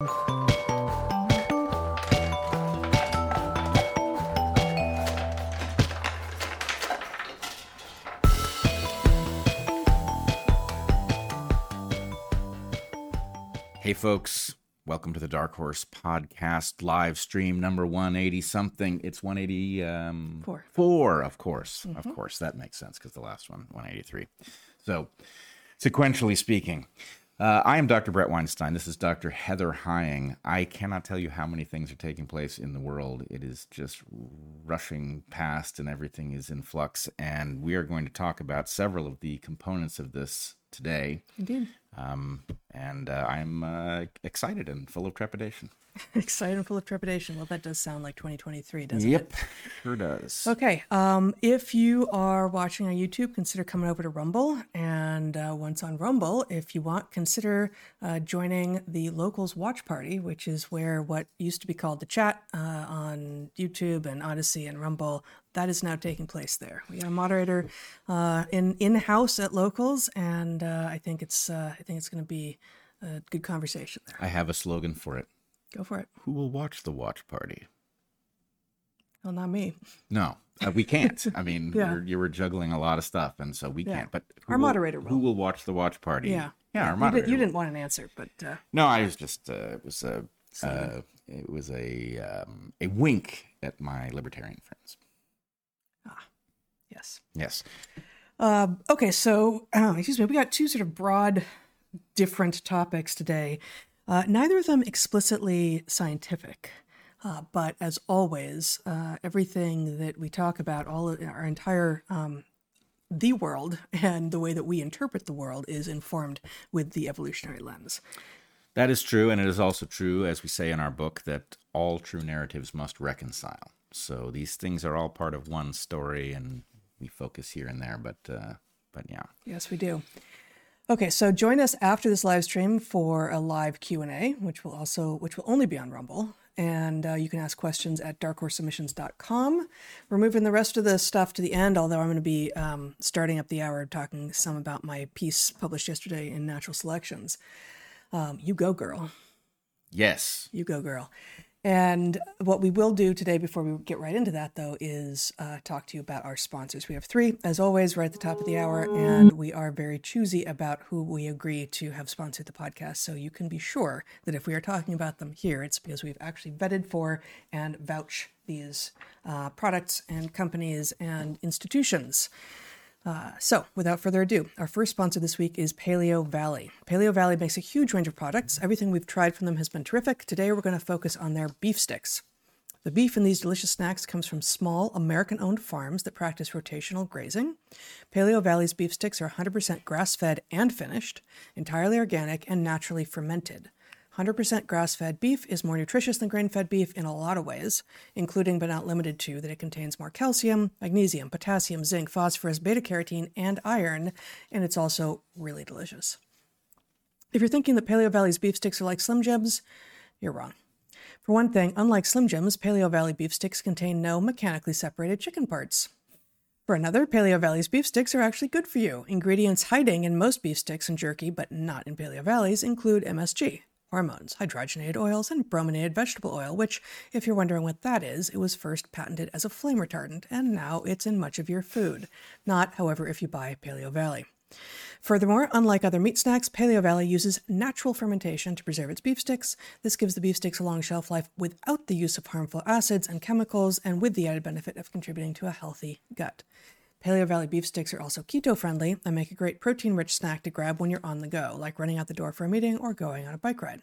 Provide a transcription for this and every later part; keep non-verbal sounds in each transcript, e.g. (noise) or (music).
Hey, folks, welcome to the Dark Horse Podcast live stream number 180 something. It's 180 um, Four. Four, of course. Of course. That makes sense because the last one, 183. So, sequentially speaking, uh, I am Dr. Bret Weinstein. This is Dr. Heather Heying. I cannot tell you how many things are taking place in the world. It is just rushing past and everything is in flux. And we are going to talk about several of the components of this today. Indeed. Um, and uh, I'm uh, excited and full of trepidation. (laughs) Excited and full of trepidation. Well, that does sound like 2023, doesn't it? Yep, (laughs) sure does. Okay. Um, if you are watching on YouTube, consider coming over to Rumble. And uh, once on Rumble, if you want, consider uh, joining the Locals Watch Party, which is where what used to be called the chat uh, on YouTube and Odysee and Rumble. That is now taking place there. We got a moderator uh, in in house at Locals, and uh, I think it's uh, I think it's going to be a good conversation there. I have a slogan for it. Go for it. Who will watch the watch party? Well, not me. No, uh, we can't. I (laughs) mean, Yeah. you're, you were juggling a lot of stuff, and so we Yeah. can't. But Our will- moderator Who will. will watch the watch party? Yeah. yeah, our You, moderator. did, you didn't want an answer, but uh, No, I was just. Uh, it was a. Uh, it was a um, a wink at my libertarian friends. Yes. Yes. Uh, okay, so uh, excuse me, we got two sort of broad, different topics today. Uh, neither of them explicitly scientific, uh, but as always, uh, everything that we talk about, all our entire um, the world and the way that we interpret the world is informed with the evolutionary lens. That is true, and it is also true, as we say in our book, that all true narratives must reconcile. So these things are all part of one story, and we focus here and there. But uh, but yeah, Yes, we do. Okay, so join us after this live stream for a live Q and A, which will also which will only be on Rumble, and uh, you can ask questions at darkhorsesubmissions.com. We're moving the rest of the stuff to the end, although I'm going to be um, starting up the hour talking some about my piece published yesterday in Natural Selections. Um, you go, girl. yes, You go, girl. And what we will do today, before we get right into that, though, is uh, talk to you about our sponsors. We have three, as always, right at the top of the hour, and we are very choosy about who we agree to have sponsored the podcast. So you can be sure that if we are talking about them here, it's because we've actually vetted for and vouch these uh, products and companies and institutions. Uh, so, without further ado, our first sponsor this week is Paleo Valley. Paleo Valley makes a huge range of products. Everything we've tried from them has been terrific. Today, we're going to focus on their beef sticks. The beef in these delicious snacks comes from small American owned farms that practice rotational grazing. Paleo Valley's beef sticks are 100% grass fed and finished, entirely organic, and naturally fermented. 100% grass fed beef is more nutritious than grain fed beef in a lot of ways, including but not limited to that it contains more calcium, magnesium, potassium, zinc, phosphorus, beta carotene, and iron, and it's also really delicious. If you're thinking that Paleo Valley's beef sticks are like Slim Jims, you're wrong. For one thing, unlike Slim Jims, Paleo Valley beef sticks contain no mechanically separated chicken parts. For another, Paleo Valley's beef sticks are actually good for you. Ingredients hiding in most beef sticks and jerky, but not in Paleo Valley's, include MSG, hormones, hydrogenated oils, and brominated vegetable oil, which, if you're wondering what that is, it was first patented as a flame retardant, and now it's in much of your food. Not, however, if you buy Paleo Valley. Furthermore, unlike other meat snacks, Paleo Valley uses natural fermentation to preserve its beef sticks. This gives the beef sticks a long shelf life without the use of harmful acids and chemicals, and with the added benefit of contributing to a healthy gut. Paleo Valley beef sticks are also keto friendly and make a great protein rich snack to grab when you're on the go, like running out the door for a meeting or going on a bike ride.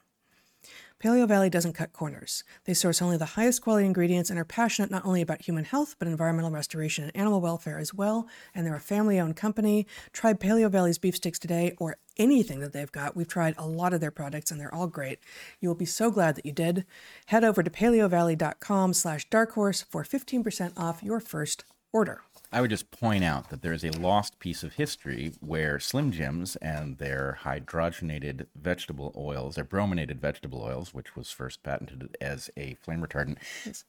Paleo Valley doesn't cut corners. They source only the highest quality ingredients and are passionate not only about human health, but environmental restoration and animal welfare as well. And they're a family owned company. Try Paleo Valley's beef sticks today or anything that they've got. We've tried a lot of their products and they're all great. You will be so glad that you did. Head over to paleovalley.com slash darkhorse for 15% off your first order. I would just point out that there is a lost piece of history where Slim Jims and their hydrogenated vegetable oils, their brominated vegetable oils, which was first patented as a flame retardant,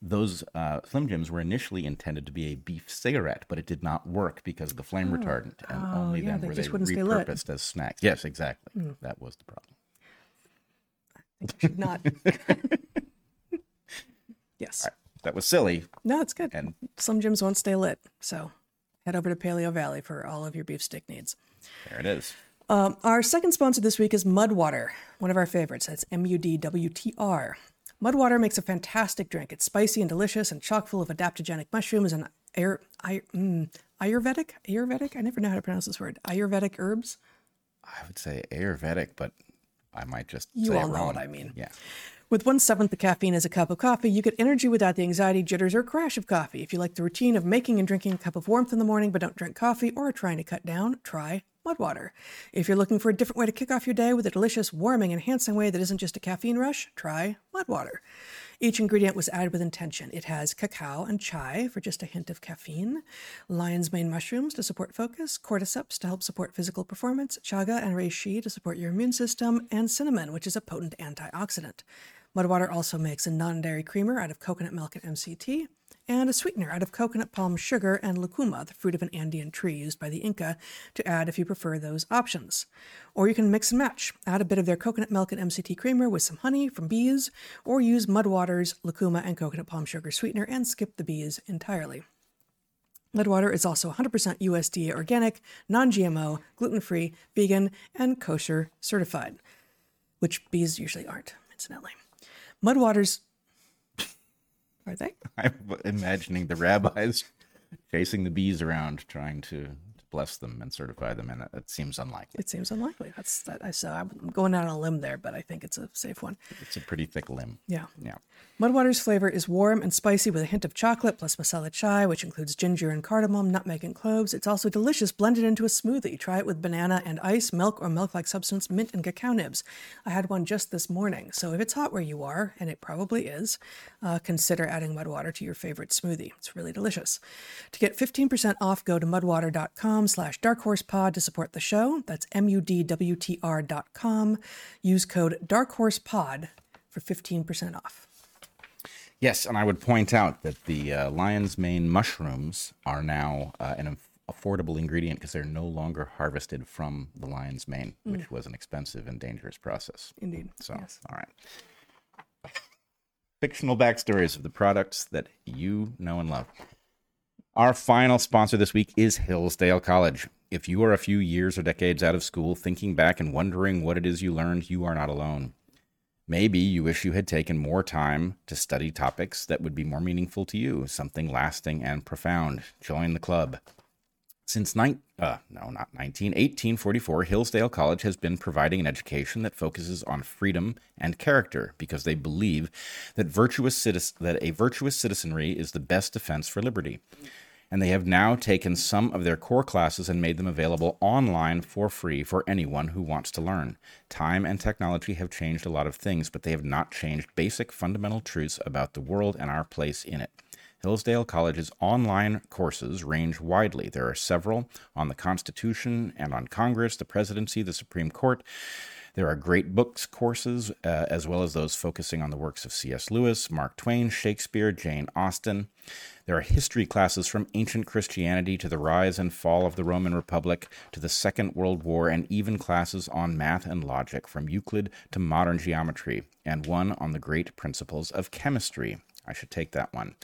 those uh, Slim Jims were initially intended to be a beef cigarette, but it did not work because of the flame retardant, and Oh, only yeah, then were they wouldn't stay lit. Repurposed as snacks. Yes, exactly. That was the problem. think you should not. (laughs) yes. That was silly. No, it's good. And- Slim Jims won't stay lit. So head over to Paleo Valley for all of your beef stick needs. There it is. Um, our second sponsor this week is Mudwater, one of our favorites. That's M U D W T R. Mudwater makes a fantastic drink. It's spicy and delicious and chock full of adaptogenic mushrooms and Ayur, mm, Ayurvedic? Ayurvedic? I never know how to pronounce this word. Ayurvedic herbs? I would say Ayurvedic, but I might just You say all it know wrong. what I mean. Yeah. With one seventh the caffeine as a cup of coffee, you get energy without the anxiety, jitters, or crash of coffee. If you like the routine of making and drinking a cup of warmth in the morning but don't drink coffee or are trying to cut down, try Mudwater. If you're looking for a different way to kick off your day with a delicious, warming, enhancing way that isn't just a caffeine rush, try Mudwater. Each ingredient was added with intention. It has cacao and chai for just a hint of caffeine, lion's mane mushrooms to support focus, cordyceps to help support physical performance, chaga and reishi to support your immune system, and cinnamon, which is a potent antioxidant. Mudwater also makes a non dairy creamer out of coconut milk and MCT, and a sweetener out of coconut palm sugar and lucuma, the fruit of an Andean tree used by the Inca, to add if you prefer those options. Or you can mix and match. Add a bit of their coconut milk and MCT creamer with some honey from bees, or use Mudwater's lucuma and coconut palm sugar sweetener and skip the bees entirely. Mudwater is also 100% USDA organic, non GMO, gluten free, vegan, and kosher certified, which bees usually aren't, incidentally. Mudwater's. Are they? (laughs) I'm imagining the rabbis (laughs) chasing the bees around, trying to, bless them and certify them, and it, it seems unlikely. It seems unlikely. That's that. I so I'm going out on a limb there, but I think it's a safe one. It's a pretty thick limb. Yeah. Yeah. Mudwater's flavor is warm and spicy with a hint of chocolate plus masala chai, which includes ginger and cardamom, nutmeg and cloves. It's also delicious blended into a smoothie. Try it with banana and ice, milk or milk-like substance, mint and cacao nibs. I had one just this morning. So if it's hot where you are, and it probably is, uh, consider adding Mudwater to your favorite smoothie. It's really delicious. To get 15% off, go to mudwater.com slash darkhorsepod to support the show. That's M-U-D-W-T-R dot com. Use code darkhorsepod for 15% off. Yes, and I would point out that the uh, lion's mane mushrooms are now uh, an affordable ingredient because they're no longer harvested from the lion's mane, which was an expensive and dangerous process. Indeed. So, Yes. all right. Fictional backstories of the products that you know and love. Our final sponsor this week is Hillsdale College. If you are a few years or decades out of school thinking back and wondering what it is you learned, you are not alone. Maybe you wish you had taken more time to study topics that would be more meaningful to you, something lasting and profound. Join the club. Since nine, uh, no, not 19, 1844, Hillsdale College has been providing an education that focuses on freedom and character because they believe that virtuous that a virtuous citizenry is the best defense for liberty. And they have now taken some of their core classes and made them available online for free for anyone who wants to learn. Time and technology have changed a lot of things, but they have not changed basic fundamental truths about the world and our place in it. Hillsdale College's online courses range widely. There are several on the Constitution and on Congress, the presidency, the Supreme Court. There are great books courses, uh, as well as those focusing on the works of C.S. Lewis, Mark Twain, Shakespeare, Jane Austen. There are history classes from ancient Christianity to the rise and fall of the Roman Republic to the Second World War, and even classes on math and logic from Euclid to modern geometry, and one on the great principles of chemistry. I should take that one.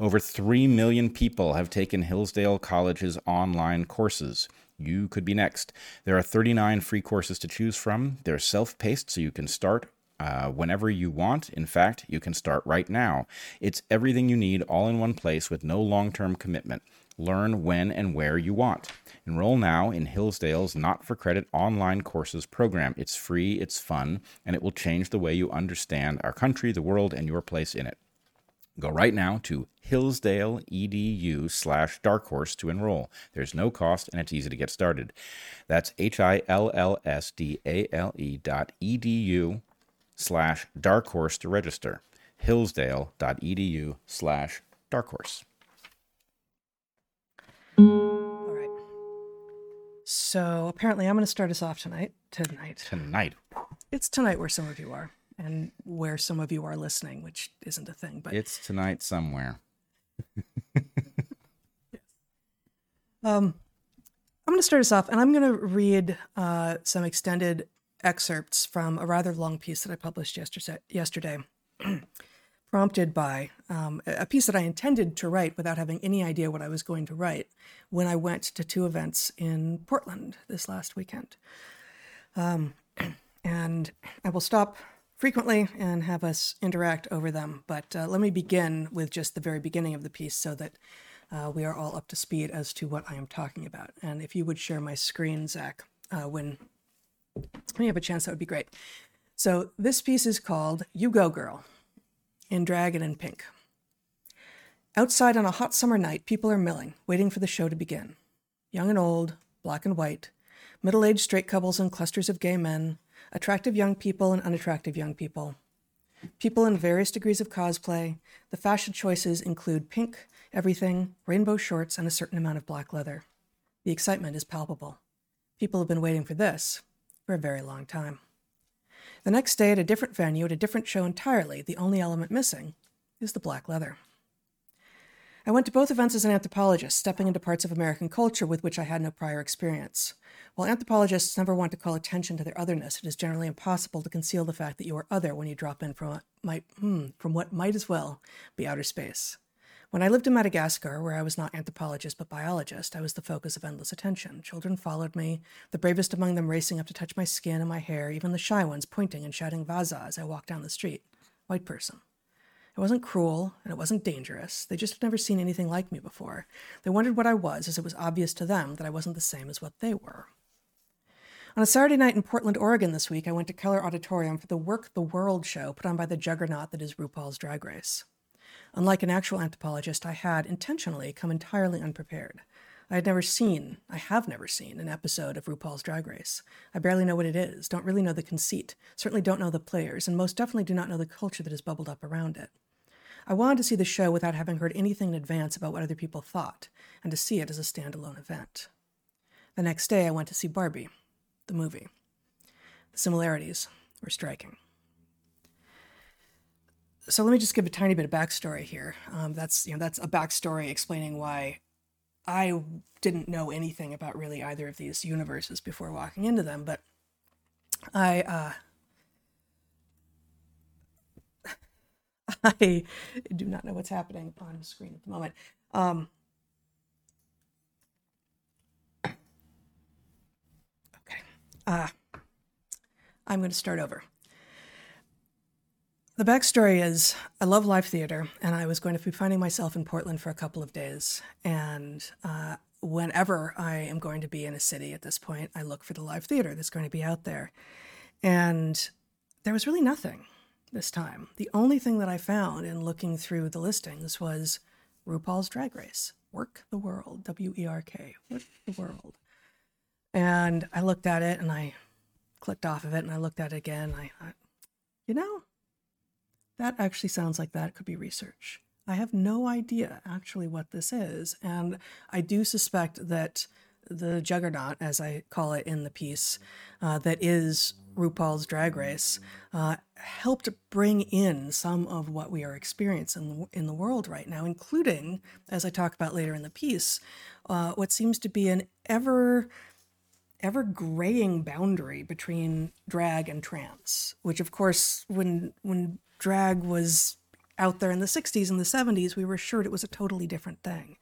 Over 3 million people have taken Hillsdale College's online courses. You could be next. There are 39 free courses to choose from. They're self paced, so you can start uh, whenever you want. In fact, you can start right now. It's everything you need all in one place with no long term commitment. Learn when and where you want. Enroll now in Hillsdale's not for credit online courses program. It's free, it's fun, and it will change the way you understand our country, the world, and your place in it. Go right now to hillsdale.edu slash dark horse to enroll. There's no cost and it's easy to get started. That's H I L L S D A L E dot edu slash dark horse to register. Hillsdale.edu slash dark horse. All right. So apparently, I'm going to start us off tonight. Tonight. Tonight. It's tonight where some of you are, and where some of you are listening, which isn't a thing. But It's tonight somewhere. (laughs) um, I'm going to start us off, and I'm going to read uh, some extended excerpts from a rather long piece that I published yesterday, (clears throat) prompted by um, a piece that I intended to write without having any idea what I was going to write when I went to two events in Portland this last weekend. Um, (clears throat) and I will stop frequently and have us interact over them. But uh, let me begin with just the very beginning of the piece so that uh, we are all up to speed as to what I am talking about. And if you would share my screen, Zach, uh, when, when you have a chance, that would be great. So this piece is called You Go Girl in drag and in pink. Outside on a hot summer night, people are milling, waiting for the show to begin. Young and old, black and white, middle aged straight couples and clusters of gay men, attractive young people and unattractive young people. People in various degrees of cosplay. The fashion choices include pink, everything, rainbow shorts, and a certain amount of black leather. The excitement is palpable. People have been waiting for this for a very long time. The next day, at a different venue, at a different show entirely, the only element missing is the black leather. I went to both events as an anthropologist, stepping into parts of American culture with which I had no prior experience. While anthropologists never want to call attention to their otherness, it is generally impossible to conceal the fact that you are other when you drop in from, might, hmm, from what might as well be outer space. When I lived in Madagascar, where I was not anthropologist but biologist, I was the focus of endless attention. Children followed me, the bravest among them racing up to touch my skin and my hair, even the shy ones pointing and shouting Vaza as I walked down the street. White person. It wasn't cruel and it wasn't dangerous. They just had never seen anything like me before. They wondered what I was, as it was obvious to them that I wasn't the same as what they were. On a Saturday night in Portland, Oregon this week, I went to Keller Auditorium for the Werk the World show put on by the juggernaut that is RuPaul's Drag Race. Unlike an actual anthropologist, I had intentionally come entirely unprepared. I had never seen, I have never seen, an episode of RuPaul's Drag Race. I barely know what it is, don't really know the conceit, certainly don't know the players, and most definitely do not know the culture that has bubbled up around it. I wanted to see the show without having heard anything in advance about what other people thought, and to see it as a standalone event. The next day, I went to see Barbie, the movie. The similarities were striking. So let me just give a tiny bit of backstory here. Um, that's you know that's a backstory explaining why I didn't know anything about really either of these universes before walking into them, but I uh, (laughs) I do not know what's happening on the screen at the moment. Um, Uh, I'm going to start over. The backstory is I love live theater, and I was going to be finding myself in Portland for a couple of days. And uh, whenever I am going to be in a city at this point, I look for the live theater that's going to be out there. And there was really nothing this time. The only thing that I found in looking through the listings was RuPaul's Drag Race, Werk the World, W E R K, work the World. And I looked at it and I clicked off of it and I looked at it again. I thought, you know, that actually sounds like that could be research. I have no idea actually what this is. And I do suspect that the juggernaut, as I call it in the piece, uh, that is RuPaul's Drag Race, uh, helped bring in some of what we are experiencing in the world right now, including, as I talk about later in the piece, uh, what seems to be an ever ever graying boundary between drag and trans, which of course when when drag was out there in the 60s and the 70s, we were assured it was a totally different thing.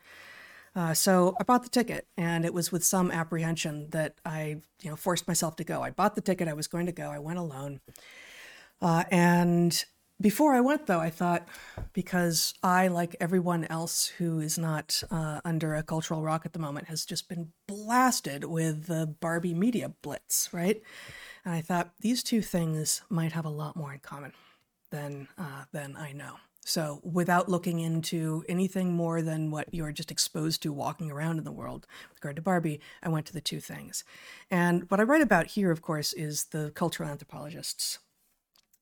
Uh, so I bought the ticket, and it was with some apprehension that I, you know, forced myself to go. I bought the ticket. I was going to go. I went alone, uh, and before I went, though, I thought because I, like everyone else who is not uh, under a cultural rock at the moment, has just been blasted with the Barbie media blitz, right? And I thought these two things might have a lot more in common than uh, than I know. So, without looking into anything more than what you're just exposed to walking around in the world with regard to Barbie, I went to the two things. And what I write about here, of course, is the cultural anthropologists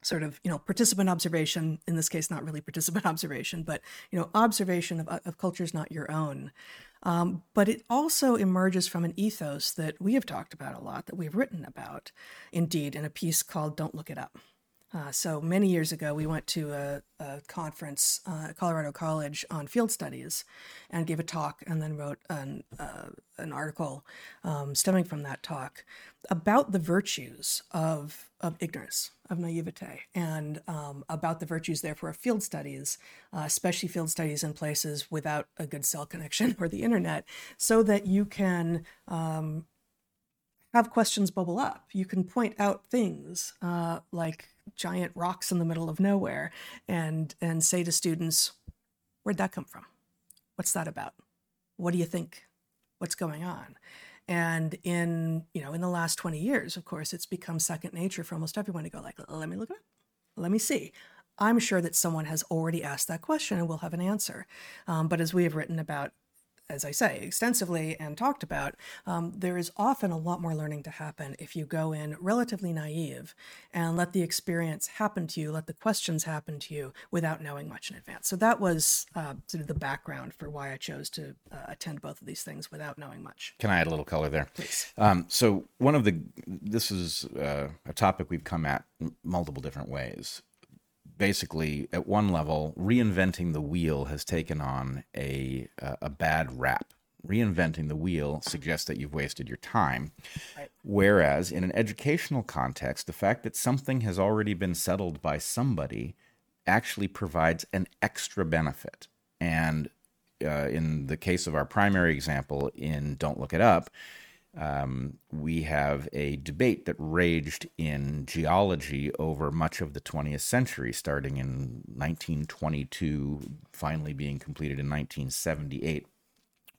sort of you know participant observation in this case not really participant (laughs) observation but you know observation of, of cultures not your own. Um, but it also emerges from an ethos that we have talked about a lot that we've written about indeed in a piece called don't look it up. Uh, so many years ago, we went to a, a conference uh, at Colorado College on field studies and gave a talk and then wrote an, uh, an article um, stemming from that talk about the virtues of, of ignorance, of naivete, and um, about the virtues, therefore, of field studies, uh, especially field studies in places without a good cell connection (laughs) or the internet, so that you can um, have questions bubble up. You can point out things uh, like giant rocks in the middle of nowhere and and say to students, "Where'd that come from? What's that about? What do you think? What's going on?" And in you know in the last twenty years, of course, it's become second nature for almost everyone to go like, "Let me look it up. Let me see." I'm sure that someone has already asked that question and will have an answer. Um, but as we have written about as I say, extensively and talked about, um, there is often a lot more learning to happen if you go in relatively naive and let the experience happen to you, let the questions happen to you without knowing much in advance. So that was uh, sort of the background for why I chose to uh, attend both of these things without knowing much. Can I add a little color there? Please. Um, so one of the this is uh, a topic we've come at multiple different ways basically at one level reinventing the wheel has taken on a a bad rap. Reinventing the wheel suggests that you've wasted your time. Right. whereas in an educational context the fact that something has already been settled by somebody actually provides an extra benefit. And uh, in the case of our primary example in don't look it up um, we have a debate that raged in geology over much of the 20th century, starting in 1922, finally being completed in 1978,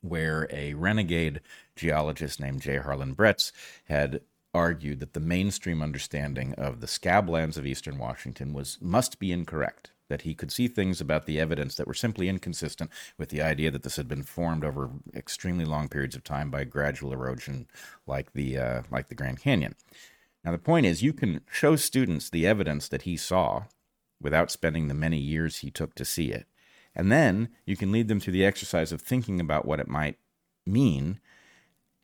where a renegade geologist named J. Harlan Bretz had argued that the mainstream understanding of the scablands of eastern Washington was must be incorrect that he could see things about the evidence that were simply inconsistent with the idea that this had been formed over extremely long periods of time by gradual erosion, like the uh, like the Grand Canyon. Now the point is, you can show students the evidence that he saw without spending the many years he took to see it, and then you can lead them through the exercise of thinking about what it might mean,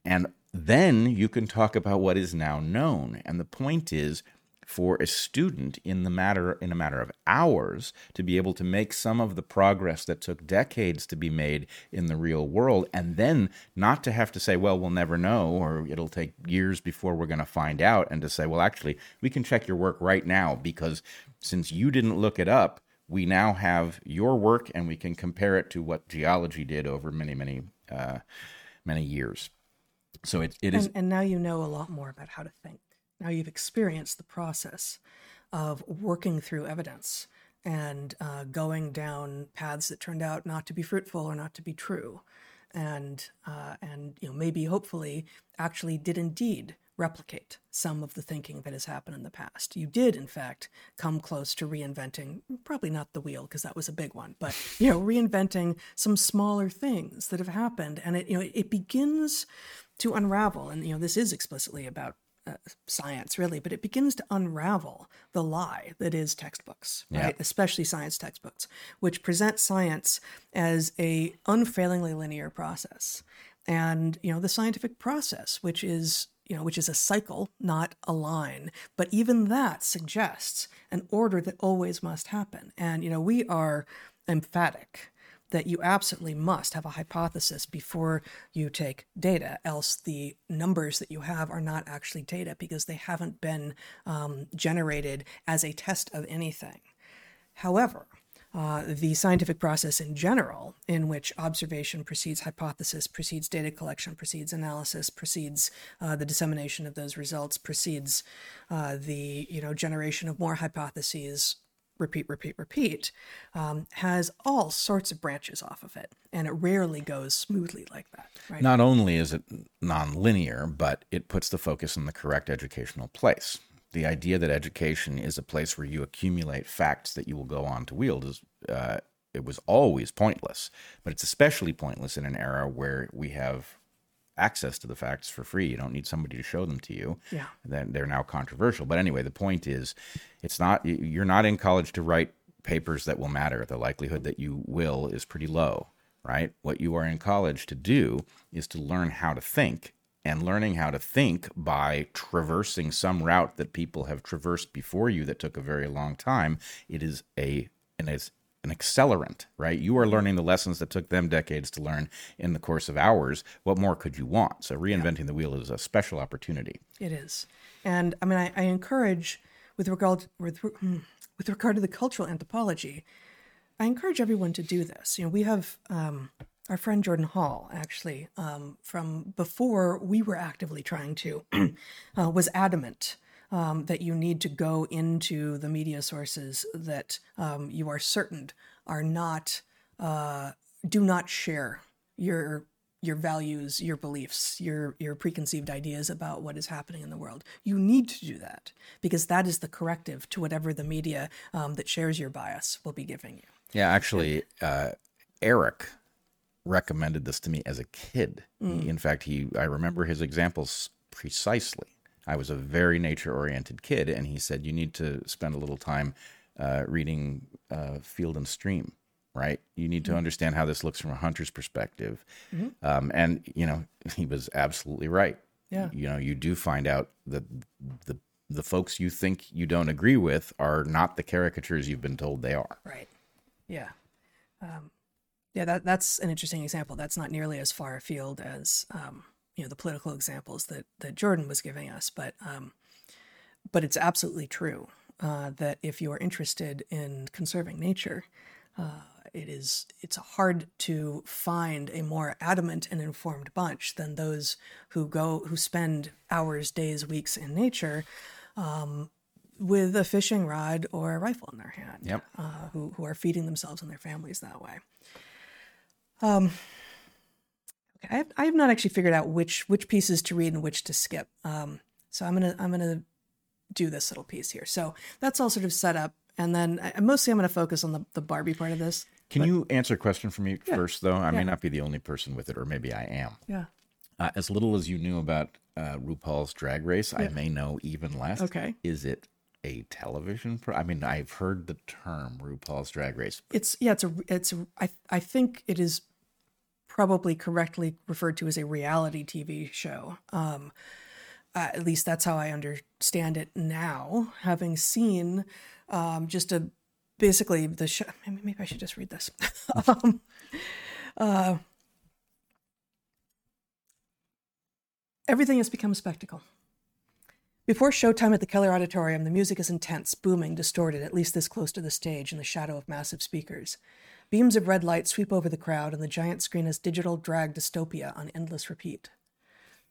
and then you can talk about what is now known. And the point is for a student in the matter in a matter of hours to be able to make some of the progress that took decades to be made in the real world and then not to have to say well we'll never know or it'll take years before we're going to find out and to say well actually we can check your work right now because since you didn't look it up we now have your work and we can compare it to what geology did over many many uh, many years so it, it is And, and now you know a lot more about how to think. Now you've experienced the process of working through evidence and uh, going down paths that turned out not to be fruitful or not to be true, and uh, and you know maybe hopefully actually did indeed replicate some of the thinking that has happened in the past. You did, in fact, come close to reinventing, probably not the wheel because that was a big one, but you know, reinventing some smaller things that have happened, and it you know it begins to unravel. And you know, this is explicitly about uh, science, really, but it begins to unravel the lie that is textbooks, Yeah. right? Especially science textbooks, which present science as a unfailingly linear process, and you know, the scientific process, which is you know, which is a cycle, not a line. But even that suggests an order that always must happen. And you know, we are emphatic that you absolutely must have a hypothesis before you take data, else the numbers that you have are not actually data because they haven't been um, generated as a test of anything. However, uh, the scientific process in general, in which observation precedes hypothesis, precedes data collection, precedes analysis, precedes uh, the dissemination of those results, precedes uh, the you know generation of more hypotheses, repeat, repeat, repeat, um, has all sorts of branches off of it, and it rarely goes smoothly like that. Right? Not only is it nonlinear, but it puts the focus in the correct educational place. The idea that education is a place where you accumulate facts that you will go on to wield is uh, it was always pointless, but it's especially pointless in an era where we have access to the facts for free. You don't need somebody to show them to you. Yeah. Then they're now controversial. But anyway, the point is, it's not you're not in college to write papers that will matter. The likelihood that you will is pretty low, right? What you are in college to do is to learn how to think and learning how to think by traversing some route that people have traversed before you that took a very long time, it is a and it's an accelerant, right? You are learning the lessons that took them decades to learn in the course of hours. What more could you want? So reinventing yeah. the wheel is a special opportunity. It is, and I mean, I, I encourage with regard with hmm, with regard to the cultural anthropology, I encourage everyone to do this. You know, we have um, our friend Jordan Hall, actually, um, from before we were actively trying to, (clears throat) uh, was adamant um, that you need to go into the media sources that um, you are certain are not uh, do not share your your values, your beliefs, your your preconceived ideas about what is happening in the world. You need to do that because that is the corrective to whatever the media um, that shares your bias will be giving you. Yeah, actually, uh, Eric recommended this to me as a kid. Mm. He, in fact, he I remember his examples precisely. I was a very nature oriented kid, and he said you need to spend a little time uh, reading uh, Field and Stream. Right, you need to mm-hmm. understand how this looks from a hunter's perspective, mm-hmm. um, and you know he was absolutely right. Yeah, you know you do find out that the the folks you think you don't agree with are not the caricatures you've been told they are. Right. Yeah. Um, yeah, that that's an interesting example. That's not nearly as far afield as um, you know the political examples that that Jordan was giving us, but um, but it's absolutely true uh, that if you are interested in conserving nature, uh, it is it's hard to find a more adamant and informed bunch than those who go who spend hours, days, weeks in nature. Um, with a fishing rod or a rifle in their hand, yep. uh, who, who are feeding themselves and their families that way. Um, okay, I have, I have not actually figured out which which pieces to read and which to skip. Um, so I'm gonna I'm gonna do this little piece here. So that's all sort of set up, and then I, mostly I'm gonna focus on the the Barbie part of this. Can but, you answer a question for me yeah, first, though? I yeah. may not be the only person with it, or maybe I am. Yeah. Uh, as little as you knew about uh, RuPaul's Drag Race, yeah. I may know even less. Okay. Is it a television pro- I mean, I've heard the term RuPaul's Drag Race. It's yeah, it's a it's a, I I think it is probably correctly referred to as a reality TV show. Um, uh, at least that's how I understand it now, having seen um, just a basically the show. Maybe, I should just read this. (laughs) um, uh, everything has become a spectacle. Before showtime at the Keller Auditorium, the music is intense, booming, distorted, at least this close to the stage in the shadow of massive speakers. Beams of red light sweep over the crowd, and the giant screen is digital drag dystopia on endless repeat.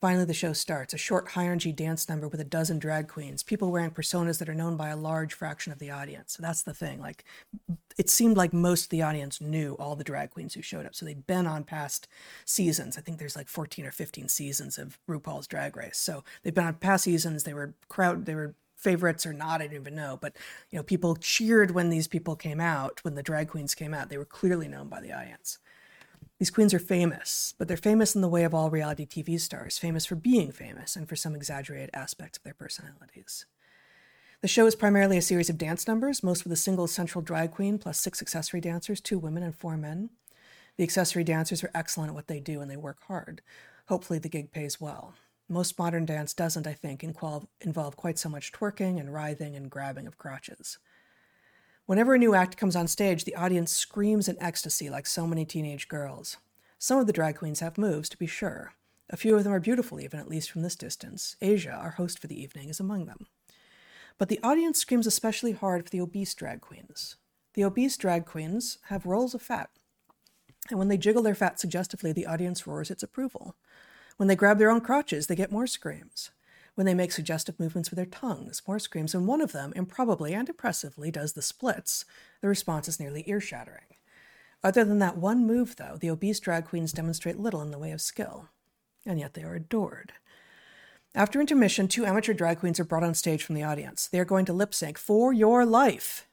Finally, the show starts a short, high energy dance number with a dozen drag queens, people wearing personas that are known by a large fraction of the audience. So that's the thing. Like, it seemed like most of the audience knew all the drag queens who showed up. So they'd been on past seasons. I think there's like 14 or 15 seasons of RuPaul's Drag Race. So they've been on past seasons. They were crowd, they were favorites or not, I don't even know. But you know, people cheered when these people came out, when the drag queens came out. They were clearly known by the audience. These queens are famous, but they're famous in the way of all reality TV stars, famous for being famous and for some exaggerated aspects of their personalities. The show is primarily a series of dance numbers, most with a single central drag queen plus six accessory dancers, two women and four men. The accessory dancers are excellent at what they do and they work hard. Hopefully, the gig pays well. Most modern dance doesn't, I think, involve quite so much twerking and writhing and grabbing of crotches. Whenever a new act comes on stage, the audience screams in ecstasy like so many teenage girls. Some of the drag queens have moves, to be sure. A few of them are beautiful, even at least from this distance. Asia, our host for the evening, is among them. But the audience screams especially hard for the obese drag queens. The obese drag queens have rolls of fat. And when they jiggle their fat suggestively, the audience roars its approval. When they grab their own crotches, they get more screams. When they make suggestive movements with their tongues, more screams, and one of them, improbably and impressively, does the splits, the response is nearly ear shattering. Other than that one move, though, the obese drag queens demonstrate little in the way of skill. And yet they are adored. After intermission, two amateur drag queens are brought on stage from the audience. They are going to lip sync for your life.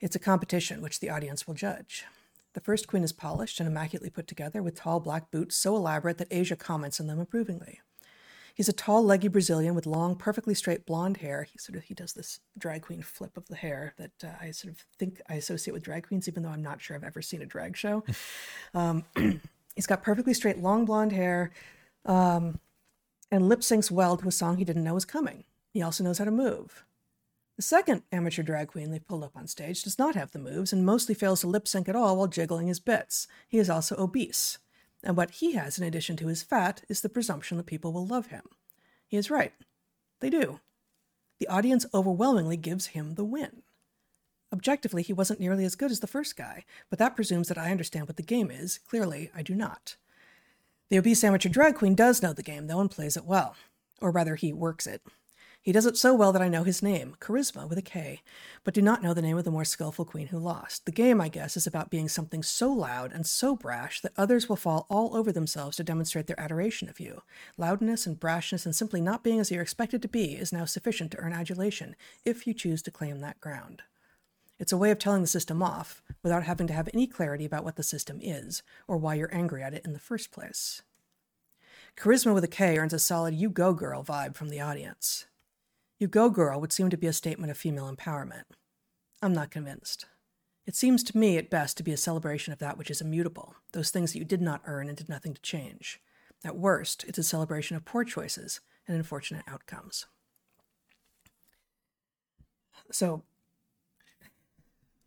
It's a competition which the audience will judge. The first queen is polished and immaculately put together with tall black boots so elaborate that Asia comments on them approvingly. He's a tall, leggy Brazilian with long, perfectly straight blonde hair. He sort of he does this drag queen flip of the hair that uh, I sort of think I associate with drag queens, even though I'm not sure I've ever seen a drag show. (laughs) um, (clears throat) he's got perfectly straight, long blonde hair. Um, and lip syncs well to a song he didn't know was coming. He also knows how to move. The second amateur drag queen they pulled up on stage does not have the moves and mostly fails to lip sync at all while jiggling his bits. He is also obese. And what he has, in addition to his fat, is the presumption that people will love him. He is right. They do. The audience overwhelmingly gives him the win. Objectively, he wasn't nearly as good as the first guy, but that presumes that I understand what the game is. Clearly, I do not. The obese amateur drag queen does know the game, though, and plays it well. Or rather, he works it. He does it so well that I know his name, Charisma with a K, but do not know the name of the more skillful queen who lost. The game, I guess, is about being something so loud and so brash that others will fall all over themselves to demonstrate their adoration of you. Loudness and brashness and simply not being as you're expected to be is now sufficient to earn adulation, if you choose to claim that ground. It's a way of telling the system off without having to have any clarity about what the system is or why you're angry at it in the first place. Charisma with a K earns a solid you go girl vibe from the audience. You go girl would seem to be a statement of female empowerment. I'm not convinced. It seems to me at best to be a celebration of that which is immutable, those things that you did not earn and did nothing to change. At worst, it's a celebration of poor choices and unfortunate outcomes. So,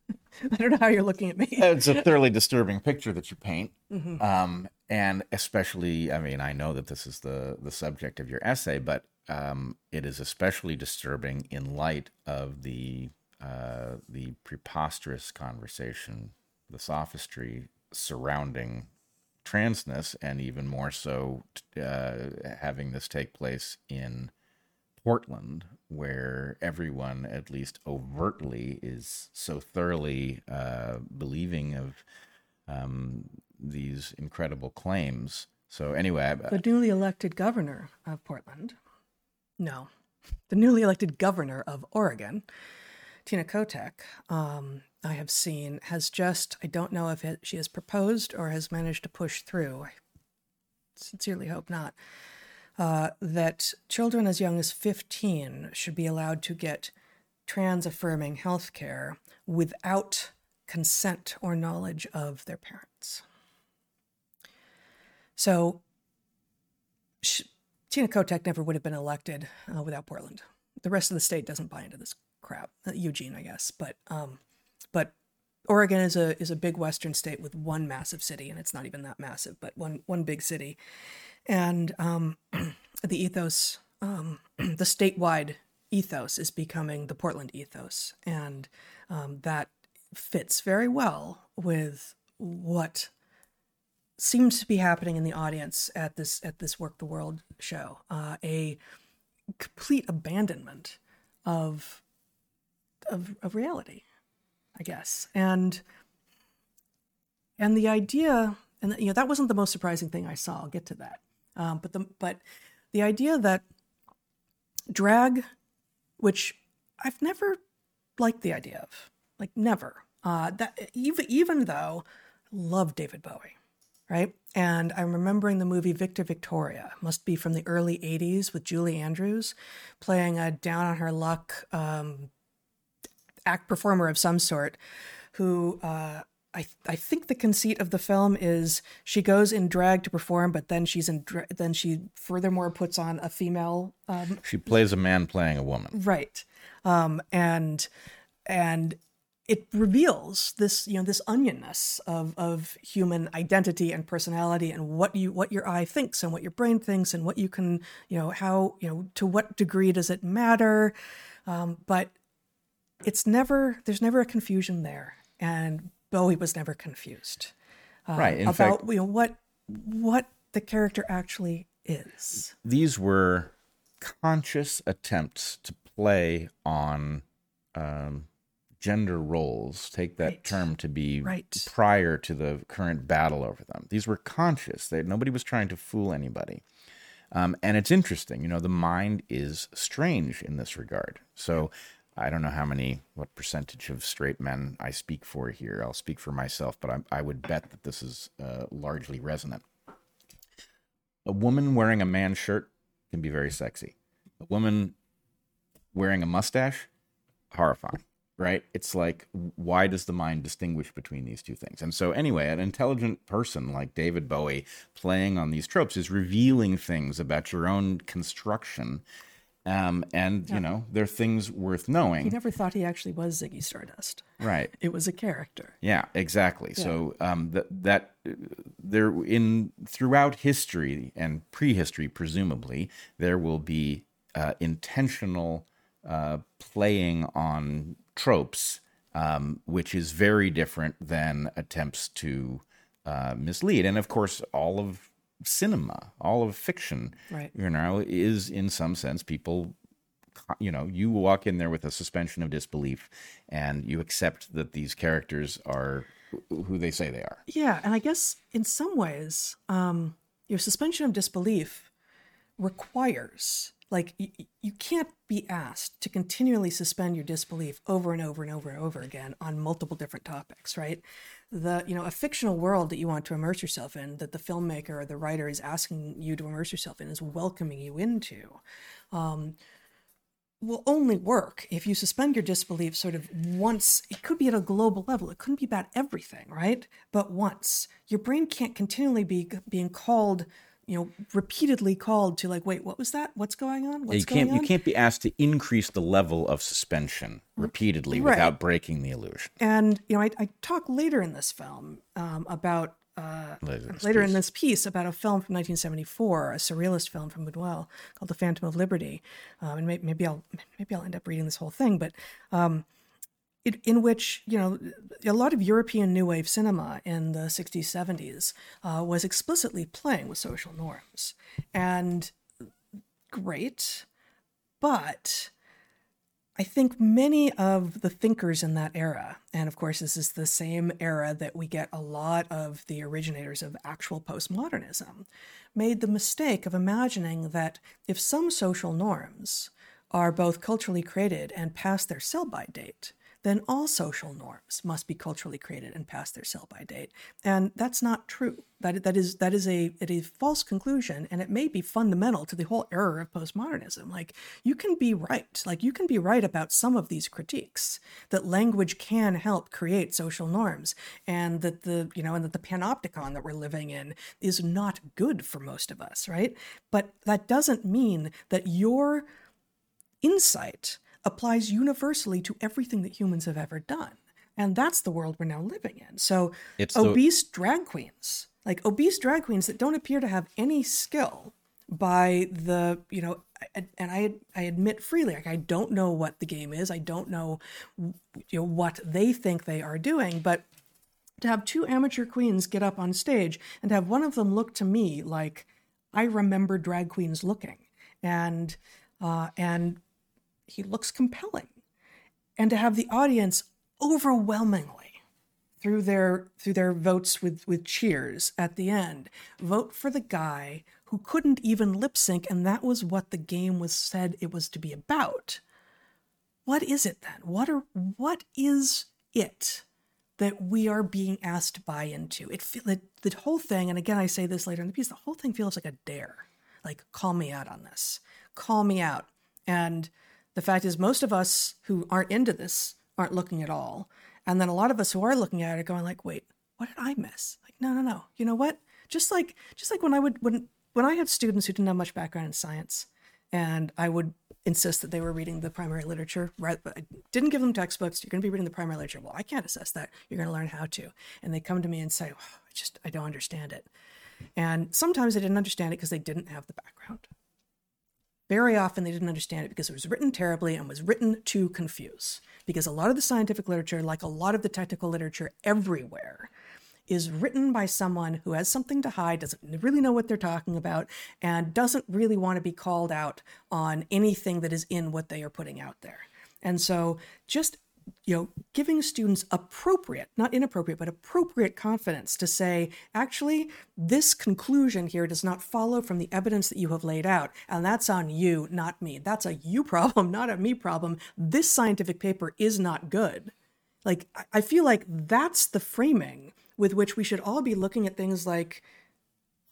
(laughs) I don't know how you're looking at me. it's a thoroughly disturbing picture that you paint, mm-hmm. um, and especially, I mean, I know that this is the the subject of your essay, but um, it is especially disturbing in light of the uh, the preposterous conversation, the sophistry surrounding transness, and even more so, uh, having this take place in Portland, where everyone, at least overtly, is so thoroughly uh, believing of um, these incredible claims. So, anyway, the newly elected governor of Portland, no, the newly elected governor of Oregon, Tina Kotek, um, I have seen has just, I don't know if it, she has proposed or has managed to push through. I sincerely hope not uh, that children as young as 15 should be allowed to get trans affirming health care without consent or knowledge of their parents. So, Tina Kotek never would have been elected uh, without Portland. The rest of the state doesn't buy into this crap. Uh, Eugene, I guess, but um, but Oregon is a is a big western state with one massive city, and it's not even that massive, but one one big city, and um, (clears throat) the ethos, um, (clears throat) the statewide ethos, is becoming the Portland ethos, and um, that fits very well with what seems to be happening in the audience at this at this Werk the World show. Uh, a complete abandonment of, of of reality, I guess, and and the idea, and you know that wasn't the most surprising thing I saw. I'll get to that. Um, but the but the idea that drag, which I've never liked the idea of, like never. Uh, that even even though I love David Bowie, right? And I'm remembering the movie Victor Victoria, must be from the early '80s with Julie Andrews, playing a down on her luck um, act performer of some sort, who uh, I I think the conceit of the film is she goes in drag to perform, but then she's in dra- then she furthermore puts on a female. Um, she plays a man playing a woman, right? Um, and and it reveals this you know this onionness of of human identity and personality and what you what your eye thinks and what your brain thinks and what you can you know how you know to what degree does it matter, um, but it's never there's never a confusion there and Bowie was never confused. Uh, right. About fact, you know what what the character actually is. These were conscious attempts to play on um, gender roles. Take that right. term to be right. prior to the current battle over them. These were conscious. They, nobody was trying to fool anybody. Um, and it's interesting, you know, the mind is strange in this regard. So I don't know how many, what percentage of straight men I speak for here. I'll speak for myself, but I, I would bet that this is uh, largely resonant. A woman wearing a man's shirt can be very sexy. A woman wearing a mustache, horrifying. Right? It's like, why does the mind distinguish between these two things? And so, anyway, an intelligent person like David Bowie playing on these tropes is revealing things about your own construction. Um, and, you know, they're things worth knowing. He never thought he actually was Ziggy Stardust. Right. It was a character. Yeah, exactly. So um, that that there in throughout history and prehistory, presumably, there will be uh, intentional uh, playing on tropes, um, which is very different than attempts to uh, mislead. And of course, all of cinema, all of fiction, Right. you know, is in some sense people you know you walk in there with a suspension of disbelief and you accept that these characters are who they say they are Yeah, and I guess in some ways, um, your suspension of disbelief requires like y- y- you can't be asked to continually suspend your disbelief over and over and over and over again on multiple different topics, right? The you know a fictional world that you want to immerse yourself in, that the filmmaker or the writer is asking you to immerse yourself in, is welcoming you into. Um, will only work if you suspend your disbelief sort of once. It could be at a global level. It couldn't be about everything, right? But once. Your brain can't continually be being called, you know, repeatedly called to like, wait, what was that? What's going on? What's you can't going on? you can't be asked to increase the level of suspension repeatedly Right. without breaking the illusion And you know, I, I talk later in this film um, about uh, Later in this later in piece. this piece about a film from 1974, a surrealist film from Buñuel called The Phantom of Liberty, um, and may, maybe I'll maybe I'll end up reading this whole thing, but um, it, in which you know a lot of European New Wave cinema in the 60s, 70s uh, was explicitly playing with social norms, and great, but I think many of the thinkers in that era, and of course, this is the same era that we get a lot of the originators of actual postmodernism, made the mistake of imagining that if some social norms are both culturally created and past their sell by date, then all social norms must be culturally created and past their sell by date. And that's not true. That, that is that is a, it is a false conclusion, and it may be fundamental to the whole error of postmodernism. Like you can be right, like you can be right about some of these critiques that language can help create social norms, and that the you know and that the panopticon that we're living in is not good for most of us, right? But that doesn't mean that your insight applies universally to everything that humans have ever done. And that's the world we're now living in. So, It's the- obese drag queens, like obese drag queens that don't appear to have any skill by the, you know, and I I admit freely, like I don't know what the game is. I don't know, you know, what they think they are doing, but to have two amateur queens get up on stage and have one of them look to me like I remember drag queens looking, and uh, and he looks compelling, and to have the audience overwhelmingly through their through their votes with with cheers at the end vote for the guy who couldn't even lip sync and that was what the game was said it was to be about. What is it then? What are what is it that we are being asked to buy into? It, it the whole thing and again i say this later in the piece the whole thing feels like a dare. Like call me out on this. Call me out. And the fact is most of us who aren't into this aren't looking at all. And then a lot of us who are looking at it are going like wait what did i miss? Like no no no. You know what? Just like just like when i would when when i had students who didn't have much background in science and i would insist that they were reading the primary literature right but i didn't give them textbooks you're going to be reading the primary literature. Well i can't assess that. You're going to learn how to. And they come to me and say oh, i just i don't understand it. And sometimes they didn't understand it because they didn't have the background very often they didn't understand it because it was written terribly and was written to confuse. Because a lot of the scientific literature, like a lot of the technical literature everywhere, is written by someone who has something to hide, doesn't really know what they're talking about, and doesn't really want to be called out on anything that is in what they are putting out there. And so just you know, giving students appropriate, not inappropriate, but appropriate confidence to say, actually, this conclusion here does not follow from the evidence that you have laid out. And that's on you, not me. That's a you (laughs) problem, not a me problem. This scientific paper is not good. Like, I- feel like that's the framing with which we should all be looking at things like,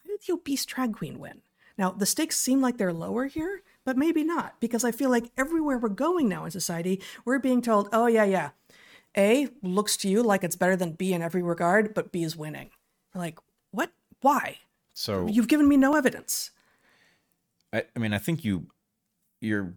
why did the obese drag queen win? Now, the stakes seem like they're lower here, but maybe not, because I feel like everywhere we're going now in society, we're being told, oh, yeah, yeah. A looks to you like it's better than B in every regard, but B is winning. Like, what? Why? So You've given me no evidence. I, I mean, I think you you're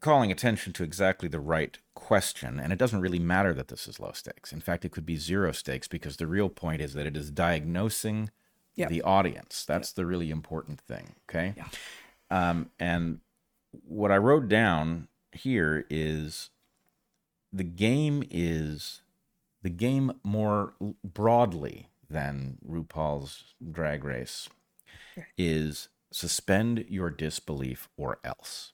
calling attention to exactly the right question, and it doesn't really matter that this is low stakes. In fact, it could be zero stakes because the real point is that it is diagnosing Yep. the audience. That's the really important thing. Okay. Yeah. Um, and what I wrote down here is the game is the game more broadly than RuPaul's Drag Race is suspend your disbelief or else.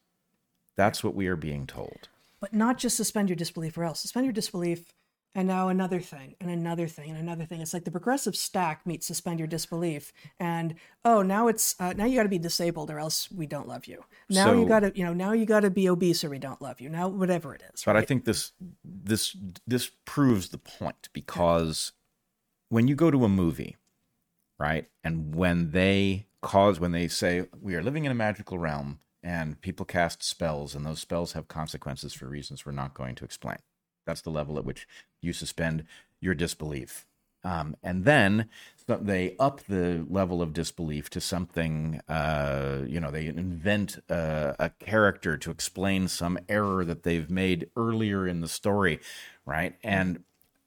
That's what we are being told. But not just suspend your disbelief or else. Suspend your disbelief and now another thing and another thing and another thing. It's like the progressive stack meets suspend your disbelief. And oh, now it's uh, now you got to be disabled or else we don't love you. Now you got to you know now you got to be obese or we don't love you. Now whatever it is. But I think this this this proves the point because when you go to a movie, right, and when they cause when they say we are living in a magical realm and people cast spells and those spells have consequences for reasons we're not going to explain. That's the level at which you suspend your disbelief. Um, and then they up the level of disbelief to something, uh, you know, they invent uh, a character to explain some error that they've made earlier in the story, right? And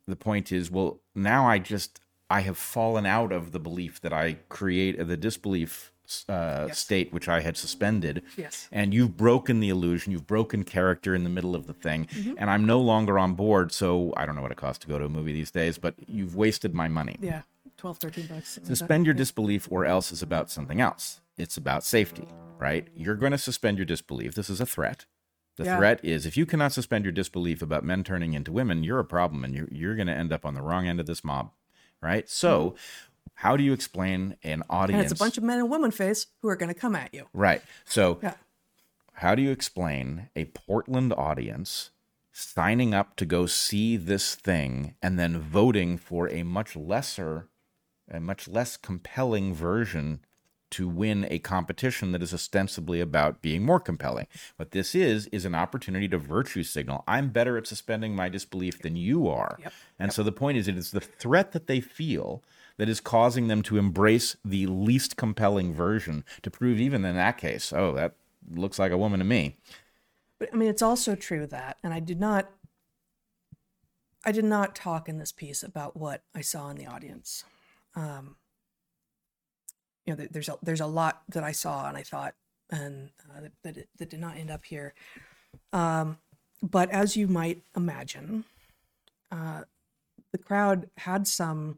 the point is, well, now I just, I have fallen out of the belief that I create, the disbelief uh, state which I had suspended. Yes. And you've broken the illusion, you've broken character in the middle of the thing, and I'm no longer on board. So I don't know what it costs to go to a movie these days, but you've wasted my money. yeah, 12, 13 bucks. something like that. Suspend your disbelief, or else is about something else. It's about safety, right? You're going to suspend your disbelief. This is a threat. The Yeah. threat is if you cannot suspend your disbelief about men turning into women, you're a problem and you're, you're going to end up on the wrong end of this mob, right? So, how do you explain an audience? and it's a bunch of men and women face who are going to come at you. Right. So, Yeah. how do you explain a Portland audience signing up to go see this thing and then voting for a much lesser, a much less compelling version to win a competition that is ostensibly about being more compelling? What this is, is an opportunity to virtue signal. I'm better at suspending my disbelief than you are. Yep. And so the point is, it is the threat that they feel that is causing them to embrace the least compelling version to prove, even in that case, oh, that looks like a woman to me. But I mean, it's also true that, and I did not, I did not talk in this piece about what I saw in the audience. Um, you know, there's a, there's a lot that I saw and I thought, and uh, that that, that did not end up here. Um, but as you might imagine, uh, the crowd had some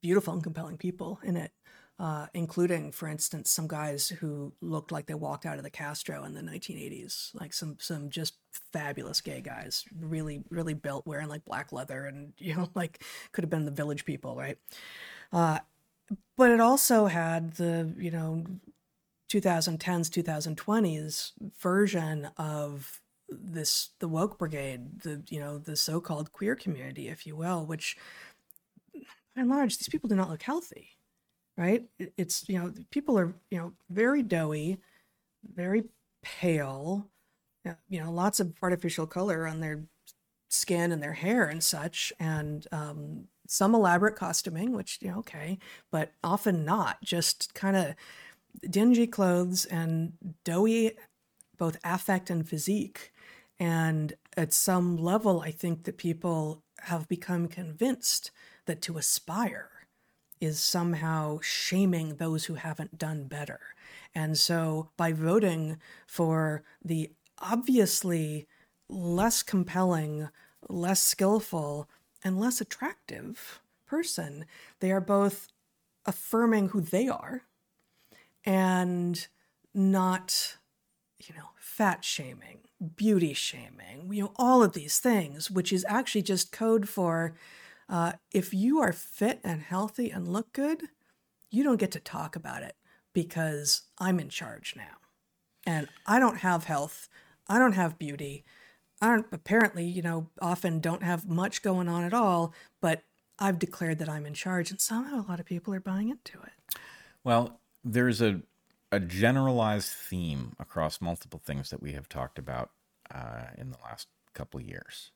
beautiful and compelling people in it uh, including, for instance, some guys who looked like they walked out of the Castro in the 1980s, like some some just fabulous gay guys, really really built, wearing like black leather, and (laughs) you know, like could have been the Village People, right? Uh, but it also had the you know 2010s 2020s version of this the woke brigade the you know the so-called queer community if you will which by and large these people do not look healthy right? It's you know people are you know very doughy very pale uh, you know lots of artificial color on their skin and their hair and such and um, some elaborate costuming which you know okay but often not just kind of dingy clothes and doughy both affect and physique. And at some level i think that people have become convinced that to aspire is somehow shaming those who haven't done better. And so by voting for the obviously less compelling, less skillful, and less attractive person, they are both affirming who they are and not, you know, fat shaming, beauty shaming, you know, all of these things, which is actually just code for uh, if you are fit and healthy and look good, you don't get to talk about it because I'm in charge now. And I don't have health. I don't have beauty. I don't, apparently, you know, often don't have much going on at all, but I've declared that I'm in charge. And somehow a lot of people are buying into it. Well, there's a a generalized theme across multiple things that we have talked about uh, in the last couple years.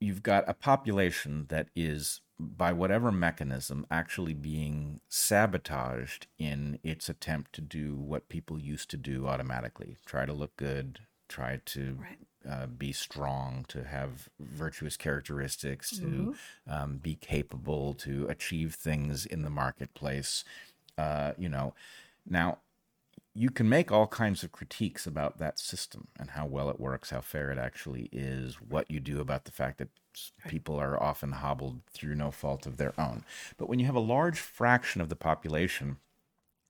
You've got a population that is, by whatever mechanism, actually being sabotaged in its attempt to do what people used to do automatically try to look good, try to Right. uh, be strong, to have virtuous characteristics, Mm-hmm. to um, be capable, to achieve things in the marketplace. Uh, you know, now you can make all kinds of critiques about that system and how well it works, how fair it actually is, what you do about the fact that people are often hobbled through no fault of their own. But when you have a large fraction of the population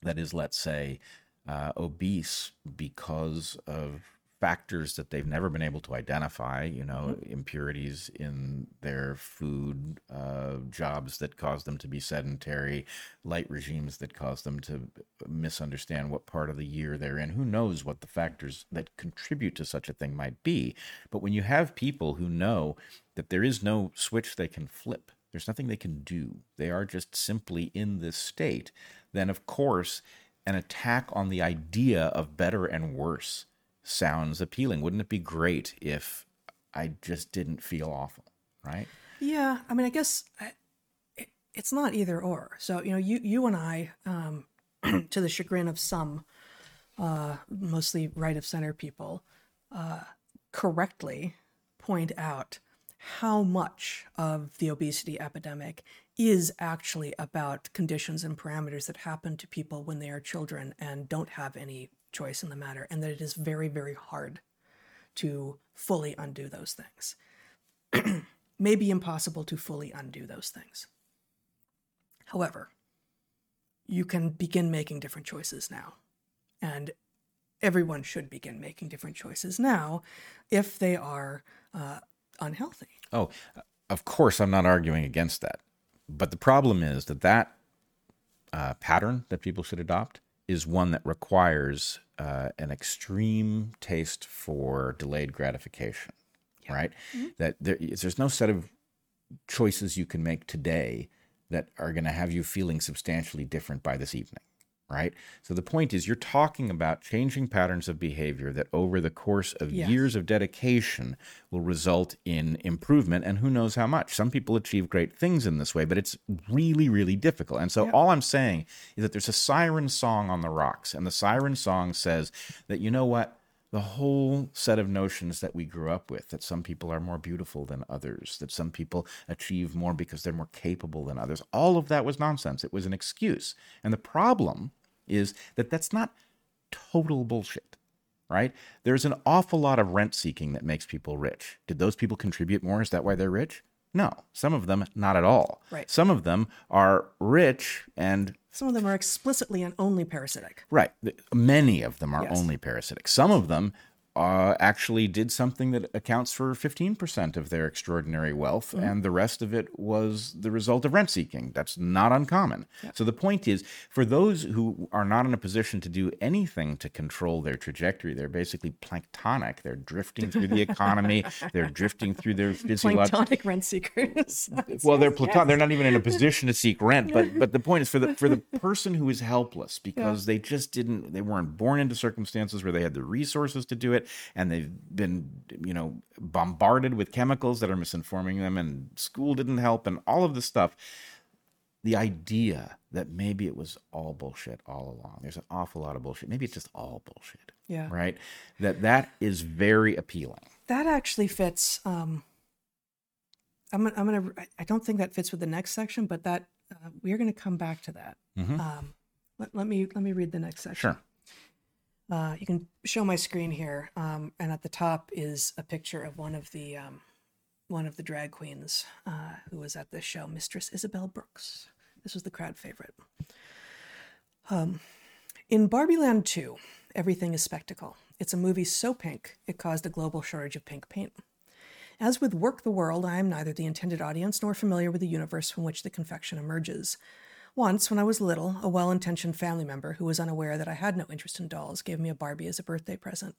that is, let's say, uh, obese because of factors that they've never been able to identify, you know, impurities in their food, uh, jobs that cause them to be sedentary, light regimes that cause them to misunderstand what part of the year they're in. Who knows what the factors that contribute to such a thing might be? But when you have people who know that there is no switch they can flip, there's nothing they can do, they are just simply in this state, then of course, an attack on the idea of better and worse sounds appealing. Wouldn't it be great if I just didn't feel awful, right? Yeah, I mean, I guess it, it's not either or. So you know, you you and I, um, (clears throat) to the chagrin of some, uh, mostly right of center people, uh, correctly point out how much of the obesity epidemic is actually about conditions and parameters that happen to people when they are children and don't have any choice in the matter, and that it is very, very hard to fully undo those things (clears throat) may be impossible to fully undo those things. However, you can begin making different choices now. And everyone should begin making different choices now if they are uh, unhealthy. Oh, of course, I'm not arguing against that. But the problem is that that uh, pattern that people should adopt is one that requires uh, an extreme taste for delayed gratification, right? That there, there's no set of choices you can make today that are going to have you feeling substantially different by this evening, right? So the point is, you're talking about changing patterns of behavior that over the course of Yes. years of dedication will result in improvement, and who knows how much. Some people achieve great things in this way, but it's really, really difficult. And so all I'm saying is that there's a siren song on the rocks, and the siren song says that, you know what? the whole set of notions that we grew up with that some people are more beautiful than others, that some people achieve more because they're more capable than others, all of that was nonsense. It was an excuse. And the problem is that that's not total bullshit, right? There's an awful lot of rent seeking that makes people rich. Did those people contribute more? Is that why they're rich? No, some of them not at all. Right. Some of them are rich and Some of them are explicitly and only parasitic. Right. Many of them are Yes. only parasitic. Some of them uh, actually did something that accounts for 15% of their extraordinary wealth, and the rest of it was the result of rent seeking. That's not uncommon. So the point is for those who are not in a position to do anything to control their trajectory, they're basically planktonic. They're drifting through the economy, (laughs) they're drifting through their physiological Planktonic rent seekers. (laughs) well they're platon they're not even in a position to seek rent but (laughs) but the point is for the for the person who is helpless because they just didn't they weren't born into circumstances where they had the resources to do it and they've been you know bombarded with chemicals that are misinforming them and school didn't help and all of this stuff the idea that maybe it was all bullshit all along there's an awful lot of bullshit maybe it's just all bullshit Yeah. right that that is very appealing that actually fits. Um, I'm gonna, I'm gonna. I- don't think that fits with the next section, but that uh, we are going to come back to that. Mhm. Um, let, let me let me read the next section. sure Uh, you can show my screen here, um, and at the top is a picture of one of the um, one of the drag queens uh, who was at this show, Mistress Isabel Brooks. This was the crowd favorite. Um, in Barbieland 2, everything is spectacle. It's a movie so pink it caused a global shortage of pink paint. As with Werk the World, I am neither the intended audience nor familiar with the universe from which the confection emerges. Once, when I was little, a well intentioned family member who was unaware that I had no interest in dolls gave me a Barbie as a birthday present.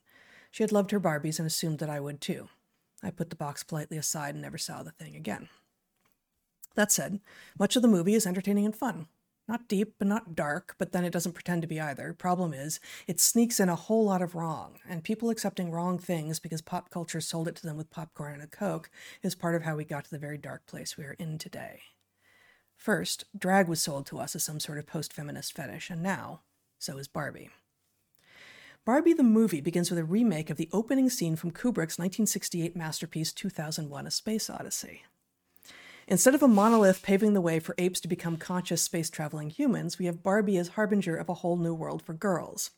She had loved her Barbies and assumed that I would too. I put the box politely aside and never saw the thing again. That said, much of the movie is entertaining and fun. Not deep, but not dark, but then it doesn't pretend to be either. Problem is, it sneaks in a whole lot of wrong, and people accepting wrong things because pop culture sold it to them with popcorn and a Coke is part of how we got to the very dark place we are in today. First, drag was sold to us as some sort of post feminist fetish, and now, so is Barbie. Barbie the movie begins with a remake of the opening scene from Kubrick's 1968 masterpiece 2001 A Space Odyssey. Instead of a monolith paving the way for apes to become conscious space traveling humans, we have Barbie as harbinger of a whole new world for girls.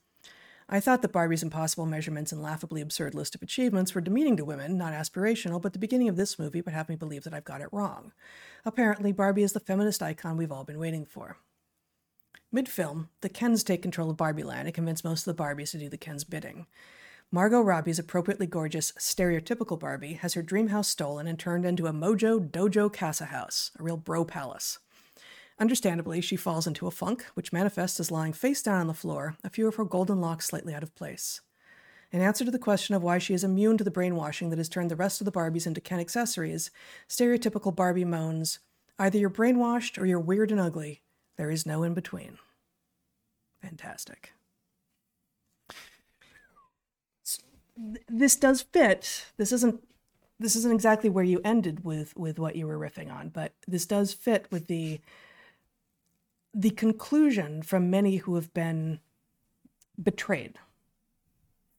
I thought that Barbie's impossible measurements and laughably absurd list of achievements were demeaning to women, not aspirational, but the beginning of this movie would have me believe that I've got it wrong. Apparently, Barbie is the feminist icon we've all been waiting for. Mid film, the Kens take control of Barbie Land and convince most of the Barbies to do the Kens' bidding. Margot Robbie's appropriately gorgeous, stereotypical Barbie has her dream house stolen and turned into a Mojo Dojo Casa house, a real bro palace. Understandably, she falls into a funk, which manifests as lying face down on the floor, a few of her golden locks slightly out of place. In answer to the question of why she is immune to the brainwashing that has turned the rest of the Barbies into Ken accessories, stereotypical Barbie moans, Either you're brainwashed or you're weird and ugly. There is no in between. Fantastic. This does fit. This isn't this isn't exactly where you ended with with what you were riffing on, but this does fit with the the conclusion from many who have been betrayed.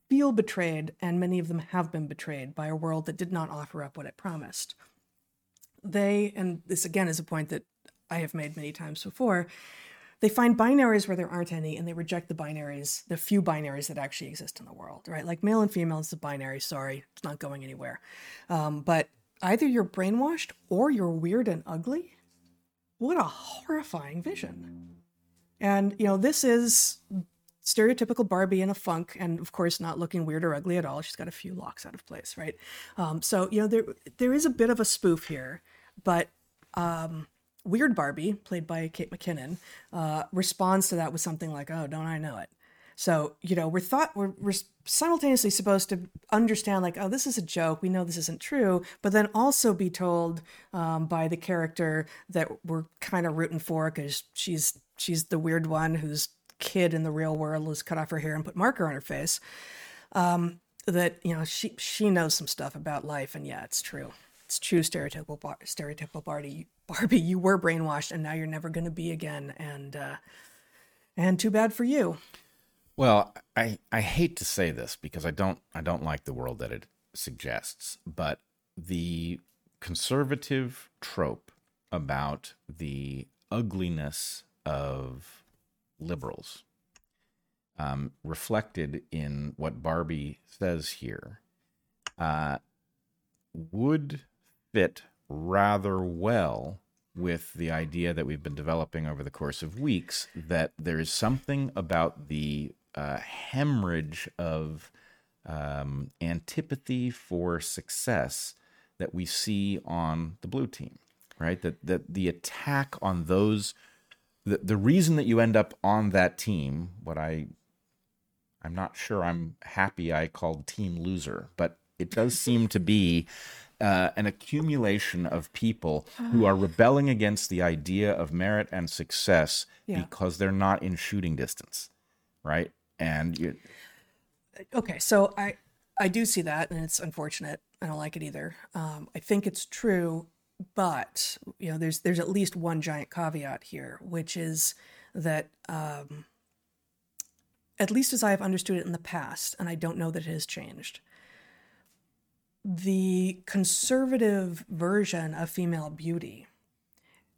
Feel betrayed, and many of them have been betrayed by a world that did not offer up what it promised. They, and this again is a point that I have made many times before, they find binaries where there aren't any and they reject the binaries the few binaries that actually exist in the world right like male and female is a binary sorry it's not going anywhere um, but either you're brainwashed or you're weird and ugly what a horrifying vision. And you know this is stereotypical barbie in a funk and of course not looking weird or ugly at all. She's got a few locks out of place right? Um, so you know there there is a bit of a spoof here but um, Weird Barbie, played by Kate McKinnon, uh, responds to that with something like, "Oh, don't I know it?" So you know, we're thought we're, we're simultaneously supposed to understand like, "Oh, this is a joke. We know this isn't true," but then also be told um, by the character that we're kind of rooting for because she's she's the weird one whose kid in the real world was cut off her hair and put marker on her face. Um, that you know she she knows some stuff about life, and yeah, it's true it's true stereotypical bar- stereotypical Barbie. Barbie, you were brainwashed, and now you're never going to be again. And uh, and too bad for you. Well, I I hate to say this because I don't I don't like the world that it suggests, but the conservative trope about the ugliness of liberals um, reflected in what Barbie says here uh, would fit rather well with the idea that we've been developing over the course of weeks that there is something about the uh, hemorrhage of um, antipathy for success that we see on the blue team, right? That that the attack on those, the the reason that you end up on that team, what I, I'm not sure I'm happy I called team loser, but it does (laughs) seem to be uh, an accumulation of people who are rebelling against the idea of merit and success yeah. because they're not in shooting distance, right? And you... okay, so I I do see that, and it's unfortunate. I don't like it either. Um, I think it's true, but you know, there's there's at least one giant caveat here, which is that. Um, at least as I have understood it in the past, and I don't know that it has changed the conservative version of female beauty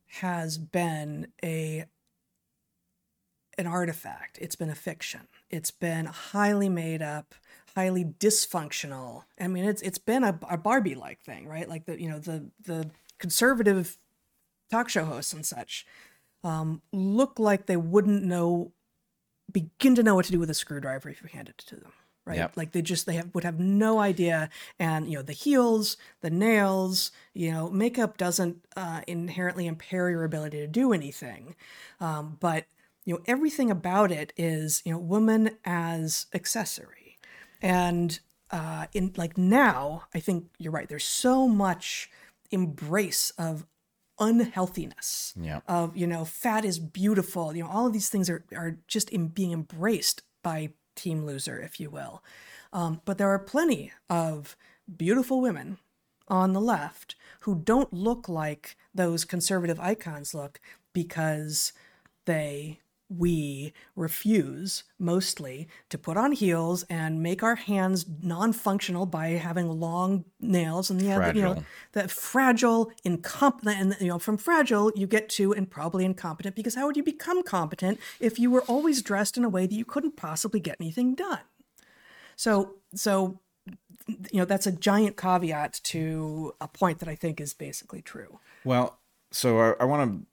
has been a an artifact. It's been a fiction. It's been highly made up, highly dysfunctional. I mean, it's it's been a, a Barbie like thing, right? Like the you know the the conservative talk show hosts and such um, look like they wouldn't know begin to know what to do with a screwdriver if you hand it to them right yep. like they just they have, would have no idea and you know the heels the nails you know makeup doesn't uh, inherently impair your ability to do anything um, but you know everything about it is you know woman as accessory and uh, in like now i think you're right there's so much embrace of unhealthiness Yeah. of you know fat is beautiful you know all of these things are are just in being embraced by team loser if you will um, but there are plenty of beautiful women on the left who don't look like those conservative icons look because they we refuse mostly to put on heels and make our hands non-functional by having long nails and yeah, you know Fragile. that fragile incompetent and you know from fragile you get to and probably incompetent because how would you become competent if you were always dressed in a way that you couldn't possibly get anything done so so you know that's a giant caveat to a point that i think is basically true Well, so I, I want to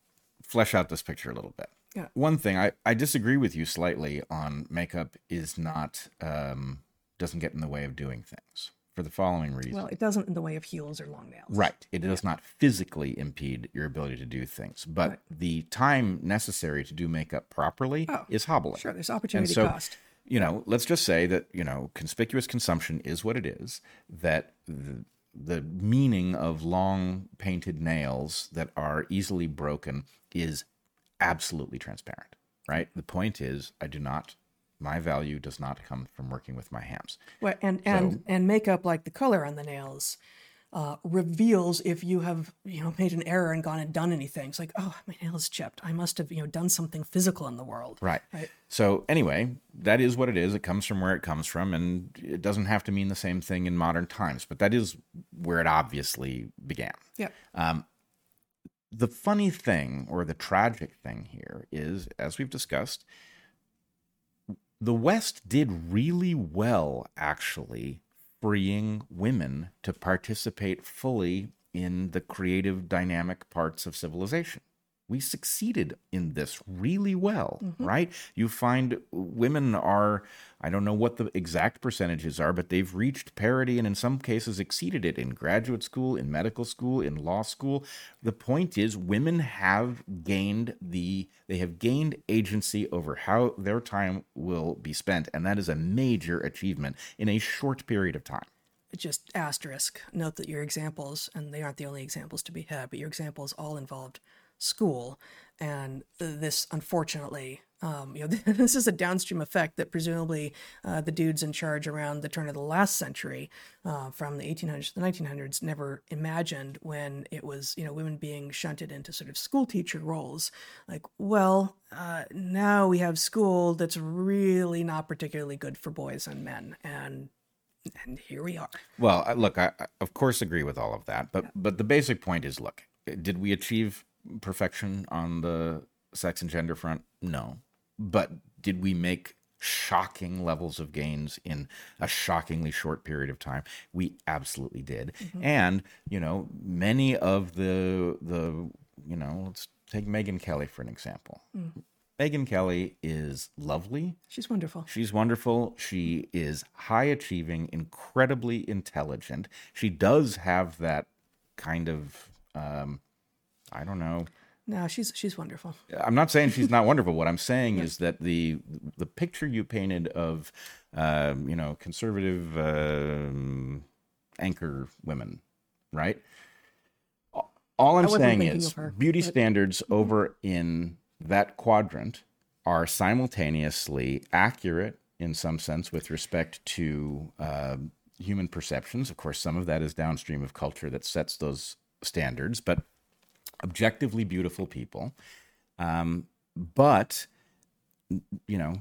flesh out this picture a little bit. Yeah. One thing I, I disagree with you slightly on makeup is not um, doesn't get in the way of doing things for the following reason. well it doesn't in the way of heels or long nails Right. It does not physically impede your ability to do things, but Right. the time necessary to do makeup properly Oh, is hobbling. sure there's And opportunity so, cost you know, let's just say that, you know, conspicuous consumption is what it is, that the, the meaning of long painted nails that are easily broken is absolutely transparent, right? The point is, I do not, my value does not come from working with my hands. Well, and and and makeup like the color on the nails uh, reveals if you have you know made an error and gone and done anything. It's like, oh, my nail is chipped. I must have you know done something physical in the world. Right. Right. So anyway, that is what it is. It comes from where it comes from, and it doesn't have to mean the same thing in modern times. But that is where it obviously began. Yeah. The funny thing, or the tragic thing here, is as we've discussed, the West did really well, actually, freeing women to participate fully in the creative, dynamic parts of civilization. We succeeded in this really well, mm-hmm. right? You find women are, I don't know what the exact percentages are, but they've reached parity and in some cases exceeded it in graduate school, in medical school, in law school. The point is, women have gained the, they have gained agency over how their time will be spent. And that is a major achievement in a short period of time. Just asterisk. Note that your examples, and they aren't the only examples to be had, but your examples all involved school, and this unfortunately. Um, you know, (laughs) this is a downstream effect that presumably uh, the dudes in charge around the turn of the last century, uh, from the 1800s to the 1900s, never imagined when it was, you know, women being shunted into sort of school teacher roles. Like, well, uh, now we have school that's really not particularly good for boys and men, and and here we are. Well, look, I, I of course agree with all of that, but but the basic point is, look, did we achieve perfection on the sex and gender front? No, but did we make shocking levels of gains in a shockingly short period of time? We absolutely did, and you know, many of the the you know, let's take Megyn Kelly for an example. Megyn Kelly is lovely. She's wonderful. She's wonderful. She is high achieving, incredibly intelligent. She does have that kind of, um, I don't know. No, she's she's wonderful. I'm not saying she's not (laughs) wonderful. What I'm saying is that the the picture you painted of, um, you know, conservative um, anchor women, right? All I'm saying is her, beauty but- standards over in that quadrant are simultaneously accurate in some sense with respect to uh, human perceptions. Of course, some of that is downstream of culture that sets those standards, but objectively beautiful people. Um, but, you know,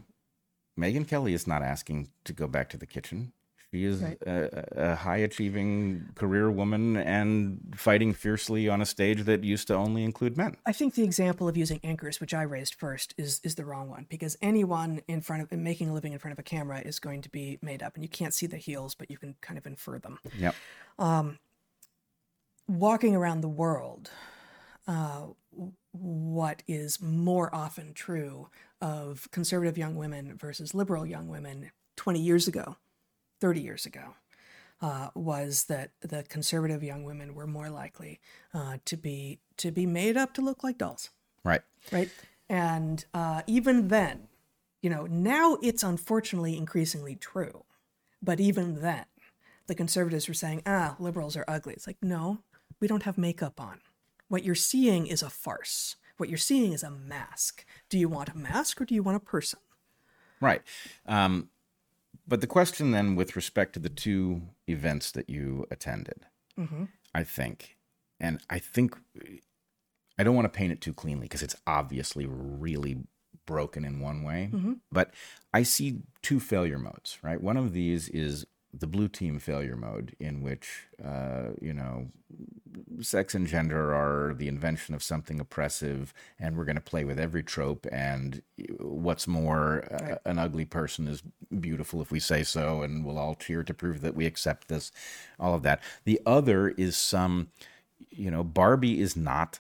Megyn Kelly is not asking to go back to the kitchen. She is Right. a, a high achieving career woman and fighting fiercely on a stage that used to only include men. I think the example of using anchors, which I raised first, is is the wrong one because anyone in front of making a living in front of a camera is going to be made up, and you can't see the heels, but you can kind of infer them. Yep. Walking around the world, uh, what is more often true of conservative young women versus liberal young women 20 years ago, 30 years ago, uh, was that the conservative young women were more likely uh, to be to be made up to look like dolls. Right. right? And uh, even then, you know, now it's unfortunately increasingly true. But even then, the conservatives were saying, ah, liberals are ugly. It's like, no, we don't have makeup on. What you're seeing is a farce. What you're seeing is a mask. Do you want a mask or do you want a person? Right. Um, but the question then, with respect to the two events that you attended, Mm-hmm. I think, and I think I don't want to paint it too cleanly because it's obviously really broken in one way, Mm-hmm. but I see two failure modes, right? One of these is the blue team failure mode, in which, uh, you know, sex and gender are the invention of something oppressive, and we're going to play with every trope. And what's more, uh, an ugly person is beautiful if we say so, and we'll all cheer to prove that we accept this, all of that. The other is some, you know, Barbie is not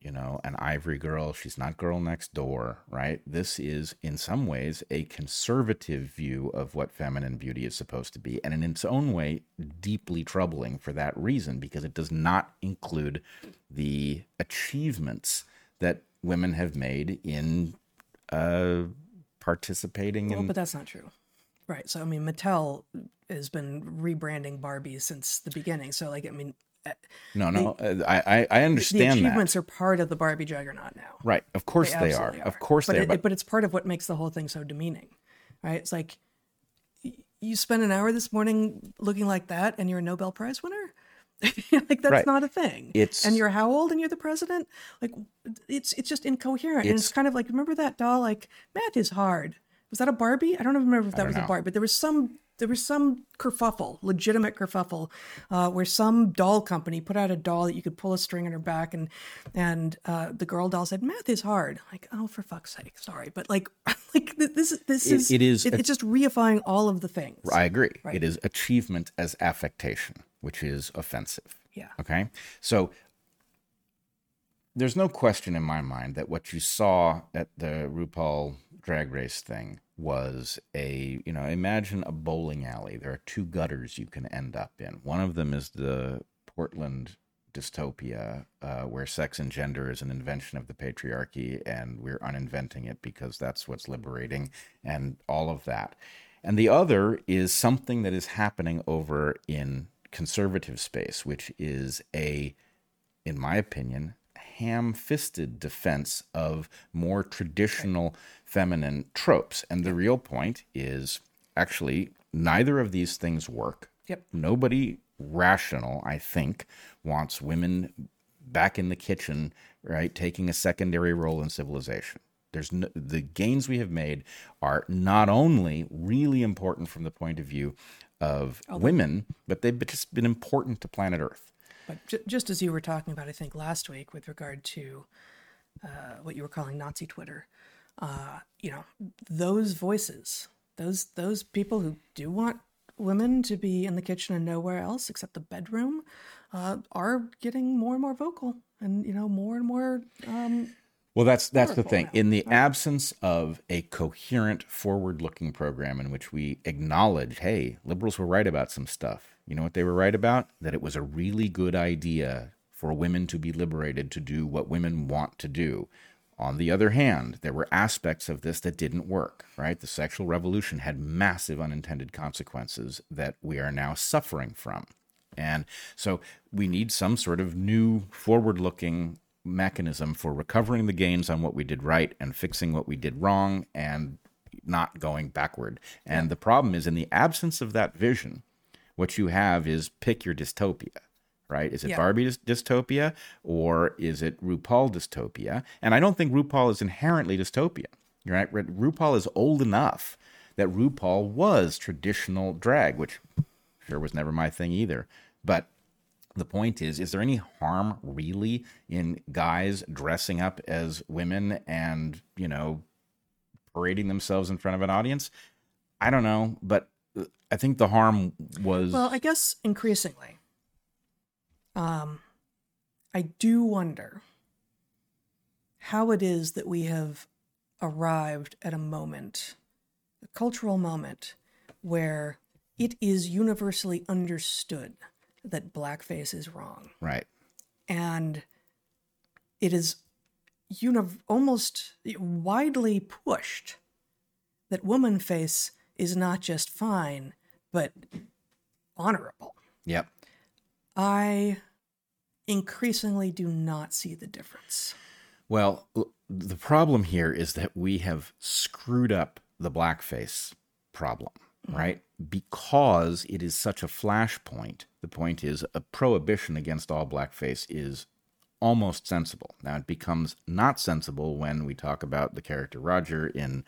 you know, an ivory girl. She's not girl next door, right? This is, in some ways, a conservative view of what feminine beauty is supposed to be. And in its own way, deeply troubling for that reason, because it does not include the achievements that women have made in uh, participating Well, in. but that's not true. Right. So, I mean, Mattel has been rebranding Barbie since the beginning. So, like, I mean, no, no, uh, I, I, the understand that. The achievements are part of the Barbie juggernaut now. Right. Of course they, are. absolutely Of course but they are. it, But but it's part of what makes the whole thing so demeaning, right? It's like you spent an hour this morning looking like that, and you're a Nobel Prize winner. (laughs) like that's Right. not a thing. It's- and you're how old, and you're the president. Like it's it's just incoherent, and It's- it's kind of like remember that doll? Like math is hard. Was that a Barbie? I don't even remember if that was a. Barbie, but there was some there was some kerfuffle, legitimate kerfuffle, uh, where some doll company put out a doll that you could pull a string on her back, and and uh, the girl doll said, "Math is hard." Like, oh, for fuck's sake, sorry, but like, (laughs) like th- this this It- is it is it- a- it's just reifying all of the things. I agree. Right. It is achievement as affectation, which is offensive. Yeah. Okay. So there's no question in my mind that what you saw at the RuPaul drag race thing was a, you know, imagine a bowling alley. There are two gutters you can end up in. One of them is the Portland dystopia uh, where sex and gender is an invention of the patriarchy and we're uninventing it because that's what's liberating and all of that. And the other is something that is happening over in conservative space, which is a, in my opinion, ham fisted defense of more traditional feminine tropes. And the real point is actually neither of these things work. Yep. Nobody rational, I think, wants women back in the kitchen, right, taking a secondary role in civilization. There's no, the gains we have made are not only really important from the point of view of women, but they've just been important to planet Earth. But j- just as you were talking about, I think last week with regard to uh, what you were calling Nazi Twitter, uh, you know, those voices, those those people who do want women to be in the kitchen and nowhere else except the bedroom, uh, are getting more and more vocal, and you know, more and more. Um, Well, that's that's the thing. now, In the absence of a coherent, forward-looking program in which we acknowledge, hey, liberals were right about some stuff. You know what they were right about? That it was a really good idea for women to be liberated to do what women want to do. On the other hand, there were aspects of this that didn't work, right? The sexual revolution had massive unintended consequences that we are now suffering from. And so we need some sort of new forward looking mechanism for recovering the gains on what we did right and fixing what we did wrong and not going backward. And the problem is, in the absence of that vision, what you have is pick your dystopia. Right? Is it Yeah. Barbie dystopia or is it RuPaul dystopia? And I don't think RuPaul is inherently dystopian. Right? RuPaul is old enough that RuPaul was traditional drag, which sure was never my thing either. But the point is, is there any harm really in guys dressing up as women and, you know, parading themselves in front of an audience? I don't know, but I think the harm was well, I guess increasingly, um, I do wonder how it is that we have arrived at a moment, a cultural moment, where it is universally understood that blackface is wrong. right. And it is uni- almost widely pushed that woman face is not just fine, but honorable. Yep. I increasingly do not see the difference. Well, the problem here is that we have screwed up the blackface problem, mm-hmm. right? Because it is such a flashpoint. The point is, a prohibition against all blackface is almost sensible. Now it becomes not sensible when we talk about the character Roger in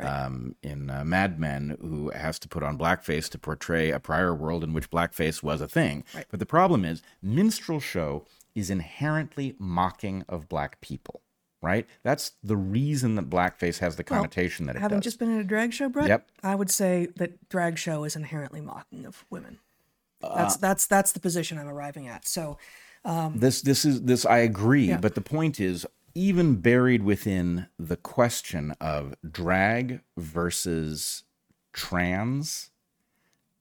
um, in uh, Mad Men, who has to put on blackface to portray a prior world in which blackface was a thing. Right. But the problem is, minstrel show is inherently mocking of black people. Right. That's the reason that blackface has the connotation that it Having does. just been in a drag show, Bret, Yep. I would say that drag show is inherently mocking of women. Uh, That's that's that's the position I'm arriving at. So Um, this this is this I agree, but the point is even buried within the question of drag versus trans,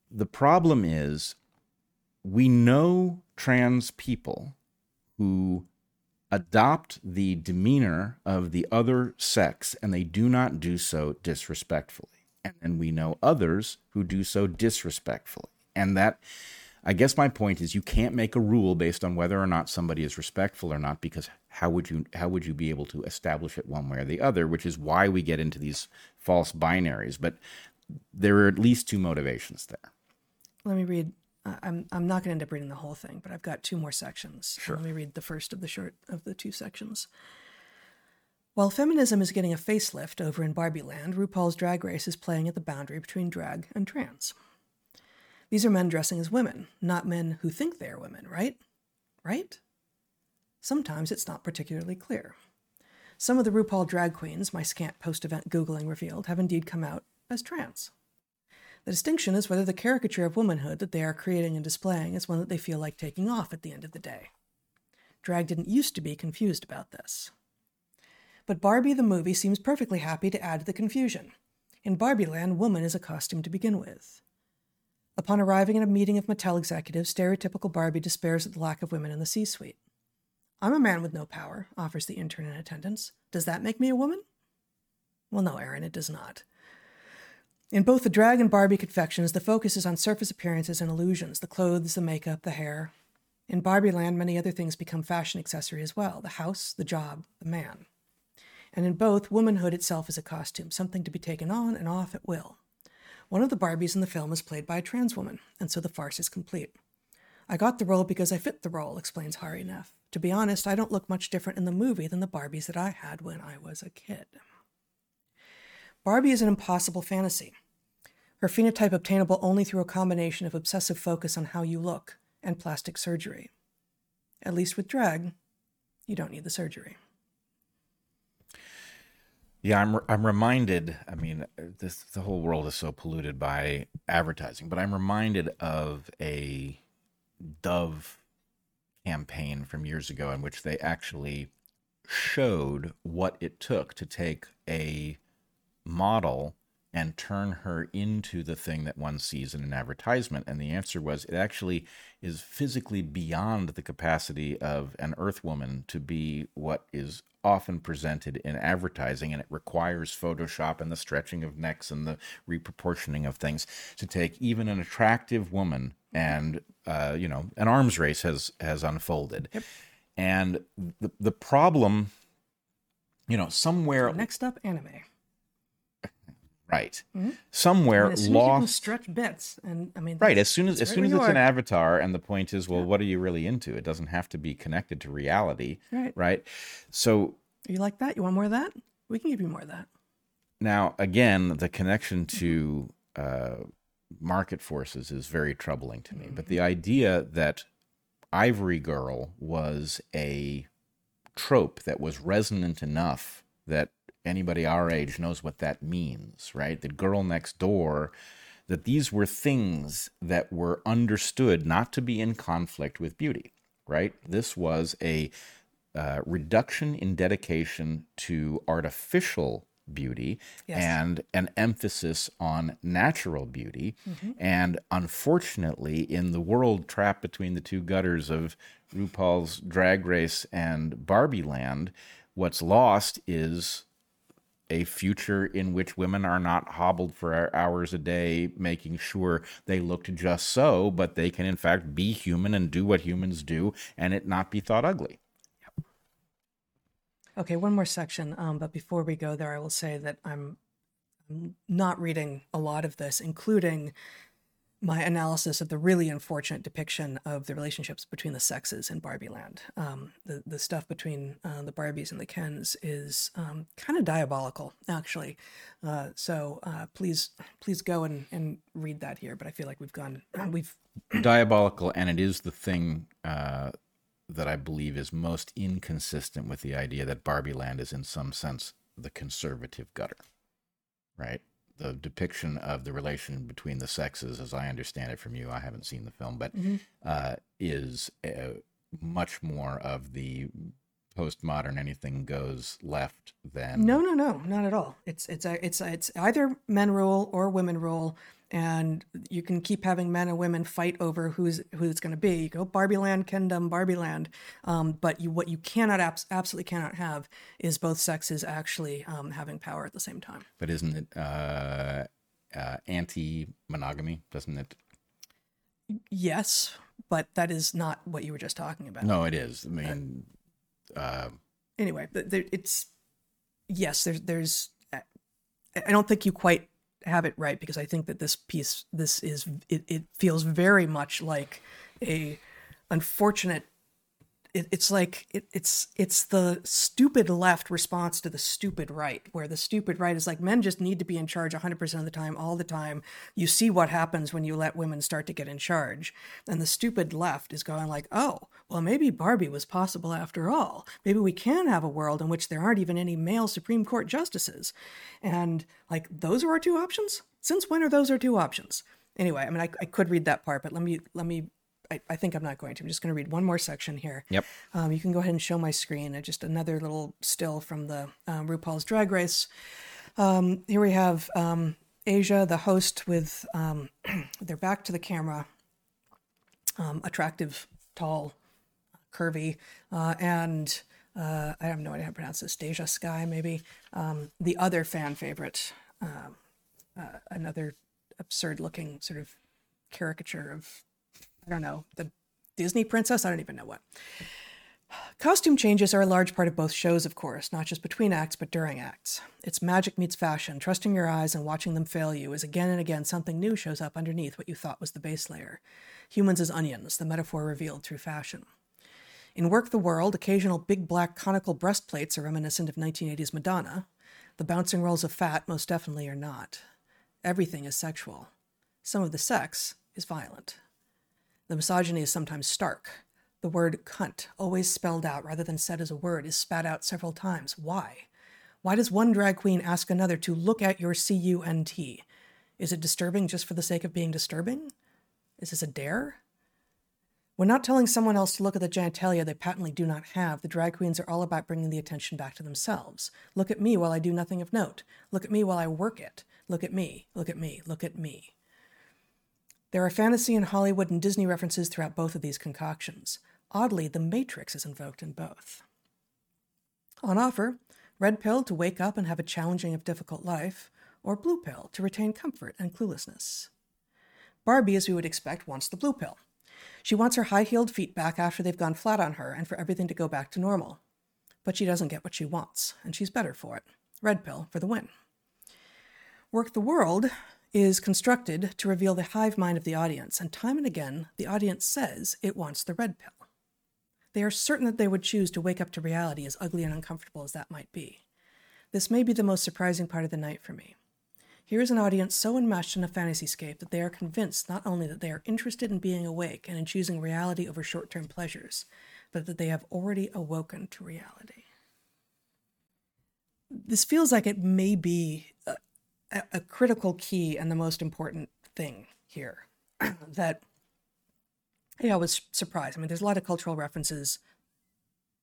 the problem is we know trans people who adopt the demeanor of the other sex and they do not do so disrespectfully. And then we know others who do so disrespectfully. And that I guess my point is you can't make a rule based on whether or not somebody is respectful or not because how would you how would you be able to establish it one way or the other, which is why we get into these false binaries. But there are at least two motivations there. let me read. I'm I'm not going to end up reading the whole thing, but I've got two more sections. Sure. Let me read the first of the short of the two sections. While feminism is getting a facelift over in Barbie Land, RuPaul's Drag Race is playing at the boundary between drag and trans. These are men dressing as women, not men who think they are women, right? Right? Sometimes it's not particularly clear. Some of the RuPaul drag queens, my scant post event Googling revealed, have indeed come out as trans. The distinction is whether the caricature of womanhood that they are creating and displaying is one that they feel like taking off at the end of the day. Drag didn't used to be confused about this. But Barbie the movie seems perfectly happy to add to the confusion. In Barbie Land, woman is a costume to begin with. Upon arriving at a meeting of Mattel executives, stereotypical Barbie despairs at the lack of women in the C suite. I'm a man with no power, offers the intern in attendance. Does that make me a woman? Well, no, Aaron, it does not. In both the drag and Barbie confections, the focus is on surface appearances and illusions the clothes, the makeup, the hair. In Barbie Land, many other things become fashion accessory as well the house, the job, the man. And in both, womanhood itself is a costume, something to be taken on and off at will. One of the Barbies in the film is played by a trans woman, and so the farce is complete. I got the role because I fit the role, explains Hari Nef. To be honest, I don't look much different in the movie than the Barbies that I had when I was a kid. Barbie is an impossible fantasy. Her phenotype obtainable only through a combination of obsessive focus on how you look and plastic surgery. At least with drag, you don't need the surgery. Yeah, I'm I'm reminded. I mean, this the whole world is so polluted by advertising, but I'm reminded of a Dove campaign from years ago in which they actually showed what it took to take a model and turn her into the thing that one sees in an advertisement. And the answer was it actually is physically beyond the capacity of an earth woman to be what is often presented in advertising. And it requires photoshop and the stretching of necks and the reproportioning of things to take even an attractive woman and uh, you know an arms race has has unfolded. And the the problem you know somewhere Next up, anime. Right mm-hmm. somewhere And as soon as lost stretch bits, and I mean, right as soon as as soon as it's an avatar and the point is well what are you really into it doesn't have to be connected to reality Right. right so you like that? You want more of that? We can give you more of that. now again the connection mm-hmm. to uh, market forces is very troubling to me but the mm-hmm. idea that ivory girl was a trope that was resonant enough that anybody our age knows what that means right the girl next door that these were things that were understood not to be in conflict with beauty right this was a uh, reduction in dedication to artificial beauty Yes. and an emphasis on natural beauty. And unfortunately, in the world trapped between the two gutters of RuPaul's Drag Race and Barbie Land, what's lost is a future in which women are not hobbled for hours a day, making sure they looked just so, but they can in fact be human and do what humans do and it not be thought ugly. Okay, one more section. Um, but before we go there, I will say that I'm, I'm not reading a lot of this, including my analysis of the really unfortunate depiction of the relationships between the sexes in Barbie Land. Um, the the stuff between uh, the Barbies and the Kens is um, kind of diabolical, actually. Uh, so uh, please please go and, and read that here. But I feel like we've gone (clears throat) we've diabolical, and it is the thing uh, that I believe is most inconsistent with the idea that Barbie Land is in some sense the conservative gutter, right? The depiction of the relation between the sexes, as I understand it from you, I haven't seen the film, but mm-hmm. uh, is uh, much more of the postmodern anything goes left then no no no not at all it's it's it's it's either men rule or women rule and you can keep having men and women fight over who's who it's going to be. You go Barbie Land, kingdom Barbie Land, um, but you what you cannot abs- absolutely cannot have is both sexes actually um, having power at the same time. But isn't it uh, uh, anti-monogamy? Doesn't it? Yes, but that is not what you were just talking about. No, it is. I mean, uh, anyway, it's yes. There's there's. I don't think you quite have it right because I think that this piece, this is, it, it feels very much like a unfortunate. It, it's like it, it's it's the stupid left response to the stupid right, where the stupid right is like men just need to be in charge 100% of the time, all the time. You see what happens when you let women start to get in charge, and the stupid left is going like, oh, well, maybe Barbie was possible after all. Maybe we can have a world in which there aren't even any male Supreme Court justices. And like, those are our two options? Since when are those our two options? Anyway, I mean, I, I could read that part, but let me, let me, I, I think I'm not going to. I'm just going to read one more section here. Yep. Um, you can go ahead and show my screen. Just another little still from the um, RuPaul's Drag Race. Um, here we have um, Asia, the host, with um, (clears throat) their back to the camera, um, attractive, tall curvy, uh, and uh, I have no idea how to pronounce this. Deja Skye, maybe um, the other fan favorite, um, uh, another absurd-looking sort of caricature of I don't know the Disney princess. I don't even know what. Costume changes are a large part of both shows, of course, not just between acts, but during acts. It's magic meets fashion. Trusting your eyes and watching them fail you as again and again something new shows up underneath what you thought was the base layer. Humans as onions, the metaphor revealed through fashion. In Werk the World, occasional big black conical breastplates are reminiscent of 1980s Madonna. The bouncing rolls of fat most definitely are not. Everything is sexual. Some of the sex is violent. The misogyny is sometimes stark. The word cunt, always spelled out rather than said as a word, is spat out several times. Why? Why does one drag queen ask another to look at your C U N T? Is it disturbing just for the sake of being disturbing? Is this a dare? When not telling someone else to look at the genitalia they patently do not have, the drag queens are all about bringing the attention back to themselves. Look at me while I do nothing of note. Look at me while I work it. Look at me. Look at me. Look at me. There are fantasy and Hollywood and Disney references throughout both of these concoctions. Oddly, The Matrix is invoked in both. On offer, red pill to wake up and have a challenging if difficult life, or blue pill to retain comfort and cluelessness. Barbie, as we would expect, wants the blue pill. She wants her high heeled feet back after they've gone flat on her and for everything to go back to normal. But she doesn't get what she wants, and she's better for it. Red pill for the win. Werk the World is constructed to reveal the hive mind of the audience, and time and again, the audience says it wants the red pill. They are certain that they would choose to wake up to reality, as ugly and uncomfortable as that might be. This may be the most surprising part of the night for me. Here is an audience so enmeshed in a fantasyscape that they are convinced not only that they are interested in being awake and in choosing reality over short term pleasures, but that they have already awoken to reality. This feels like it may be a, critical key and the most important thing here. (clears throat) that, yeah, I was surprised. I mean, there's a lot of cultural references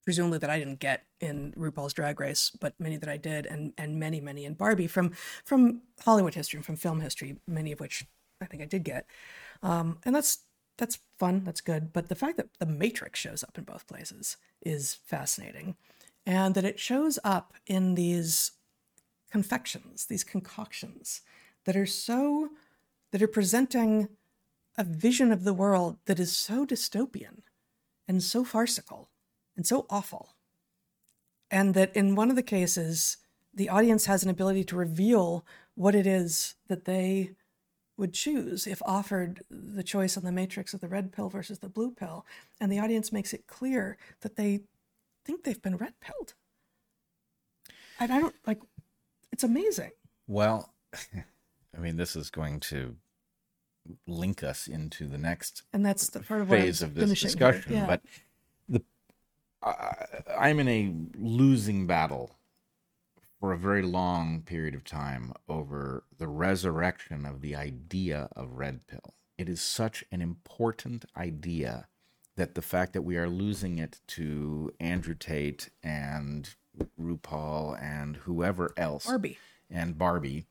presumably that I didn't get in RuPaul's Drag Race, but many that I did, and and many many in Barbie from from Hollywood history, and from film history, many of which I think I did get, um, and that's that's fun, that's good. But the fact that the Matrix shows up in both places is fascinating, and that it shows up in these confections, these concoctions that are so, that are presenting a vision of the world that is so dystopian and so farcical and so awful. And that in one of the cases, the audience has an ability to reveal what it is that they would choose if offered the choice on the matrix of the red pill versus the blue pill. And the audience makes it clear that they think they've been red pilled. And I don't like, it's amazing. Well, (laughs) I mean, this is going to link us into the next And that's the part of phase of this discussion. Yeah. But the I I'm in a losing battle for a very long period of time over the resurrection of the idea of red pill. It is such an important idea that the fact that we are losing it to Andrew Tate and RuPaul and whoever else. Barbie. and Barbie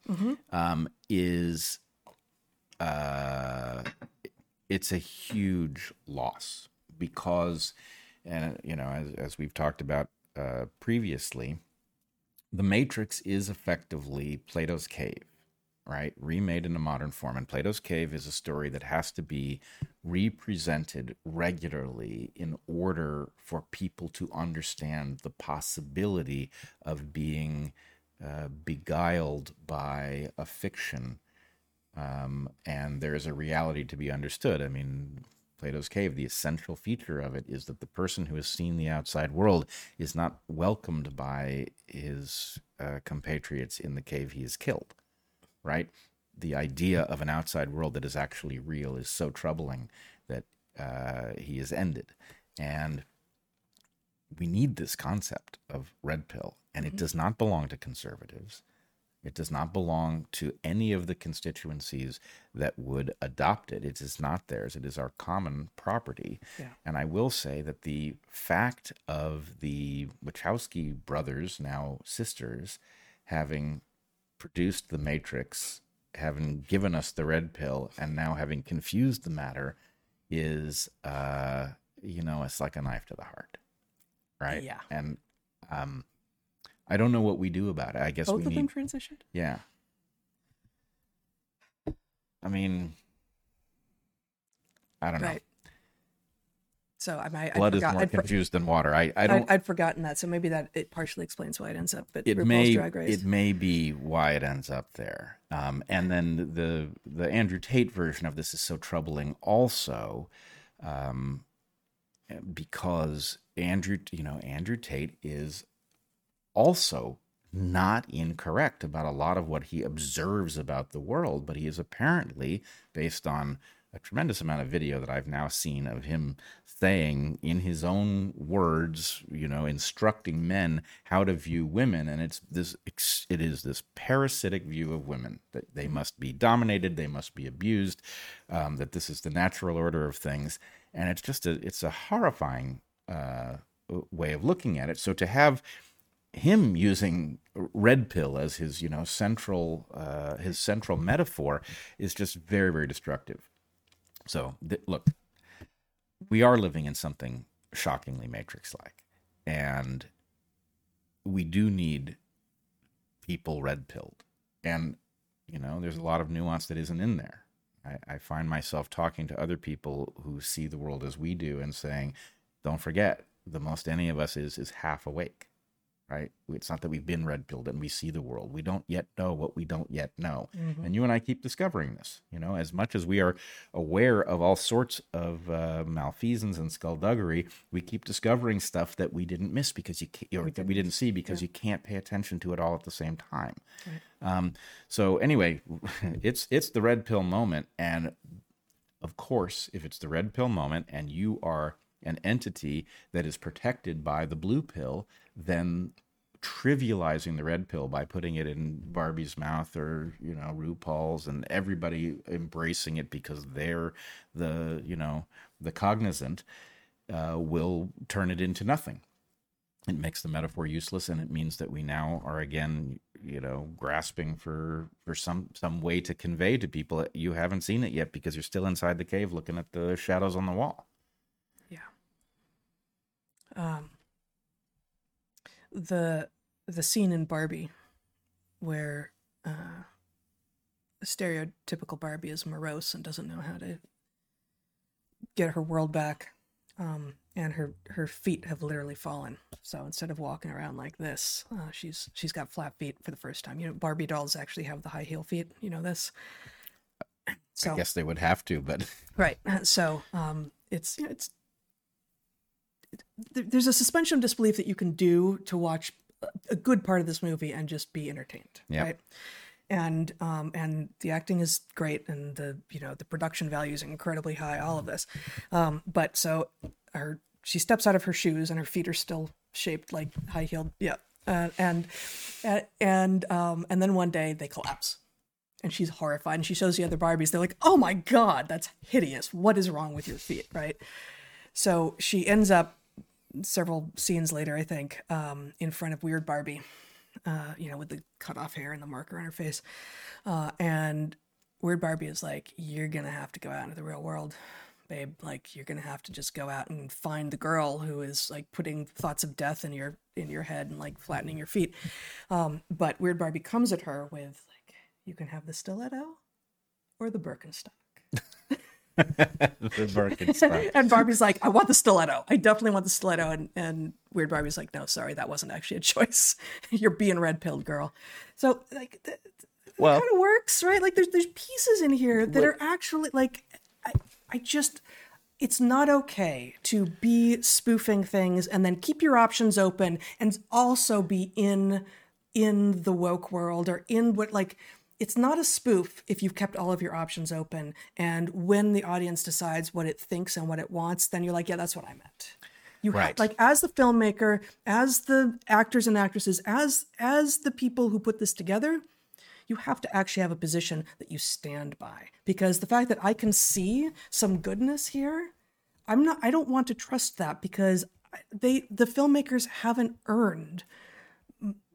um, is uh, it's a huge loss because, and you know, as, as we've talked about uh, previously, the Matrix is effectively Plato's cave, right? Remade in a modern form. And Plato's cave is a story that has to be represented regularly in order for people to understand the possibility of being uh, beguiled by a fiction. Um, and there is a reality to be understood. I mean, Plato's cave, the essential feature of it is that the person who has seen the outside world is not welcomed by his uh, compatriots in the cave he has killed, right? The idea of an outside world that is actually real is so troubling that uh, he is ended. And we need this concept of red pill, and it does not belong to conservatives. It does not belong to any of the constituencies that would adopt it. It is not theirs. It is our common property. Yeah. And I will say that the fact of the Wachowski brothers, now sisters, having produced The Matrix, having given us the red pill, and now having confused the matter is, uh, you know, it's like a knife to the heart. Right? Yeah. And um, I don't know what we do about it. I guess Both we of need. them transitioned? Yeah. I mean, I don't know. So I might Blood I'd is forgot, more I'd, for- confused than water. I, I don't. I'd forgotten that. So maybe that it partially explains why it ends up at it RuPaul's may Drag Race. it may be why it ends up there. Um, and then the the Andrew Tate version of this is so troubling also, um, because Andrew you know Andrew Tate is also not incorrect about a lot of what he observes about the world, but he is apparently based on a tremendous amount of video that I've now seen of him saying in his own words, you know, instructing men how to view women, and it's this it is this parasitic view of women that they must be dominated, they must be abused, um, that this is the natural order of things, and it's just a it's a horrifying uh, way of looking at it. So to have him using red pill as his you know central uh, his central metaphor is just very very destructive so th- look we are living in something shockingly matrix like and we do need people red pilled and you know there's a lot of nuance that isn't in there. I, I find myself talking to other people who see the world as we do and saying don't forget the most any of us is is half awake right? It's not that we've been red pilled and we see the world. We don't yet know what we don't yet know. And you and I keep discovering this, you know, as much as we are aware of all sorts of uh, malfeasance and skullduggery, we keep discovering stuff that we didn't miss because you can't, or that we didn't see because you can't pay attention to it all at the same time. Um, so anyway, (laughs) it's it's the red pill moment, and of course, if it's the red pill moment and you are an entity that is protected by the blue pill, then trivializing the red pill by putting it in Barbie's mouth or, you know, RuPaul's and everybody embracing it because they're the, you know, the cognizant uh, will turn it into nothing. It makes the metaphor useless, and it means that we now are again, you know, grasping for for some some way to convey to people you haven't seen it yet because you're still inside the cave looking at the shadows on the wall. Um, the the scene in Barbie where uh, the stereotypical Barbie is morose and doesn't know how to get her world back. Um, and her her feet have literally fallen. So instead of walking around like this, uh, she's she's got flat feet for the first time. You know, Barbie dolls actually have the high heel feet. You know this. I guess they would have to, but right. So um, it's you know, it's it, there's a suspension of disbelief that you can do to watch a good part of this movie and just be entertained. Yep. Right. And um, and the acting is great, and the you know the production value is incredibly high. All of this, um, but so her she steps out of her shoes and her feet are still shaped like high heeled. Yeah, uh, and and um, and then one day they collapse, and she's horrified. And she shows the other Barbies. They're like, "Oh my god, that's hideous! What is wrong with your feet?" Right. So she ends up several scenes later, I think, um, in front of Weird Barbie, uh, you know, with the cut off hair and the marker on her face, uh, and Weird Barbie is like, "You're gonna have to go out into the real world." babe. Like you're gonna have to just go out and find the girl who is like putting thoughts of death in your in your head and like flattening your feet. Um, but weird barbie comes at her with like you can have the stiletto or the birkenstock (laughs) the Birkenstock. (laughs) and Barbie's like, I want the stiletto. I definitely want the stiletto. And, and Weird Barbie's like, no, sorry, that wasn't actually a (laughs) choice. You're being red pilled, girl. So like, that, well, kind of works, right? Like, there's there's pieces in here that are actually like, I, I just it's not okay to be spoofing things and then keep your options open and also be in in the woke world or in what like it's not a spoof if you've kept all of your options open and when the audience decides what it thinks and what it wants then you're like yeah that's what i meant you right. like as the filmmaker as the actors and actresses as as the people who put this together you have to actually have a position that you stand by because the fact that I can see some goodness here, I'm not I don't want to trust that because they the filmmakers haven't earned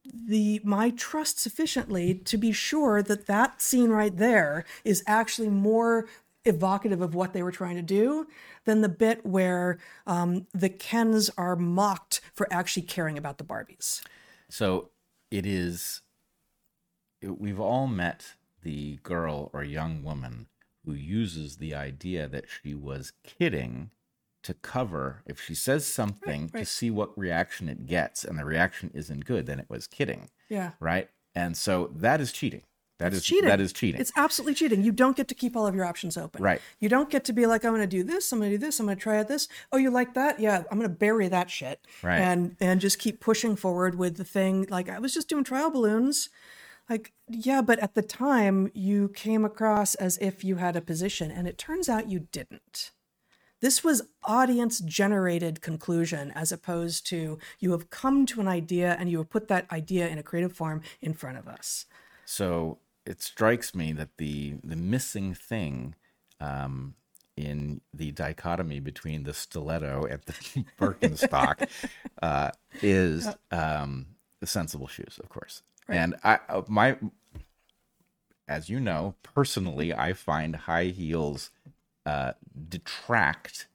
the my trust sufficiently to be sure that that scene right there is actually more evocative of what they were trying to do than the bit where um, the Kens are mocked for actually caring about the Barbies. So it is we've all met the girl or young woman who uses the idea that she was kidding to cover if she says something right, right. to see what reaction it gets and the reaction isn't good then it was kidding yeah. right? And so that is cheating. That it's is cheating. that is cheating. It's absolutely cheating. You don't get to keep all of your options open. Right. You don't get to be like i'm going to do this i'm going to do this i'm going to try out this. Oh you like that? Yeah i'm going to bury that shit. Right. And and just keep pushing forward with the thing. Like i was just doing trial balloons. Like yeah but at the time you came across as if you had a position and it turns out you didn't this was audience generated conclusion as opposed to you have come to an idea and you have put that idea in a creative form in front of us so it strikes me that the the missing thing um, in the dichotomy between the stiletto and the (laughs) Birkenstock uh, is um, the sensible shoes, of course. Right. And I uh, my as you know, personally, I find high heels uh, detract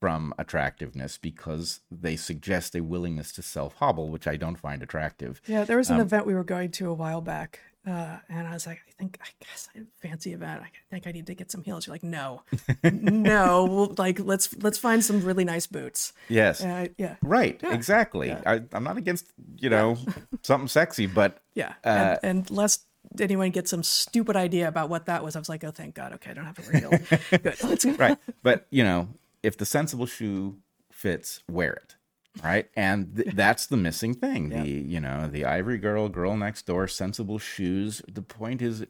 from attractiveness because they suggest a willingness to self hobble, which I don't find attractive. Yeah, there was an um, event we were going to a while back, uh, and I was like, I think, I guess, a fancy event. I think I need to get some heels. You're like, no, (laughs) no, well, like let's let's find some really nice boots. Yes. Uh, yeah. Right. Yeah. Exactly. Yeah. I, am not against you know something sexy, but (laughs) yeah, uh, and, and lest anyone get some stupid idea about what that was, I was like, oh, thank God. Okay, I don't have to heels. (laughs) Good. Let's (laughs) right. But you know, if the sensible shoe fits, wear it. Right. And th- that's the missing thing. The, you know, the ivory girl, girl next door, sensible shoes. The point is,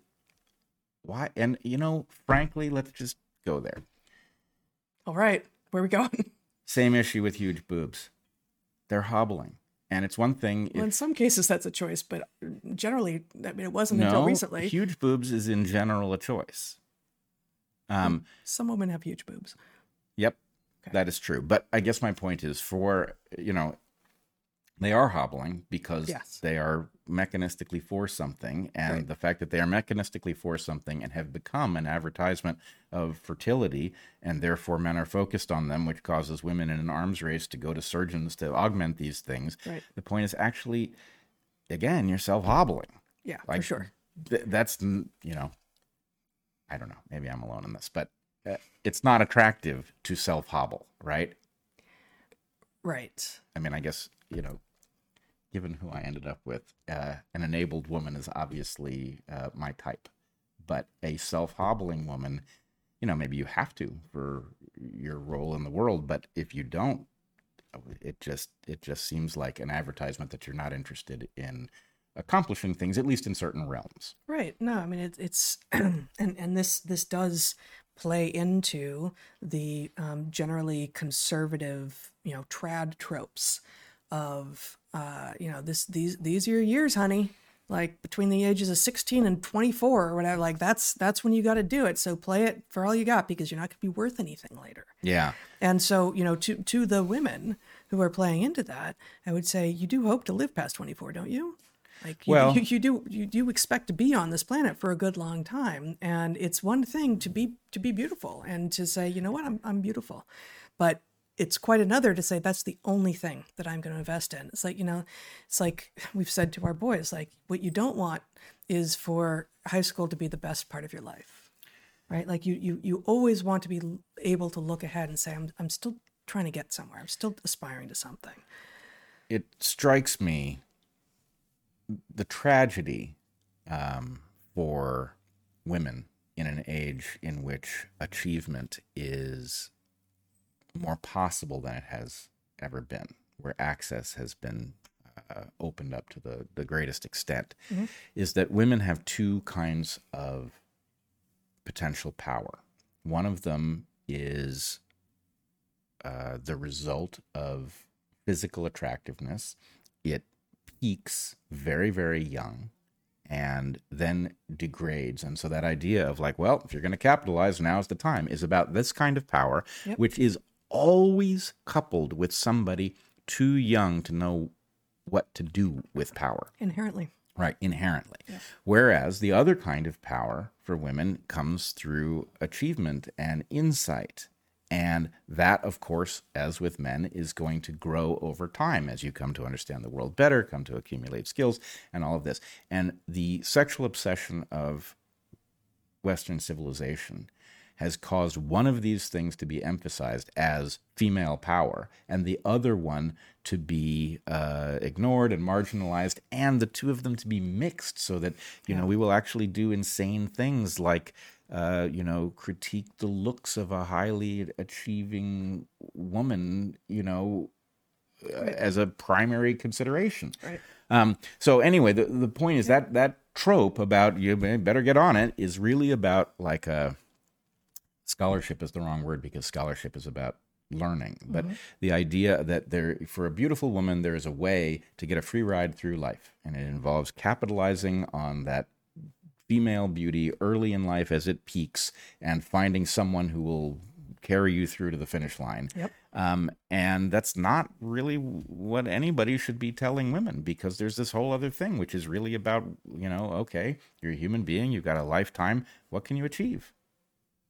why? And, you know, frankly, let's just go there. All right. Where are we going? (laughs) Same issue with huge boobs. They're hobbling. And it's one thing. If, in some cases, that's a choice, but generally, I mean, it wasn't no, until recently. Huge boobs is in general a choice. Um, some women have huge boobs. Yep, okay. that is true. But I guess my point is for, you know, they are hobbling because yes. they are mechanistically for something. And right. the fact that they are mechanistically for something and have become an advertisement of fertility, and therefore men are focused on them, which causes women in an arms race to go to surgeons to augment these things. Right. The point is actually, again, you're self hobbling. Yeah, for Like, sure. th- that's you know i don't know maybe i'm alone in this but uh, it's not attractive to self hobble right Right. i mean i guess you know given who i ended up with uh, an enabled woman is obviously uh, my type but a self hobbling woman you know maybe you have to for your role in the world but if you don't it just it just seems like an advertisement that you're not interested in accomplishing things at least in certain realms Right. No, I mean it, it's (clears throat) and and this this does play into the um, generally conservative, you know, trad tropes of uh, you know this these these are your years, honey. Like between the ages of sixteen and twenty four or whatever. Like that's that's when you got to do it. So play it for all you got because you're not going to be worth anything later. yeah And so, you know, to to the women who are playing into that, I would say you do hope to live past 24, don't you? Like you, Well- you, you do you do expect to be on this planet for a good long time, and it's one thing to be to be beautiful and to say, you know what, I'm I'm beautiful, but it's quite another to say that's the only thing that I'm going to invest in. It's like you know, it's like (laughs) we've said to our boys, like what you don't want is for high school to be the best part of your life right? Like you you you always want to be able to look ahead and say i'm i'm still trying to get somewhere. I'm still aspiring to something. It strikes me the tragedy um, for women in an age in which achievement is more possible than it has ever been, where access has been uh, opened up to the, the greatest extent, is that women have two kinds of potential power. One of them is uh, the result of physical attractiveness. It peaks very, very young and then degrades. And so that idea of like, well, if you're going to capitalize, now's the time is about this kind of power, Yep. which is always coupled with somebody too young to know what to do with power. inherently Right, inherently. Whereas the other kind of power for women comes through achievement and insight. And that, of course, as with men, is going to grow over time as you come to understand the world better, come to accumulate skills, and all of this. And the sexual obsession of Western civilization has caused one of these things to be emphasized as female power and the other one to be uh, ignored and marginalized and the two of them to be mixed so that you know we will actually do insane things like uh, you know critique the looks of a highly achieving woman you know uh, as a primary consideration. Right. Um, so anyway, the, the point is that that trope about you better get on it is really about like a scholarship is the wrong word because scholarship is about learning, but the idea that there for a beautiful woman there is a way to get a free ride through life, and it involves capitalizing on that female beauty early in life as it peaks and finding someone who will carry you through to the finish line. Yep. Um, and that's not really what anybody should be telling women because there's this whole other thing, which is really about, you know, okay, you're a human being, you've got a lifetime. What can you achieve?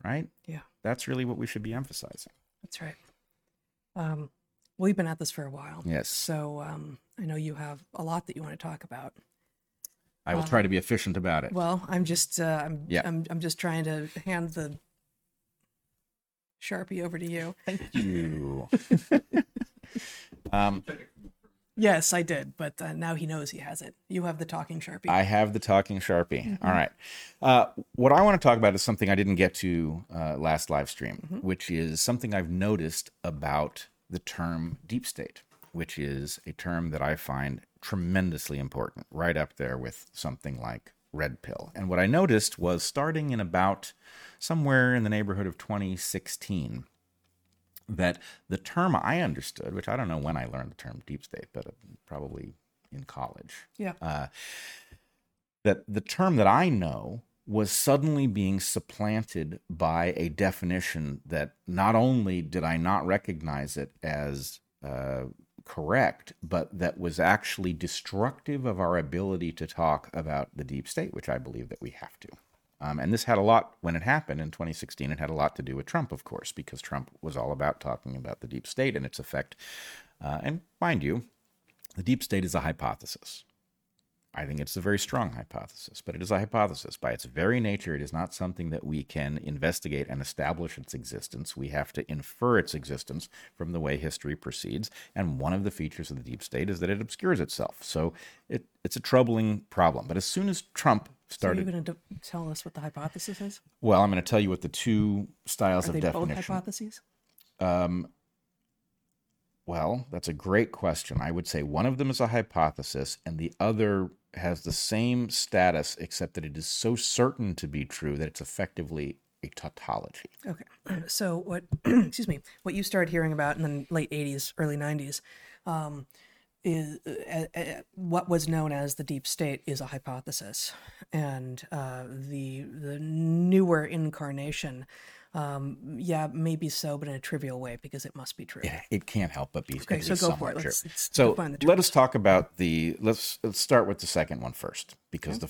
Right? yeah That's really what we should be emphasizing. that's right um we've been at this for a while Yes. so um i know you have a lot that you want to talk about I will try to be efficient about it. well i'm just uh i'm Yeah. I'm, I'm just trying to hand the sharpie over to you Thank you. (laughs) um, yes i did but uh, now he knows he has it you have the talking sharpie I have the talking sharpie. All right. Uh, what I want to talk about is something I didn't get to uh, last live stream, which is something I've noticed about the term deep state, which is a term that I find tremendously important, right up there with something like red pill. And what I noticed was starting in about somewhere in the neighborhood of 2016 that the term I understood, which I don't know when I learned the term deep state, but uh, probably in college, yeah uh, that the term that I know was suddenly being supplanted by a definition that not only did I not recognize it as uh, correct, but that was actually destructive of our ability to talk about the deep state, which I believe that we have to. Um, and this had a lot, when it happened in 2016, it had a lot to do with Trump, of course, because Trump was all about talking about the deep state and its effect. Uh, and mind you, the deep state is a hypothesis. I think it's a very strong hypothesis, but it is a hypothesis. By its very nature, it is not something that we can investigate and establish its existence. We have to infer its existence from the way history proceeds. And one of the features of the deep state is that it obscures itself. So it, it's a troubling problem. But as soon as Trump started. So you're going to tell us what the hypothesis is? Well, I'm going to tell you what the two styles of definition Are of they definition. both hypotheses? Well, that's a great question. I would say one of them is a hypothesis, and the other has the same status, except that it is so certain to be true that it's effectively a tautology. Okay. (clears throat) So what? (clears throat) excuse me. What you started hearing about in the late '80s, early '90s, um, is uh, uh, what was known as the deep state is a hypothesis, and uh, the the newer incarnation, um, yeah, maybe so, but in a trivial way because it must be true. It, it can't help but be. Okay, so go for it. true. Let's- let's so let us talk about the. Let's let's start with the second one first, because the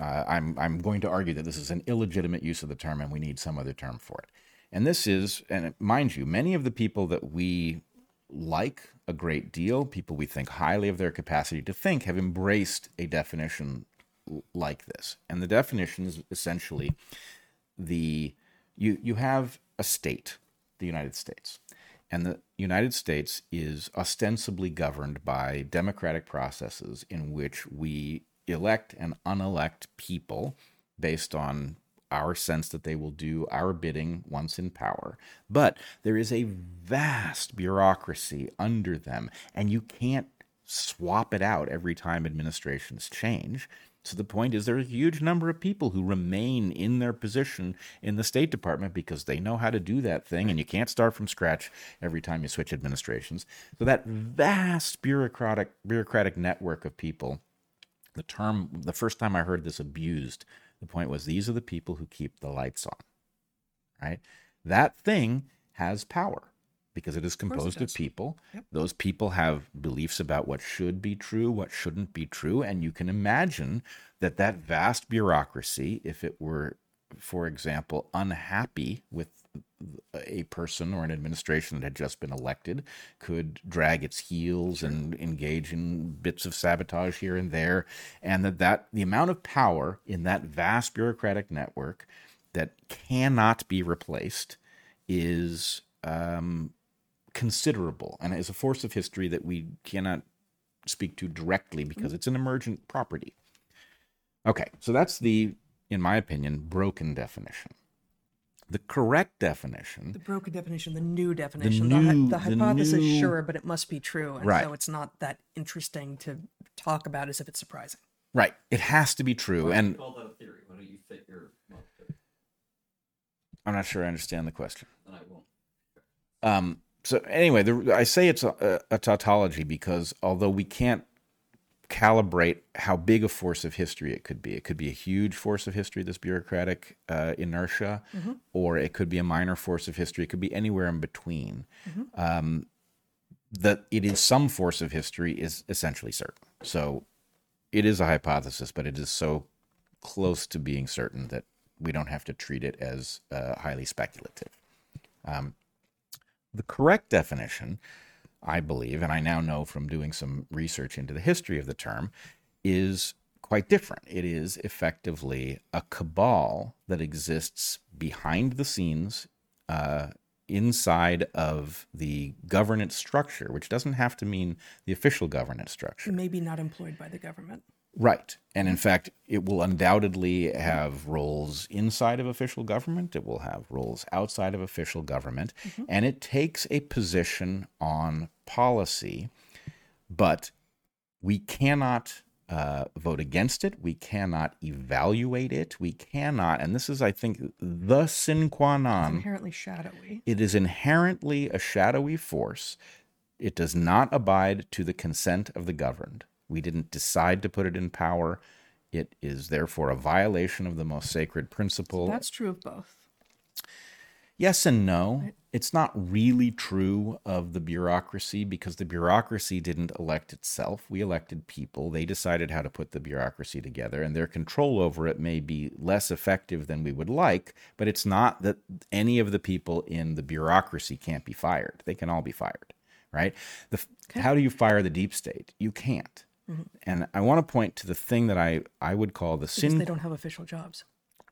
uh, I'm I'm going to argue that this is an illegitimate use of the term, and we need some other term for it. And this is, and mind you, many of the people that we like a great deal, people we think highly of their capacity to think, have embraced a definition like this. And the definition is essentially the you you have a state, the United States. And the United States is ostensibly governed by democratic processes in which we elect and unelect people based on our sense that they will do our bidding once in power. But there is a vast bureaucracy under them, and you can't swap it out every time administrations change. So the point is, there's a huge number of people who remain in their position in the State Department because they know how to do that thing, and you can't start from scratch every time you switch administrations. So that vast bureaucratic bureaucratic network of people the term the first time i heard this abused the point was these are the people who keep the lights on right? That thing has power because it is composed of does. people. Those people have beliefs about what should be true what shouldn't be true and you can imagine that that vast bureaucracy if it were for example unhappy with a person or an administration that had just been elected could drag its heels and engage in bits of sabotage here and there and that, that the amount of power in that vast bureaucratic network that cannot be replaced is um, considerable and is a force of history that we cannot speak to directly because it's an emergent property. Okay so that's the in my opinion broken definition the correct definition The broken definition, the new definition. The, new- the the hypothesis, new- sure, but it must be true. And Right. so it's not that interesting to talk about as if it's surprising. Right. It has to be true. And call that a theory. Why don't you fit your well. I'm not sure I understand the question. Then I won't. Um, so anyway, the, I say it's a, a tautology because although we can't calibrate how big a force of history it could be, it could be a huge force of history, this bureaucratic uh, inertia, or it could be a minor force of history. It could be anywhere in between. Um, that it is some force of history is essentially certain. So it is a hypothesis, but it is so close to being certain that we don't have to treat it as uh, highly speculative. Um, the correct definition, I believe, and I now know from doing some research into the history of the term, is quite different. It is effectively a cabal that exists behind the scenes uh, inside of the governance structure, which doesn't have to mean the official governance structure. Maybe not employed by the government. Right. And in fact, it will undoubtedly have roles inside of official government. It will have roles outside of official government. And it takes a position on policy, but we cannot uh, vote against it. We cannot evaluate it. We cannot, and this is, I think, the sine qua non. It's inherently shadowy. it is inherently a shadowy force. It does not abide to the consent of the governed. We didn't decide to put it in power. It is therefore a violation of the most sacred principle. That's true of both. yes and no. It's not really true of the bureaucracy because the bureaucracy didn't elect itself. We elected people. They decided how to put the bureaucracy together, and their control over it may be less effective than we would like, but it's not that any of the people in the bureaucracy can't be fired. They can all be fired, right? The, How do you fire the deep state? You can't. Mm-hmm. And I want to point to the thing that I, I would call the Because sin they don't have official jobs.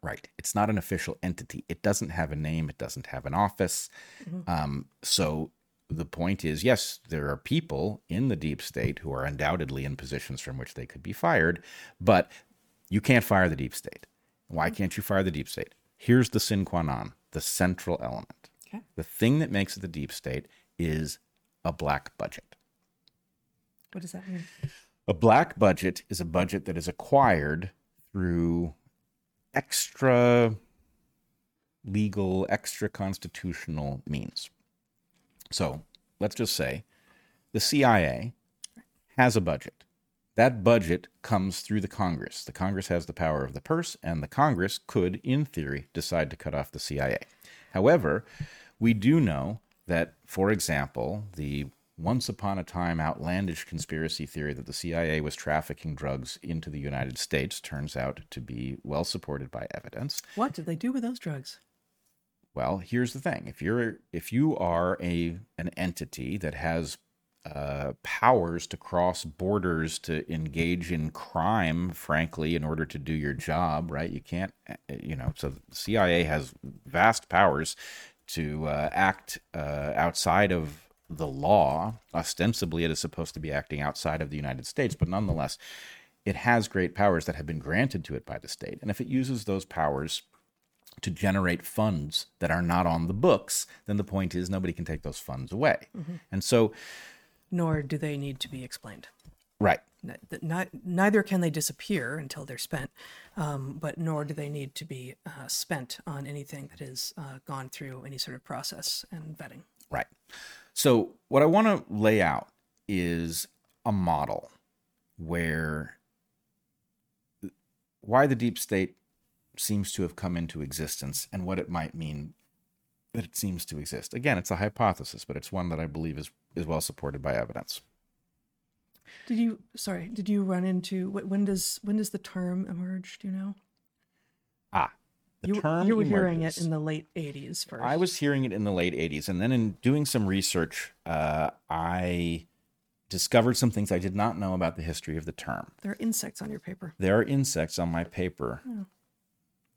Right. It's not an official entity. It doesn't have a name. It doesn't have an office. Mm-hmm. Um, so the point is yes, there are people in the deep state who are undoubtedly in positions from which they could be fired, but you can't fire the deep state. Why mm-hmm. can't you fire the deep state? Here's the sin qua non, the central element. Okay. The thing that makes it the deep state is a black budget. What does that mean? A black budget is a budget that is acquired through extra legal, extra constitutional means. So let's just say the CIA has a budget. That budget comes through the Congress. The Congress has the power of the purse, and the Congress could, in theory, decide to cut off the CIA. However, we do know that, for example, the once upon a time outlandish conspiracy theory that the CIA was trafficking drugs into the United States turns out to be well supported by evidence. What did they do with those drugs? Well, here's the thing: if you're if you are a an entity that has uh, powers to cross borders to engage in crime, frankly, in order to do your job, right? You can't, uh, you know. So the CIA has vast powers to uh, act uh, outside of the law. Ostensibly, it is supposed to be acting outside of the United States, but nonetheless, it has great powers that have been granted to it by the state. And if it uses those powers to generate funds that are not on the books, then the point is nobody can take those funds away. And so, Nor do they need to be explained. right, Not, neither can they disappear until they're spent, um, but nor do they need to be uh, spent on anything that has uh, gone through any sort of process and vetting. right. So, what I want to lay out is a model where why the deep state seems to have come into existence and what it might mean that it seems to exist. Again, it's a hypothesis, but it's one that I believe is is well supported by evidence. Did you? Sorry, did you run into wh- when does when does the term emerge? Do you know? Ah, the you, term you were hearing it in the late '80s first. I was hearing it in the late 80s. And then in doing some research, uh, I discovered some things I did not know about the history of the term. There are insects on your paper. There are insects on my paper.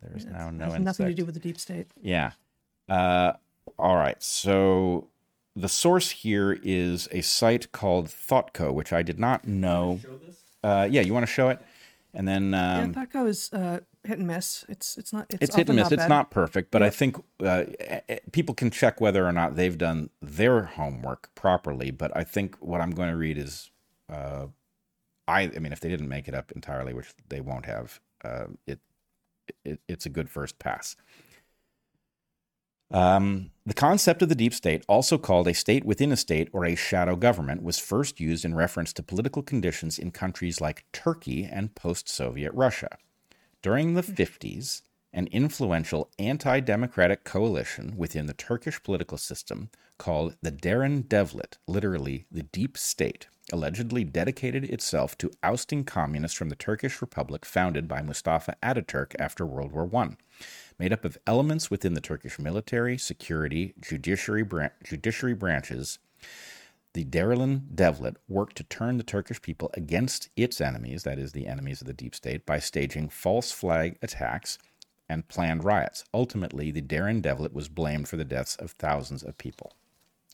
There is now no Has insect. nothing to do with the deep state. Yeah. Uh, all right. So the source here is a site called ThoughtCo, which I did not know. Show this? Uh, yeah, you want to show it? And then um, yeah, ThoughtCo is uh, hit and miss. It's it's not. It's, it's hit and miss. Not it's not perfect, but I think uh, eh, eh, people can check whether or not they've done their homework properly. But I think what I'm going to read is, uh, I, I mean, if they didn't make it up entirely, which they won't have, uh, it, it it's a good first pass. Um, the concept of the deep state, also called a state within a state or a shadow government, was first used in reference to political conditions in countries like Turkey and post Soviet Russia. During the 50s, an influential anti democratic coalition within the Turkish political system called the Derin Devlet, literally the deep state, allegedly dedicated itself to ousting communists from the Turkish Republic founded by Mustafa Ataturk after World War I. Made up of elements within the Turkish military, security, judiciary, bran- judiciary branches, the Derin Devlet worked to turn the Turkish people against its enemies, that is, the enemies of the deep state, by staging false flag attacks and planned riots. Ultimately, the Derin Devlet was blamed for the deaths of thousands of people.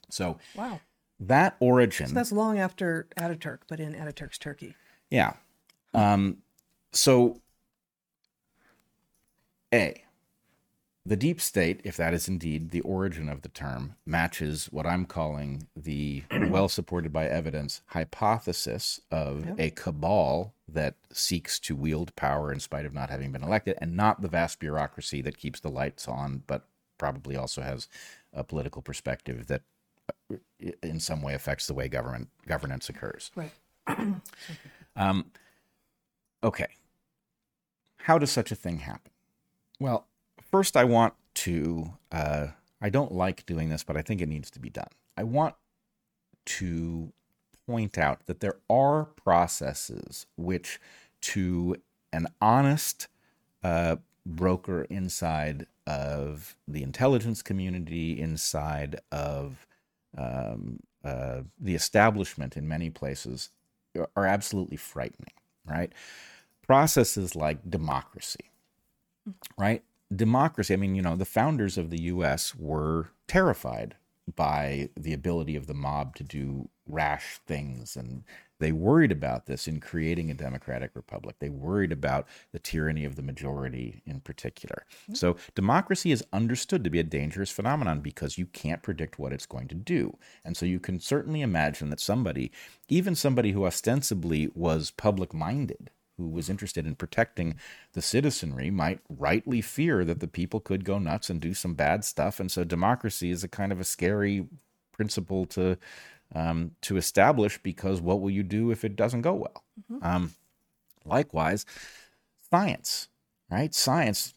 So Wow. that origin, So that's long after Ataturk, but in Ataturk's Turkey. yeah. Um, so, A, the deep state, if that is indeed the origin of the term, matches what I'm calling the (clears throat) well supported by evidence hypothesis of Yep. a cabal that seeks to wield power in spite of not having been elected, and not the vast bureaucracy that keeps the lights on, but probably also has a political perspective that uh, in some way affects the way government governance occurs. Right. (clears throat) Um, okay. How does such a thing happen? Well, first, I want to, uh, I don't like doing this, but I think it needs to be done. I want to point out that there are processes which, to an honest uh, broker inside of the intelligence community, inside of um, uh, the establishment in many places, are absolutely frightening, right? Processes like democracy, right? Democracy, I mean, you know, the founders of the US were terrified by the ability of the mob to do rash things and they worried about this in creating a democratic republic. They worried about the tyranny of the majority in particular. Mm-hmm. So, democracy is understood to be a dangerous phenomenon because you can't predict what it's going to do. And so, you can certainly imagine that somebody, even somebody who ostensibly was public minded, who was interested in protecting the citizenry might rightly fear that the people could go nuts and do some bad stuff. And so democracy is a kind of a scary principle to um, to establish because what will you do if it doesn't go well? Um, likewise, science, right? Science,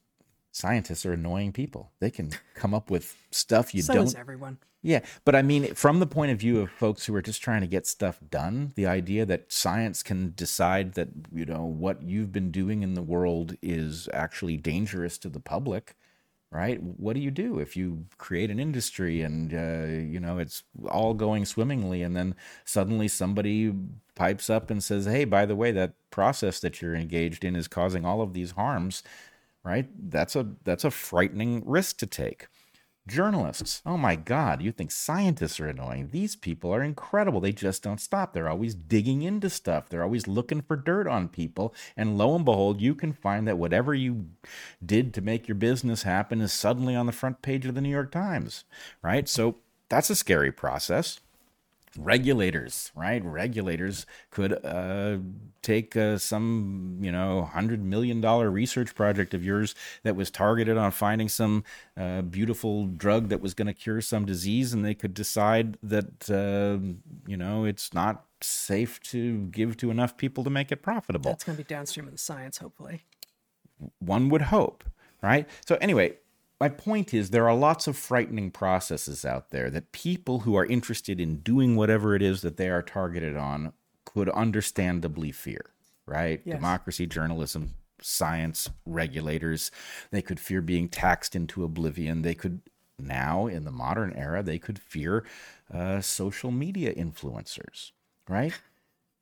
scientists are annoying people. They can come up with stuff you so don't is everyone. Yeah, but I mean, from the point of view of folks who are just trying to get stuff done, the idea that science can decide that you know what you've been doing in the world is actually dangerous to the public, right? What do you do if you create an industry and uh, you know it's all going swimmingly, and then suddenly somebody pipes up and says, "Hey, by the way, that process that you're engaged in is causing all of these harms," right? That's a that's a frightening risk to take. Journalists, oh my God, you think scientists are annoying. These people are incredible. They just don't stop. They're always digging into stuff, they're always looking for dirt on people. And lo and behold, you can find that whatever you did to make your business happen is suddenly on the front page of the New York Times, right? So that's a scary process regulators right regulators could uh, take uh, some you know hundred million dollar research project of yours that was targeted on finding some uh, beautiful drug that was going to cure some disease and they could decide that uh, you know it's not safe to give to enough people to make it profitable That's going to be downstream of the science, hopefully. one would hope, right? So, anyway, my point is there are lots of frightening processes out there that people who are interested in doing whatever it is that they are targeted on could understandably fear, right? Yes. Democracy, journalism, science, regulators. They could fear being taxed into oblivion. They could now, in the modern era, they could fear uh, social media influencers, right?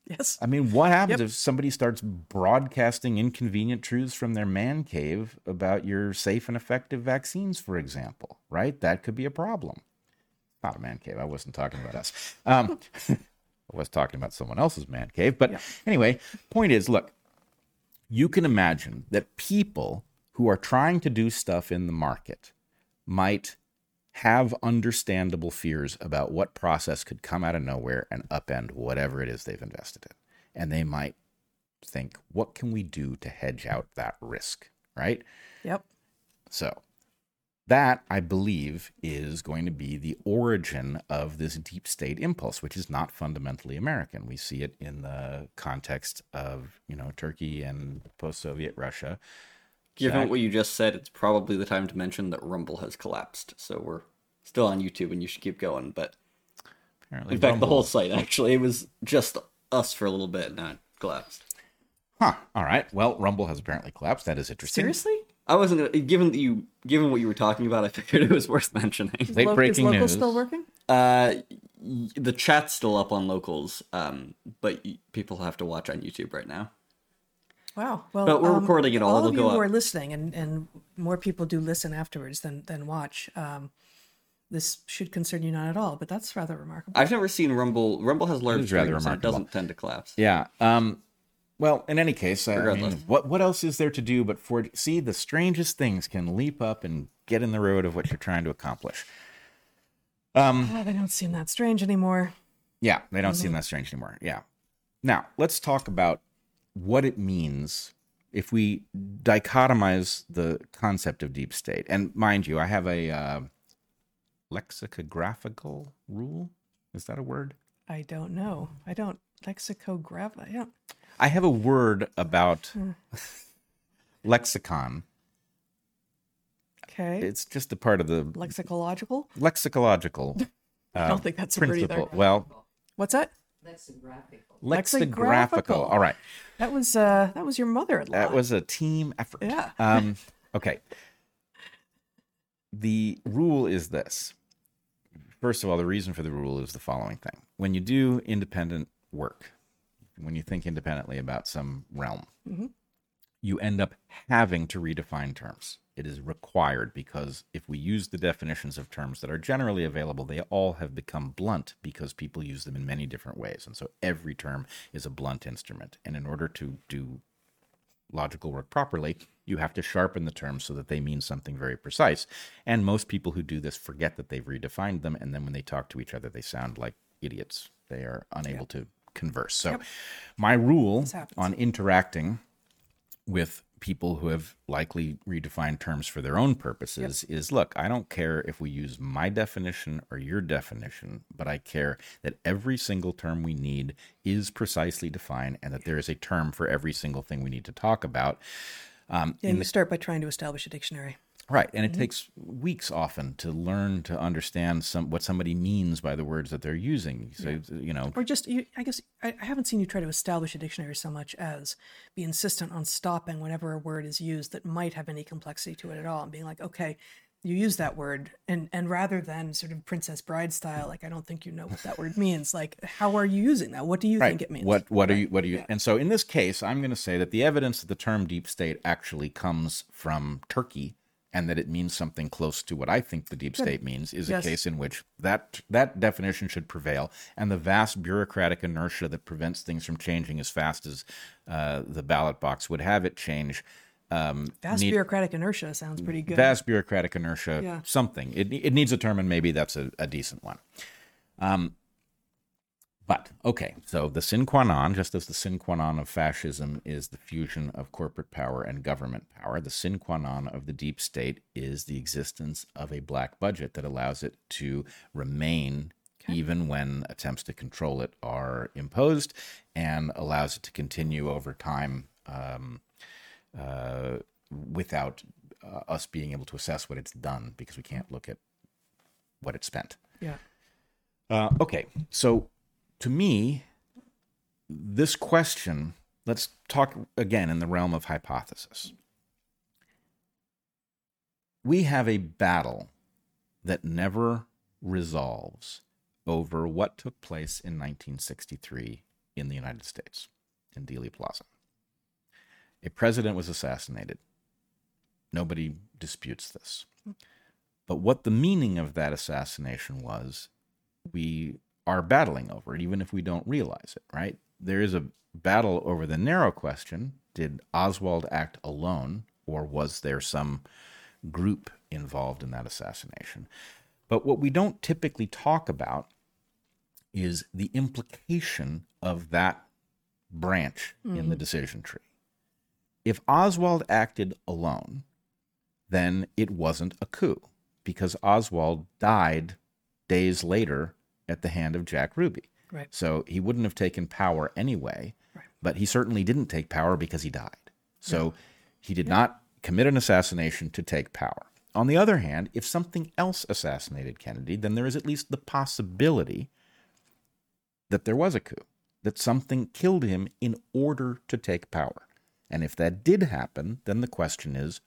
Yes. I mean, what happens Yep. if somebody starts broadcasting inconvenient truths from their man cave about your safe and effective vaccines, for example? Right? That could be a problem. Not a man cave. I wasn't talking about us. Um, (laughs) I was talking about someone else's man cave. But anyway, point is, look, you can imagine that people who are trying to do stuff in the market might have understandable fears about what process could come out of nowhere and upend whatever it is they've invested in. And they might think, what can we do to hedge out that risk? Right? Yep. So, that I believe is going to be the origin of this deep state impulse, which is not fundamentally American. We see it in the context of, you know, Turkey and post Soviet Russia. Given Zach? what you just said, it's probably the time to mention that Rumble has collapsed. So we're still on YouTube, and you should keep going. But Apparently in fact, the whole site actually it was just us for a little bit, and now it collapsed. Huh. All right. Well, Rumble has apparently collapsed. That is interesting. Seriously? I wasn't gonna, given that you given what you were talking about. I figured it was worth (laughs) mentioning. Late Lo- breaking is local news. still working? Uh, y- the chat's still up on locals, um, but y- people have to watch on YouTube right now. Wow. Well, But we're um, recording it all. All of you go who up. are listening, and, and more people do listen afterwards than, than watch. Um, this should concern you not at all, but that's rather remarkable. I've never seen Rumble. Rumble has large rather and it doesn't tend to collapse. Yeah. Um, well, in any case, I Regardless. mean, what what else is there to do but for see the strangest things can leap up and get in the road of what you're trying to accomplish. Um, Ah, they don't seem that strange anymore. yeah, they don't seem that strange anymore. Yeah. Now let's talk about what it means if we dichotomize the concept of deep state. And mind you, I have a uh, lexicographical rule. Is that a word? I don't know. I don't lexicograph. I don't. I have a word about (laughs) lexicon. Okay. It's just a part of the Lexicological. lexicological. (laughs) I don't think that's a word either. principle. Well, What's that? Lexicographical. Lexicographical. All right, That was uh that was your mother-in-law. that was a team effort. Yeah. Um, okay. The rule is this. First of all, the reason for the rule is the following thing: when you do independent work, when you think independently about some realm, you end up having to redefine terms. It is required because if we use the definitions of terms that are generally available, they all have become blunt because people use them in many different ways. And so every term is a blunt instrument. And in order to do logical work properly, you have to sharpen the terms so that they mean something very precise. And most people who do this forget that they've redefined them. And then when they talk to each other, they sound like idiots. They are unable to converse. So, my rule on interacting with people who have likely redefined terms for their own purposes is look, I don't care if we use my definition or your definition, but I care that every single term we need is precisely defined and that there is a term for every single thing we need to talk about. Um, Yeah, you start by trying to establish a dictionary. Right, and it mm-hmm. takes weeks often to learn to understand some what somebody means by the words that they're using. So you know, Or just, you, I guess, I, I haven't seen you try to establish a dictionary so much as be insistent on stopping whenever a word is used that might have any complexity to it at all and being like, okay, you use that word. And, and rather than sort of Princess Bride style, like, I don't think you know what that word means. Like, how are you using that? What do you think it means? What what are you what are you and so in this case I'm going to say that the evidence that the term deep state actually comes from Turkey and that it means something close to what I think the deep state means is Yes. a case in which that that definition should prevail and the vast bureaucratic inertia that prevents things from changing as fast as uh, the ballot box would have it change um, Vast need- bureaucratic inertia sounds pretty good. vast bureaucratic inertia, Yeah. something. It, it needs a term, and maybe that's a, a decent one. Um, but okay, so the sin qua non, just as the sin qua non of fascism is the fusion of corporate power and government power, the sin qua non of the deep state is the existence of a black budget that allows it to remain even when attempts to control it are imposed and allows it to continue over time um, uh, without uh, us being able to assess what it's done because we can't look at what it spent. yeah. Uh, okay, so to me, this question, let's talk again in the realm of hypothesis. We have a battle that never resolves over what took place in 1963 in the United States, in Dealey Plaza. A president was assassinated. Nobody disputes this. But what the meaning of that assassination was, we are battling over it, even if we don't realize it, right? There is a battle over the narrow question did Oswald act alone, or was there some group involved in that assassination? But what we don't typically talk about is the implication of that branch in the mm-hmm. decision tree. If Oswald acted alone, then it wasn't a coup because Oswald died days later at the hand of Jack Ruby. Right. So he wouldn't have taken power anyway, but he certainly didn't take power because he died. So he did not commit an assassination to take power. On the other hand, if something else assassinated Kennedy, then there is at least the possibility that there was a coup, that something killed him in order to take power. And if that did happen, then the question is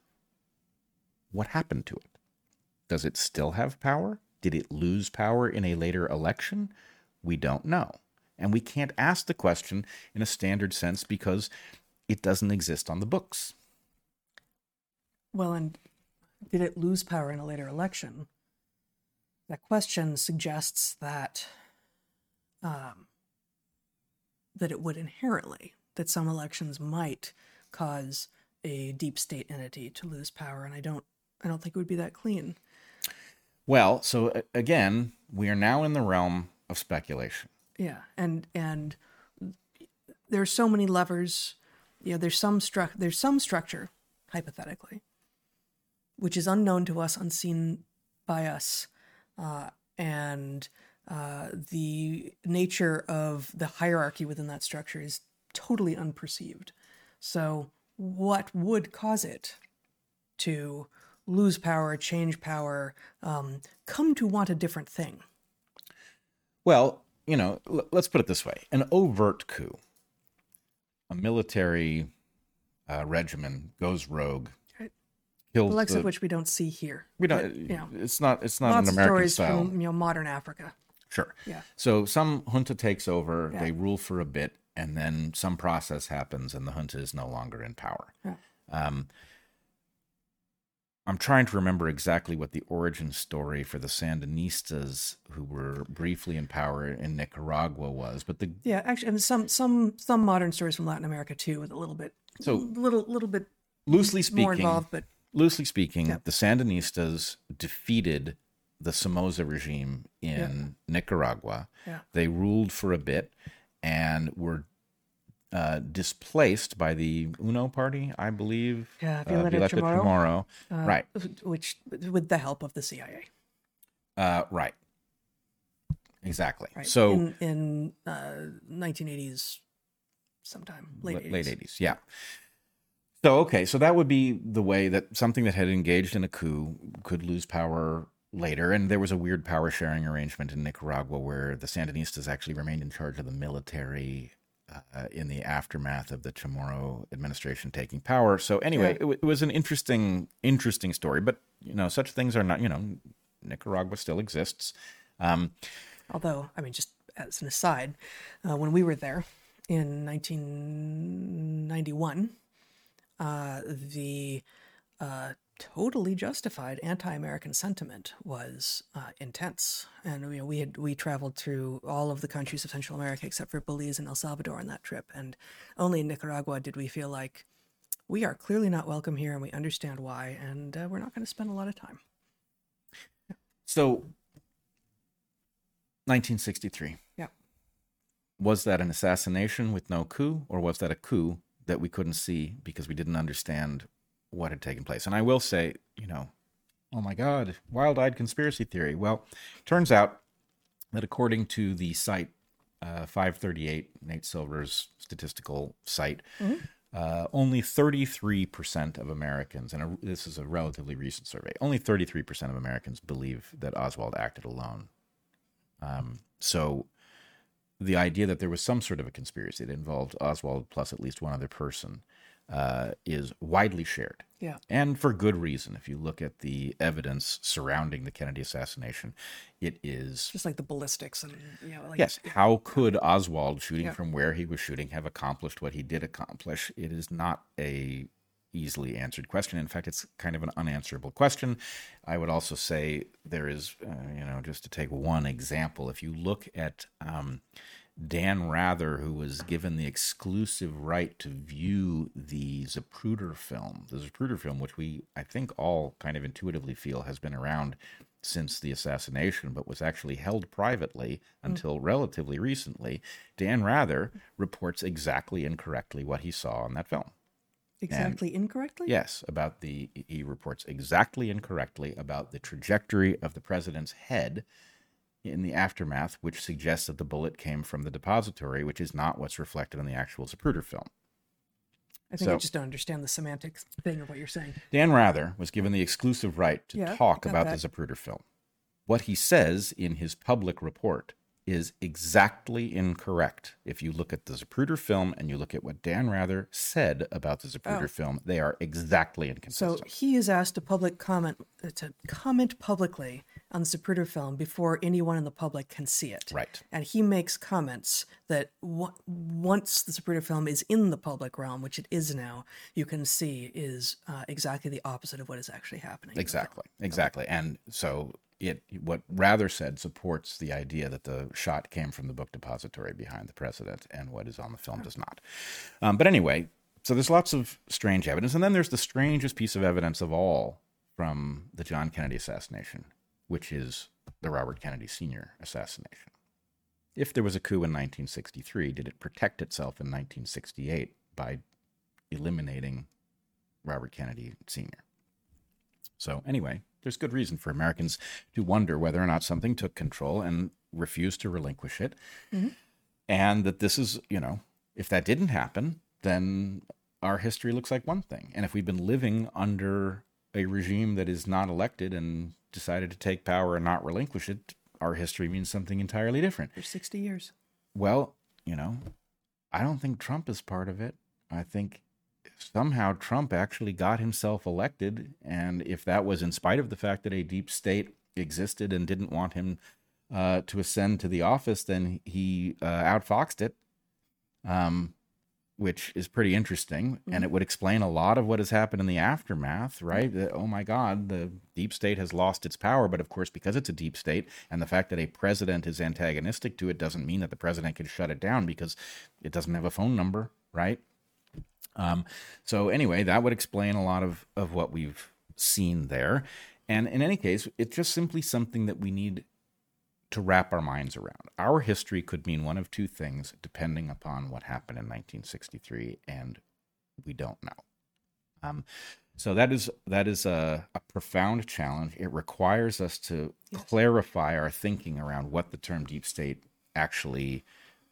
what happened to it? Does it still have power? Did it lose power in a later election? We don't know. And we can't ask the question in a standard sense because it doesn't exist on the books. Well, and did it lose power in a later election? That question suggests that um, that it would inherently that some elections might cause a deep state entity to lose power, and I don't I don't think it would be that clean. Well, so again, we are now in the realm of speculation. Yeah, and and there's so many levers. You know, there's some stru- there's some structure, hypothetically, which is unknown to us, unseen by us, uh, and uh, the nature of the hierarchy within that structure is totally unperceived. So, what would cause it to lose power, change power, um, come to want a different thing? Well, you know, l- let's put it this way an overt coup, a military uh, regimen goes rogue, Right. kills The likes the- of which we don't see here. we don't, but, you know, it's not, it's not an American stories style. from you know modern Africa. Sure. Yeah. So some junta takes over, Yeah. they rule for a bit, and then some process happens and the junta is no longer in power. Yeah. Um, I'm trying to remember exactly what the origin story for the Sandinistas who were briefly in power in Nicaragua was, but the Yeah, actually, and some some some modern stories from Latin America too, with a little bit, So- little little bit loosely speaking, more involved, but loosely speaking, Yep. the Sandinistas defeated the Somoza regime in Nicaragua. Yeah. They ruled for a bit and were uh, displaced by the Uno party, I believe. Yeah, uh, Violeta Chamorro. Chamorro. right, which with the help of the CIA, uh, right. Exactly. right? So in, in uh, 1980s, sometime late la- 80s. late 80s yeah so okay so that would be the way that something that had engaged in a coup could lose power later and there was a weird power sharing arrangement in nicaragua where the sandinistas actually remained in charge of the military uh, in the aftermath of the chamorro administration taking power so anyway Yeah. it, w- it was an interesting interesting story but you know such things are not you know nicaragua still exists um, Although, I mean, just as an aside, uh, when we were there in 1991, uh, the uh, totally justified anti-American sentiment was uh, intense, and you know, we had we traveled through all of the countries of Central America except for Belize and El Salvador on that trip, and only in Nicaragua did we feel like we are clearly not welcome here, and we understand why, and uh, we're not going to spend a lot of time. So, 1963. Yeah. Was that an assassination with no coup, or was that a coup that we couldn't see because we didn't understand what had taken place? And I will say, you know, oh my God, wild eyed conspiracy theory. Well, turns out that according to the site uh, 538, Nate Silver's statistical site, uh, only 33% of Americans, and a, this is a relatively recent survey, only 33% of Americans believe that Oswald acted alone. Um, so the idea that there was some sort of a conspiracy that involved Oswald plus at least one other person uh, is widely shared. Yeah. And for good reason. If you look at the evidence surrounding the Kennedy assassination, it is Just like the ballistics and you know, like Yes. How could Oswald, shooting Yeah. from where he was shooting, have accomplished what he did accomplish? It is not a easily answered question. In fact, it's kind of an unanswerable question. I would also say there is, uh, you know, just to take one example, if you look at um, Dan Rather, who was given the exclusive right to view the Zapruder film, the Zapruder film, which we, I think, all kind of intuitively feel has been around since the assassination, but was actually held privately hmm. until relatively recently. Dan Rather reports exactly incorrectly what he saw on that film. exactly incorrectly. Yes, about the he reports exactly incorrectly about the trajectory of the president's head in the aftermath, which suggests that the bullet came from the depository, which is not what's reflected in the actual Zapruder film. I think I just don't understand the semantics thing of what you're saying. Dan Rather was given the exclusive right to Yeah, talk about that. the Zapruder film. What he says in his public report is exactly incorrect. If you look at the Zapruder film and you look at what Dan Rather said about the Zapruder Oh. film, they are exactly inconsistent. So he is asked to public comment uh, to comment publicly on the Zapruder film before anyone in the public can see it. right. And he makes comments that w- once the Zapruder film is in the public realm, which it is now, you can see is uh, exactly the opposite of what is actually happening. in the film. Exactly. Exactly. And so it what Rather said supports the idea that the shot came from the book depository behind the president, and what is on the film does not. Um, but anyway, so there's lots of strange evidence, and then there's the strangest piece of evidence of all from the John Kennedy assassination, which is the Robert Kennedy Sr. assassination. If there was a coup in 1963, did it protect itself in 1968 by eliminating Robert Kennedy Sr.? So, anyway, there's good reason for Americans to wonder whether or not something took control and refused to relinquish it. Mm-hmm. And that this is, you know, if that didn't happen, then our history looks like one thing. And if we've been living under a regime that is not elected and decided to take power and not relinquish it, our history means something entirely different. For 60 years. Well, you know, I don't think Trump is part of it. I think somehow Trump actually got himself elected. And if that was in spite of the fact that a deep state existed and didn't want him uh, to ascend to the office, then he uh, outfoxed it. um, which is pretty interesting, and it would explain a lot of what has happened in the aftermath. Right? That, oh my God, the deep state has lost its power, but of course, because it's a deep state, and the fact that a president is antagonistic to it doesn't mean that the president can shut it down because it doesn't have a phone number. Right? Um, so anyway, that would explain a lot of, of what we've seen there. And in any case, it's just simply something that we need to wrap our minds around. Our history could mean one of two things depending upon what happened in 1963, and we don't know. Um, so that is that is a, a profound challenge. It requires us to clarify our thinking around what the term deep state actually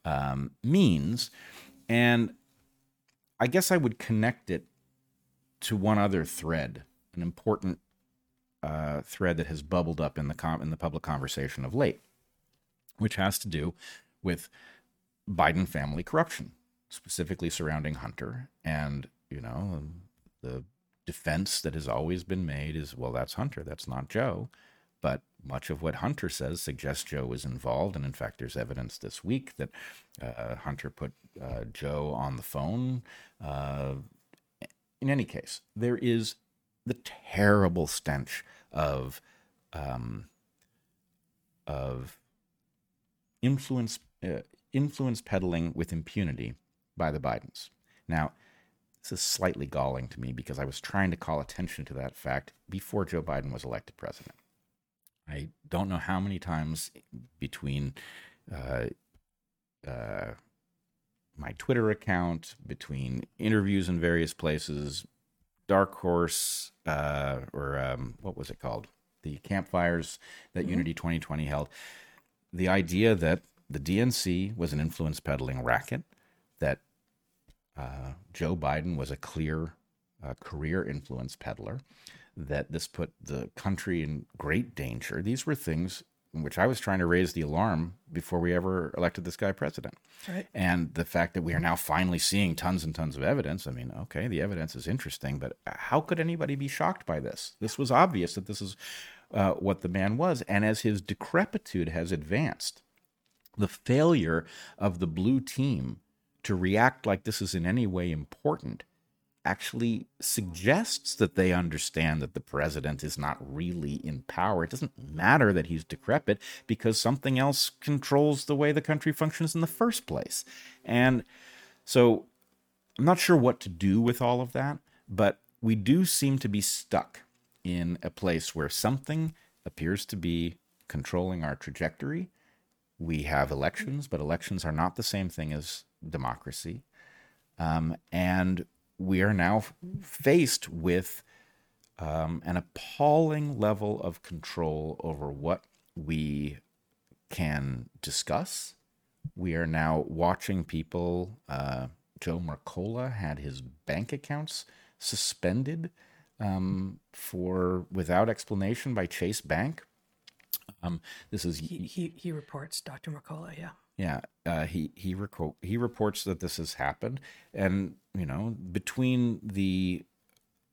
um, means, and I guess I would connect it to one other thread, an important uh, thread that has bubbled up in the com- in the public conversation of late, which has to do with Biden family corruption, specifically surrounding Hunter. And you know, the defense that has always been made is, well, that's Hunter, that's not Joe. But much of what Hunter says suggests Joe was involved, and in fact, there's evidence this week that uh, Hunter put uh, Joe on the phone. Uh, in any case, there is the terrible stench of um, of influence uh, influence peddling with impunity by the Bidens. Now, this is slightly galling to me because I was trying to call attention to that fact before Joe Biden was elected president. I don't know how many times between uh, uh, my Twitter account, between interviews in various places, Dark Horse, uh, or um, what was it called? The campfires that Unity 2020 held. The idea that the DNC was an influence peddling racket, that uh, Joe Biden was a clear uh, career influence peddler, that this put the country in great danger. These were things in which I was trying to raise the alarm before we ever elected this guy president. Right. And the fact that we are now finally seeing tons and tons of evidence. I mean, okay, the evidence is interesting, but how could anybody be shocked by this? This was obvious that this is uh, what the man was. And as his decrepitude has advanced, the failure of the blue team to react like this is in any way important actually suggests that they understand that the president is not really in power. It doesn't matter that he's decrepit because something else controls the way the country functions in the first place. And so I'm not sure what to do with all of that, but we do seem to be stuck in a place where something appears to be controlling our trajectory. We have elections, but elections are not the same thing as democracy. Um, and we are now faced with um, an appalling level of control over what we can discuss. We are now watching people. Uh, Joe Mercola had his bank accounts suspended um, for without explanation by Chase Bank. Um, this is He, he, he reports, Dr. Mercola, yeah. yeah, uh, he he reco- he reports that this has happened, and you know between the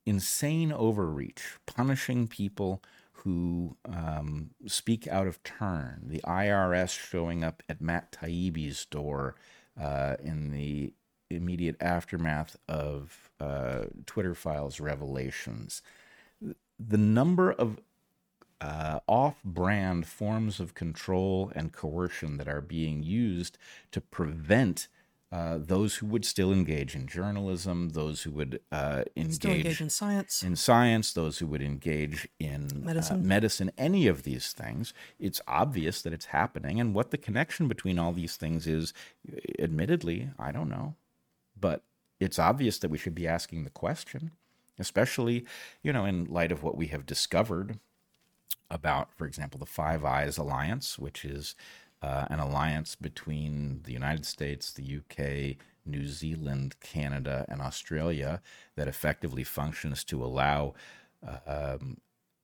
insane overreach, punishing people who um, speak out of turn, the IRS showing up at Matt Taibbi's door uh, in the immediate aftermath of uh, Twitter files revelations, the number of uh, off brand forms of control and coercion that are being used to prevent uh, those who would still engage in journalism, those who would uh, engage, Still engage in science. in science, those who would engage in uh, Medicine. medicine, any of these things, it's obvious that it's happening. And what the connection between all these things is, admittedly, I don't know. But it's obvious that we should be asking the question, especially, you know, in light of what we have discovered about, for example, the Five Eyes Alliance, which is uh, an alliance between the United States, the UK, New Zealand, Canada, and Australia that effectively functions to allow uh, um,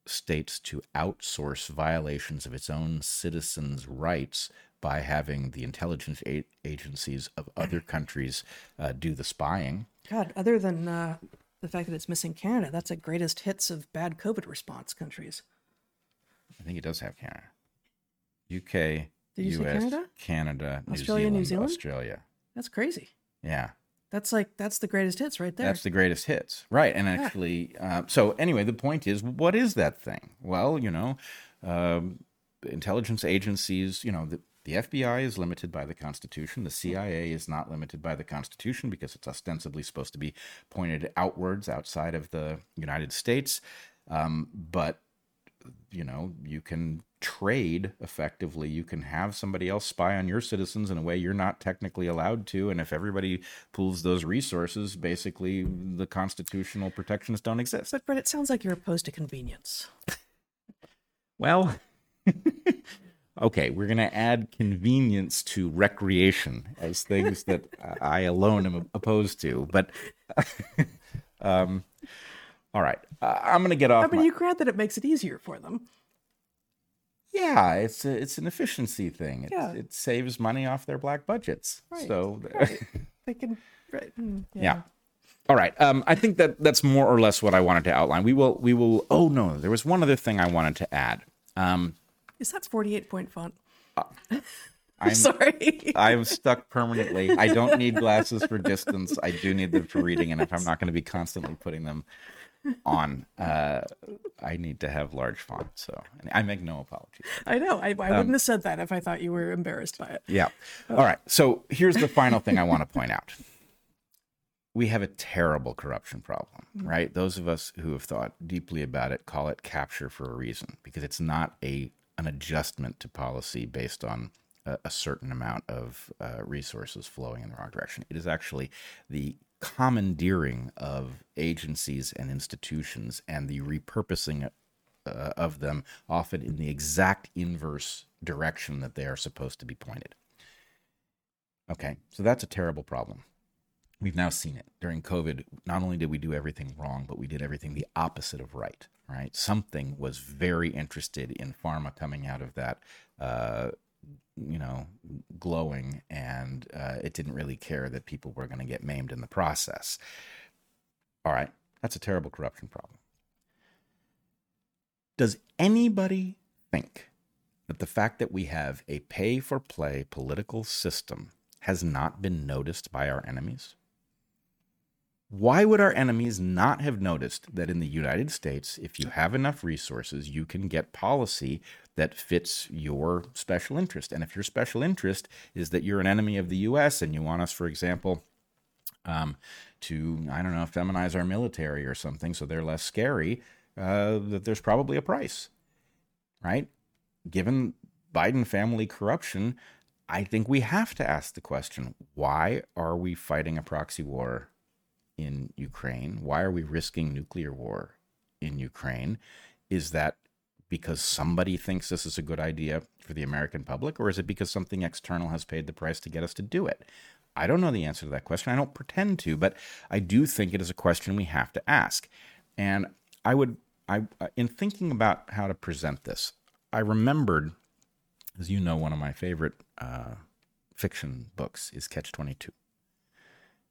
states to outsource violations of its own citizens' rights by having the intelligence a- agencies of other countries uh, do the spying. God, other than uh, the fact that it's missing Canada, that's a greatest hits of bad COVID response countries. I think it does have Canada, UK, Did you say US, Canada? Canada, New Australia, New Zealand, Zealand? Australia. That's crazy. Yeah. That's like that's the greatest hits right there. That's the greatest hits, right? And actually, uh, so anyway, the point is, what is that thing? Well, you know, um, intelligence agencies, you know, the, the FBI is limited by the Constitution. The CIA is not limited by the Constitution because it's ostensibly supposed to be pointed outwards, outside of the United States. Um, but you know, you can trade effectively. You can have somebody else spy on your citizens in a way you're not technically allowed to. And if everybody pools those resources, basically the constitutional protections don't exist. but Bret, it sounds like you're opposed to convenience. Well, (laughs) okay, we're going to add convenience to recreation as things that I alone am opposed to. But, (laughs) um, all right, uh, I'm going to get off. I mean, my- you grant that it makes it easier for them. Yeah, it's a, it's an efficiency thing. It, Yeah. it saves money off their black budgets. Right, So, (laughs) They can, right, mm, yeah. All right. Um, I think that that's more or less what I wanted to outline. We will. We will. Oh no, there was one other thing I wanted to add. Um, Is that 48 point font? (laughs) I'm Sorry. I'm stuck permanently. I don't need (laughs) glasses for distance. I do need them for reading, and if I'm not going to be constantly putting them on, uh, I need to have large font. So I make no apologies. I know. I, I Um, wouldn't have said that if I thought you were embarrassed by it. Yeah. All right. So here's the final thing I want to point out. We have a terrible corruption problem, right? Those of us who have thought deeply about it call it capture for a reason because it's not a an adjustment to policy based on a, a certain amount of uh, resources flowing in the wrong direction. It is actually the commandeering of agencies and institutions and the repurposing uh, of them, often in the exact inverse direction that they are supposed to be pointed. Okay, so that's a terrible problem. We've now seen it during COVID. Not only did we do everything wrong, but we did everything the opposite of right. Right? Something was very interested in pharma coming out of that, uh, you know, glowing, and uh, it didn't really care that people were going to get maimed in the process. All right, that's a terrible corruption problem. Does anybody think that the fact that we have a pay for play political system has not been noticed by our enemies? Why would our enemies not have noticed that in the United States, if you have enough resources, you can get policy that fits your special interest? And if your special interest is that you're an enemy of the US and you want us, for example, um, to, I don't know, feminize our military or something so they're less scary, uh, that there's probably a price, right? Given Biden family corruption, I think we have to ask the question why are we fighting a proxy war in Ukraine? Why are we risking nuclear war in Ukraine? Is that because somebody thinks this is a good idea for the American public, or is it because something external has paid the price to get us to do it? I don't know the answer to that question. I don't pretend to, but I do think it is a question we have to ask. And I would, I, in thinking about how to present this, I remembered, as you know, one of my favorite uh, fiction books is Catch 22.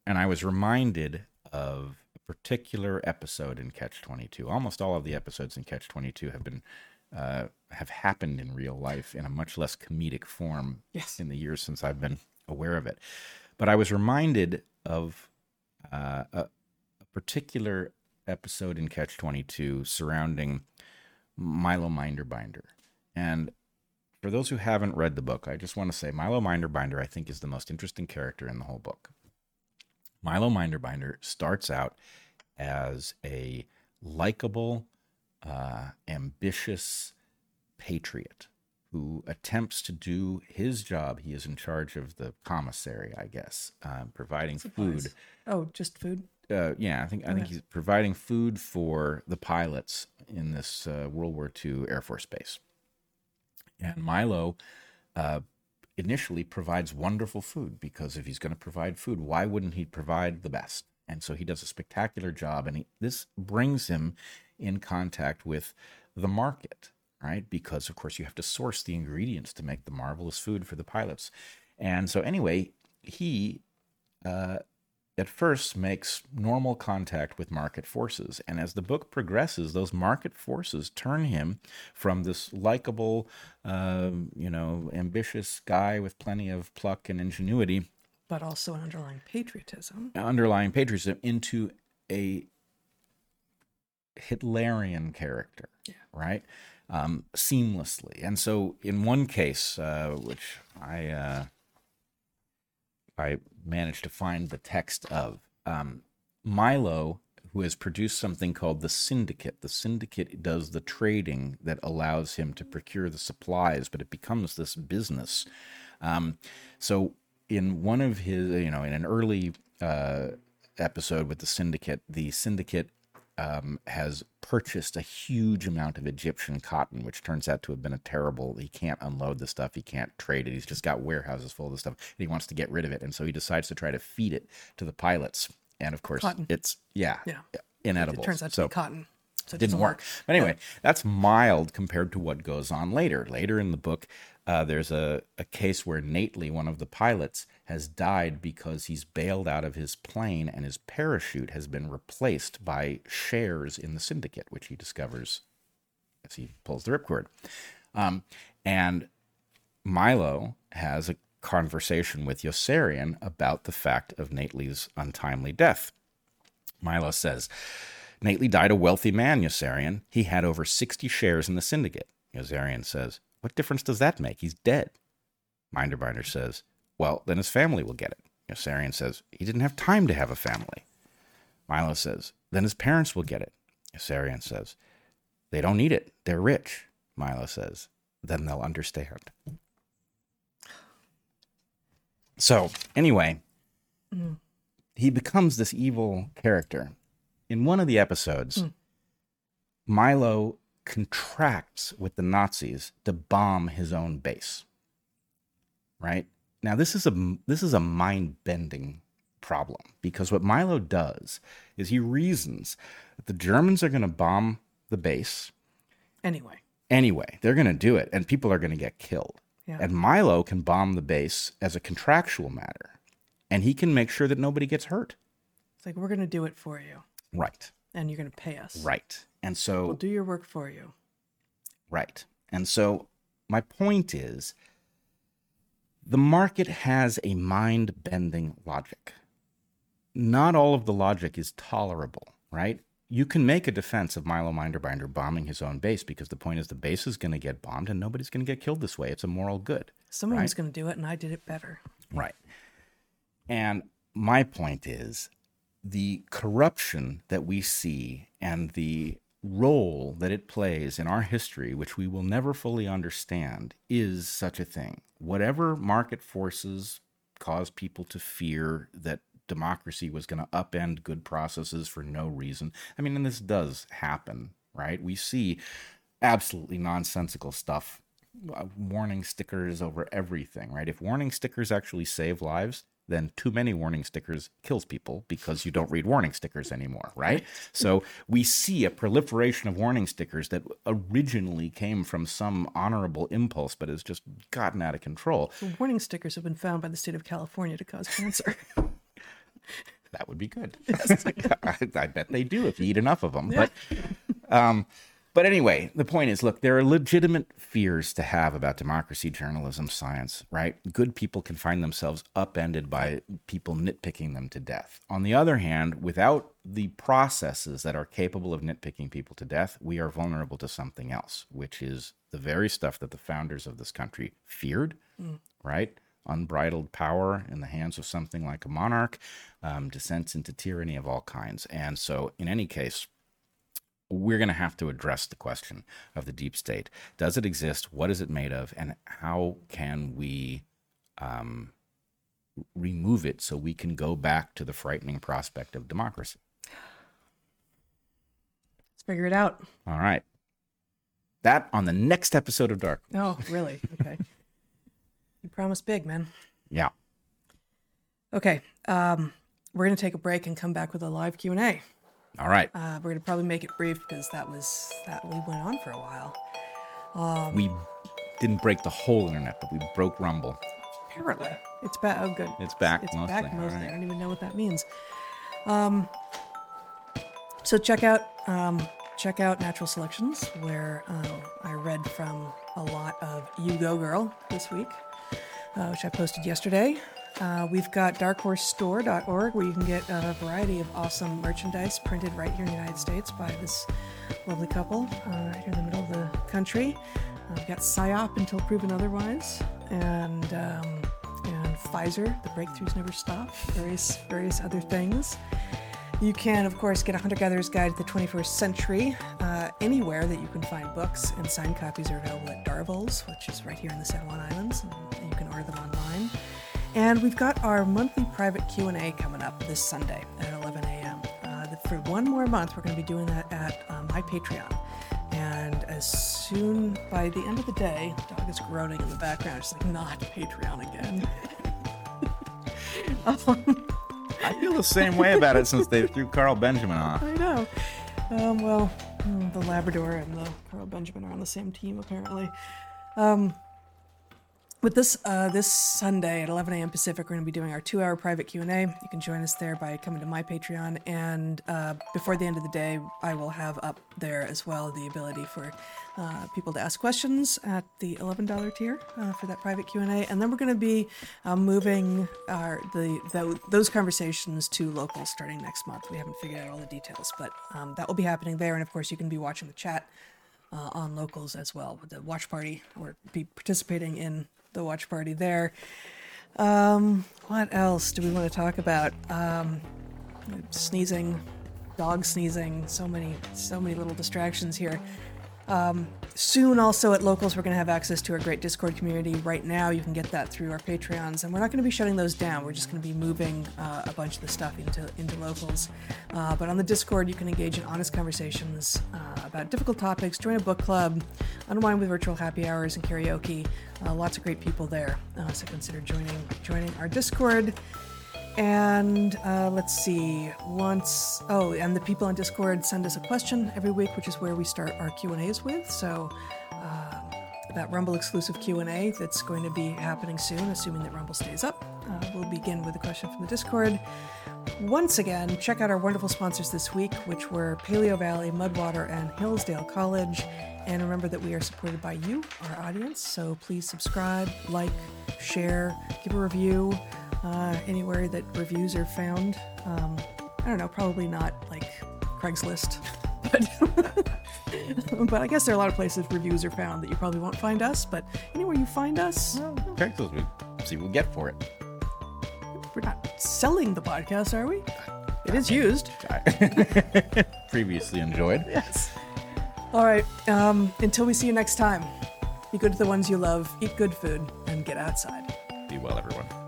And I was reminded of particular episode in Catch 22. Almost all of the episodes in Catch 22 have been uh, have happened in real life in a much less comedic form Yes. in the years since I've been aware of it. But I was reminded of uh, a, a particular episode in Catch 22 surrounding Milo Minderbinder. And for those who haven't read the book, I just want to say Milo Minderbinder, I think, is the most interesting character in the whole book. Milo Minderbinder starts out as a likable, uh, ambitious patriot who attempts to do his job. He is in charge of the commissary, I guess, uh, providing food. Oh, just food? Uh, yeah, I think I think he's providing food for the pilots in this uh, World War II Air Force base. And Milo uh, initially provides wonderful food because if he's going to provide food, why wouldn't he provide the best? And so he does a spectacular job, and he, this brings him in contact with the market, right? Because of course you have to source the ingredients to make the marvelous food for the pilots. And so anyway, he uh, at first makes normal contact with market forces. And as the book progresses, those market forces turn him from this likable, um, you know, ambitious guy with plenty of pluck and ingenuity but also an underlying patriotism. underlying patriotism into a Hitlerian character, right? Um, seamlessly. And so, in one case, uh, which I uh, I managed to find the text of, um, Milo, who has produced something called the Syndicate. The Syndicate does the trading that allows him to procure the supplies, but it becomes this business. Um, so, in one of his, you know, in an early uh, episode with the Syndicate, the Syndicate um, has purchased a huge amount of Egyptian cotton, which turns out to have been a terrible. He can't unload the stuff. He can't trade it. He's just got warehouses full of the stuff. And he wants to get rid of it, and so he decides to try to feed it to the pilots. And of course, Cotton. it's yeah, Yeah. inedible. It turns out to so be cotton. So it didn't doesn't work. But anyway, that's mild compared to what goes on later. Later in the book, uh, there's a, a case where Nately, one of the pilots, has died because he's bailed out of his plane and his parachute has been replaced by shares in the syndicate, which he discovers as he pulls the ripcord. Um, and Milo has a conversation with Yossarian about the fact of Nately's untimely death. Milo says, Nately died a wealthy man, Yossarian. He had over 60 shares in the syndicate. Yossarian says, What difference does that make? He's dead. Minderbinder says, Well, then his family will get it. Yossarian says, He didn't have time to have a family. Milo says, Then his parents will get it. Yossarian says, They don't need it. They're rich. Milo says, Then they'll understand. So, anyway, mm. he becomes this evil character. In one of the episodes, hmm. Milo contracts with the Nazis to bomb his own base. Right? Now this is a this is a mind-bending problem because what Milo does is he reasons that the Germans are going to bomb the base Anyway, anyway. They're going to do it and people are going to get killed. Yeah. And Milo can bomb the base as a contractual matter. And he can make sure that nobody gets hurt. it's like we're going to do it for you, Right. and you're going to pay us. Right. And so We'll do your work for you. Right. And so my point is the market has a mind bending logic. Not all of the logic is tolerable, right? You can make a defense of Milo Minderbinder bombing his own base because the point is the base is going to get bombed and nobody's going to get killed this way. It's a moral good. Someone was Right. going to do it, and I did it better. Right. And my point is the corruption that we see and the role that it plays in our history, which we will never fully understand, is such a thing. Whatever market forces cause people to fear that democracy was going to upend good processes for no reason. I mean, and this does happen, right? We see absolutely nonsensical stuff uh, warning stickers over everything, right? If warning stickers actually save lives, then too many warning stickers kills people because you don't read warning stickers anymore, right? (laughs) so we see a proliferation of warning stickers that originally came from some honorable impulse, but has just gotten out of control. The warning stickers have been found by the state of California to cause cancer. (laughs) That would be good. (laughs) I, I bet they do if you eat enough of them. But, um, but anyway, the point is, look, there are legitimate fears to have about democracy, journalism, science. Right? Good people can find themselves upended by people nitpicking them to death. On the other hand, without the processes that are capable of nitpicking people to death, we are vulnerable to something else, which is the very stuff that the founders of this country feared. Right? unbridled power in the hands of something like a monarch, um, descents into tyranny of all kinds. And so, in any case, we're going to have to address the question of the deep state. Does it exist? What is it made of? And how can we um, remove it so we can go back to the frightening prospect of democracy? Let's figure it out. All right. That on the next episode of Dark. Oh, really? Okay. (laughs) you promised big, man. Yeah. Okay. Um, we're going to take a break and come back with a live Q and A. All right. Uh, we're going to probably make it brief because that was that we went on for a while. we didn't break the whole internet, but we broke Rumble. Apparently, it's back. Oh, good. It's back It's mostly. back mostly. All I don't even know what that means. Um, so check out um, check out Natural Selections, where um, I read from a lot of You Go Girl this week, uh, which I posted yesterday. Uh, we've got darkhorsestore.org where you can get a variety of awesome merchandise printed right here in the United States by this lovely couple uh, right here in the middle of the country. Uh, we've got PSYOP until proven otherwise, and um, and Pfizer, the breakthroughs never stop, various various other things. You can, of course, get a hunter gatherer's guide to the 21st century uh, anywhere that you can find books, and signed copies are available at Darvill's, which is right here in the San Juan Islands, and you can order them online. And we've got our monthly private Q&A coming up this Sunday at 11 a.m. Uh, for one more month, we're going to be doing that at uh, my Patreon. And as soon, by the end of the day, dog is groaning in the background. It's like, not Patreon again. (laughs) (laughs) I feel the same way about it since they threw Carl Benjamin off. I know. Um, well, mm, the Labrador and the Carl Benjamin are on the same team apparently. Um, with this uh, this Sunday at 11 a.m. Pacific, we're going to be doing our two-hour private Q&A. You can join us there by coming to my Patreon, and uh, before the end of the day, I will have up there as well the ability for uh, people to ask questions at the $11 tier uh, for that private Q&A, and then we're going to be uh, moving our the, tho- those conversations to locals starting next month. We haven't figured out all the details, but um, that will be happening there, and of course, you can be watching the chat uh, on locals as well with the watch party or be participating in the watch party there. Um, what else do we want to talk about? Um, sneezing, dog sneezing, so many, so many little distractions here. Um, soon, also at locals, we're going to have access to our great Discord community. Right now, you can get that through our Patreons, and we're not going to be shutting those down. We're just going to be moving uh, a bunch of the stuff into into locals. Uh, but on the Discord, you can engage in honest conversations uh, about difficult topics, join a book club, unwind with virtual happy hours and karaoke. Uh, lots of great people there, uh, so consider joining joining our Discord. And uh, let's see. Once, oh, and the people on Discord send us a question every week, which is where we start our Q and A's with. So um, that Rumble exclusive Q and A that's going to be happening soon, assuming that Rumble stays up. Uh, we'll begin with a question from the Discord. Once again, check out our wonderful sponsors this week, which were Paleo Valley, Mudwater, and Hillsdale College. And remember that we are supported by you, our audience. So please subscribe, like, share, give a review uh, anywhere that reviews are found. Um, I don't know, probably not like Craigslist, but (laughs) but I guess there are a lot of places reviews are found that you probably won't find us. But anywhere you find us, Craigslist, we see what we get for it. we're not selling the podcast, are we? It is used. (laughs) Previously enjoyed. Yes. All right. Um, until we see you next time, be good to the ones you love, eat good food, and get outside. Be well, everyone.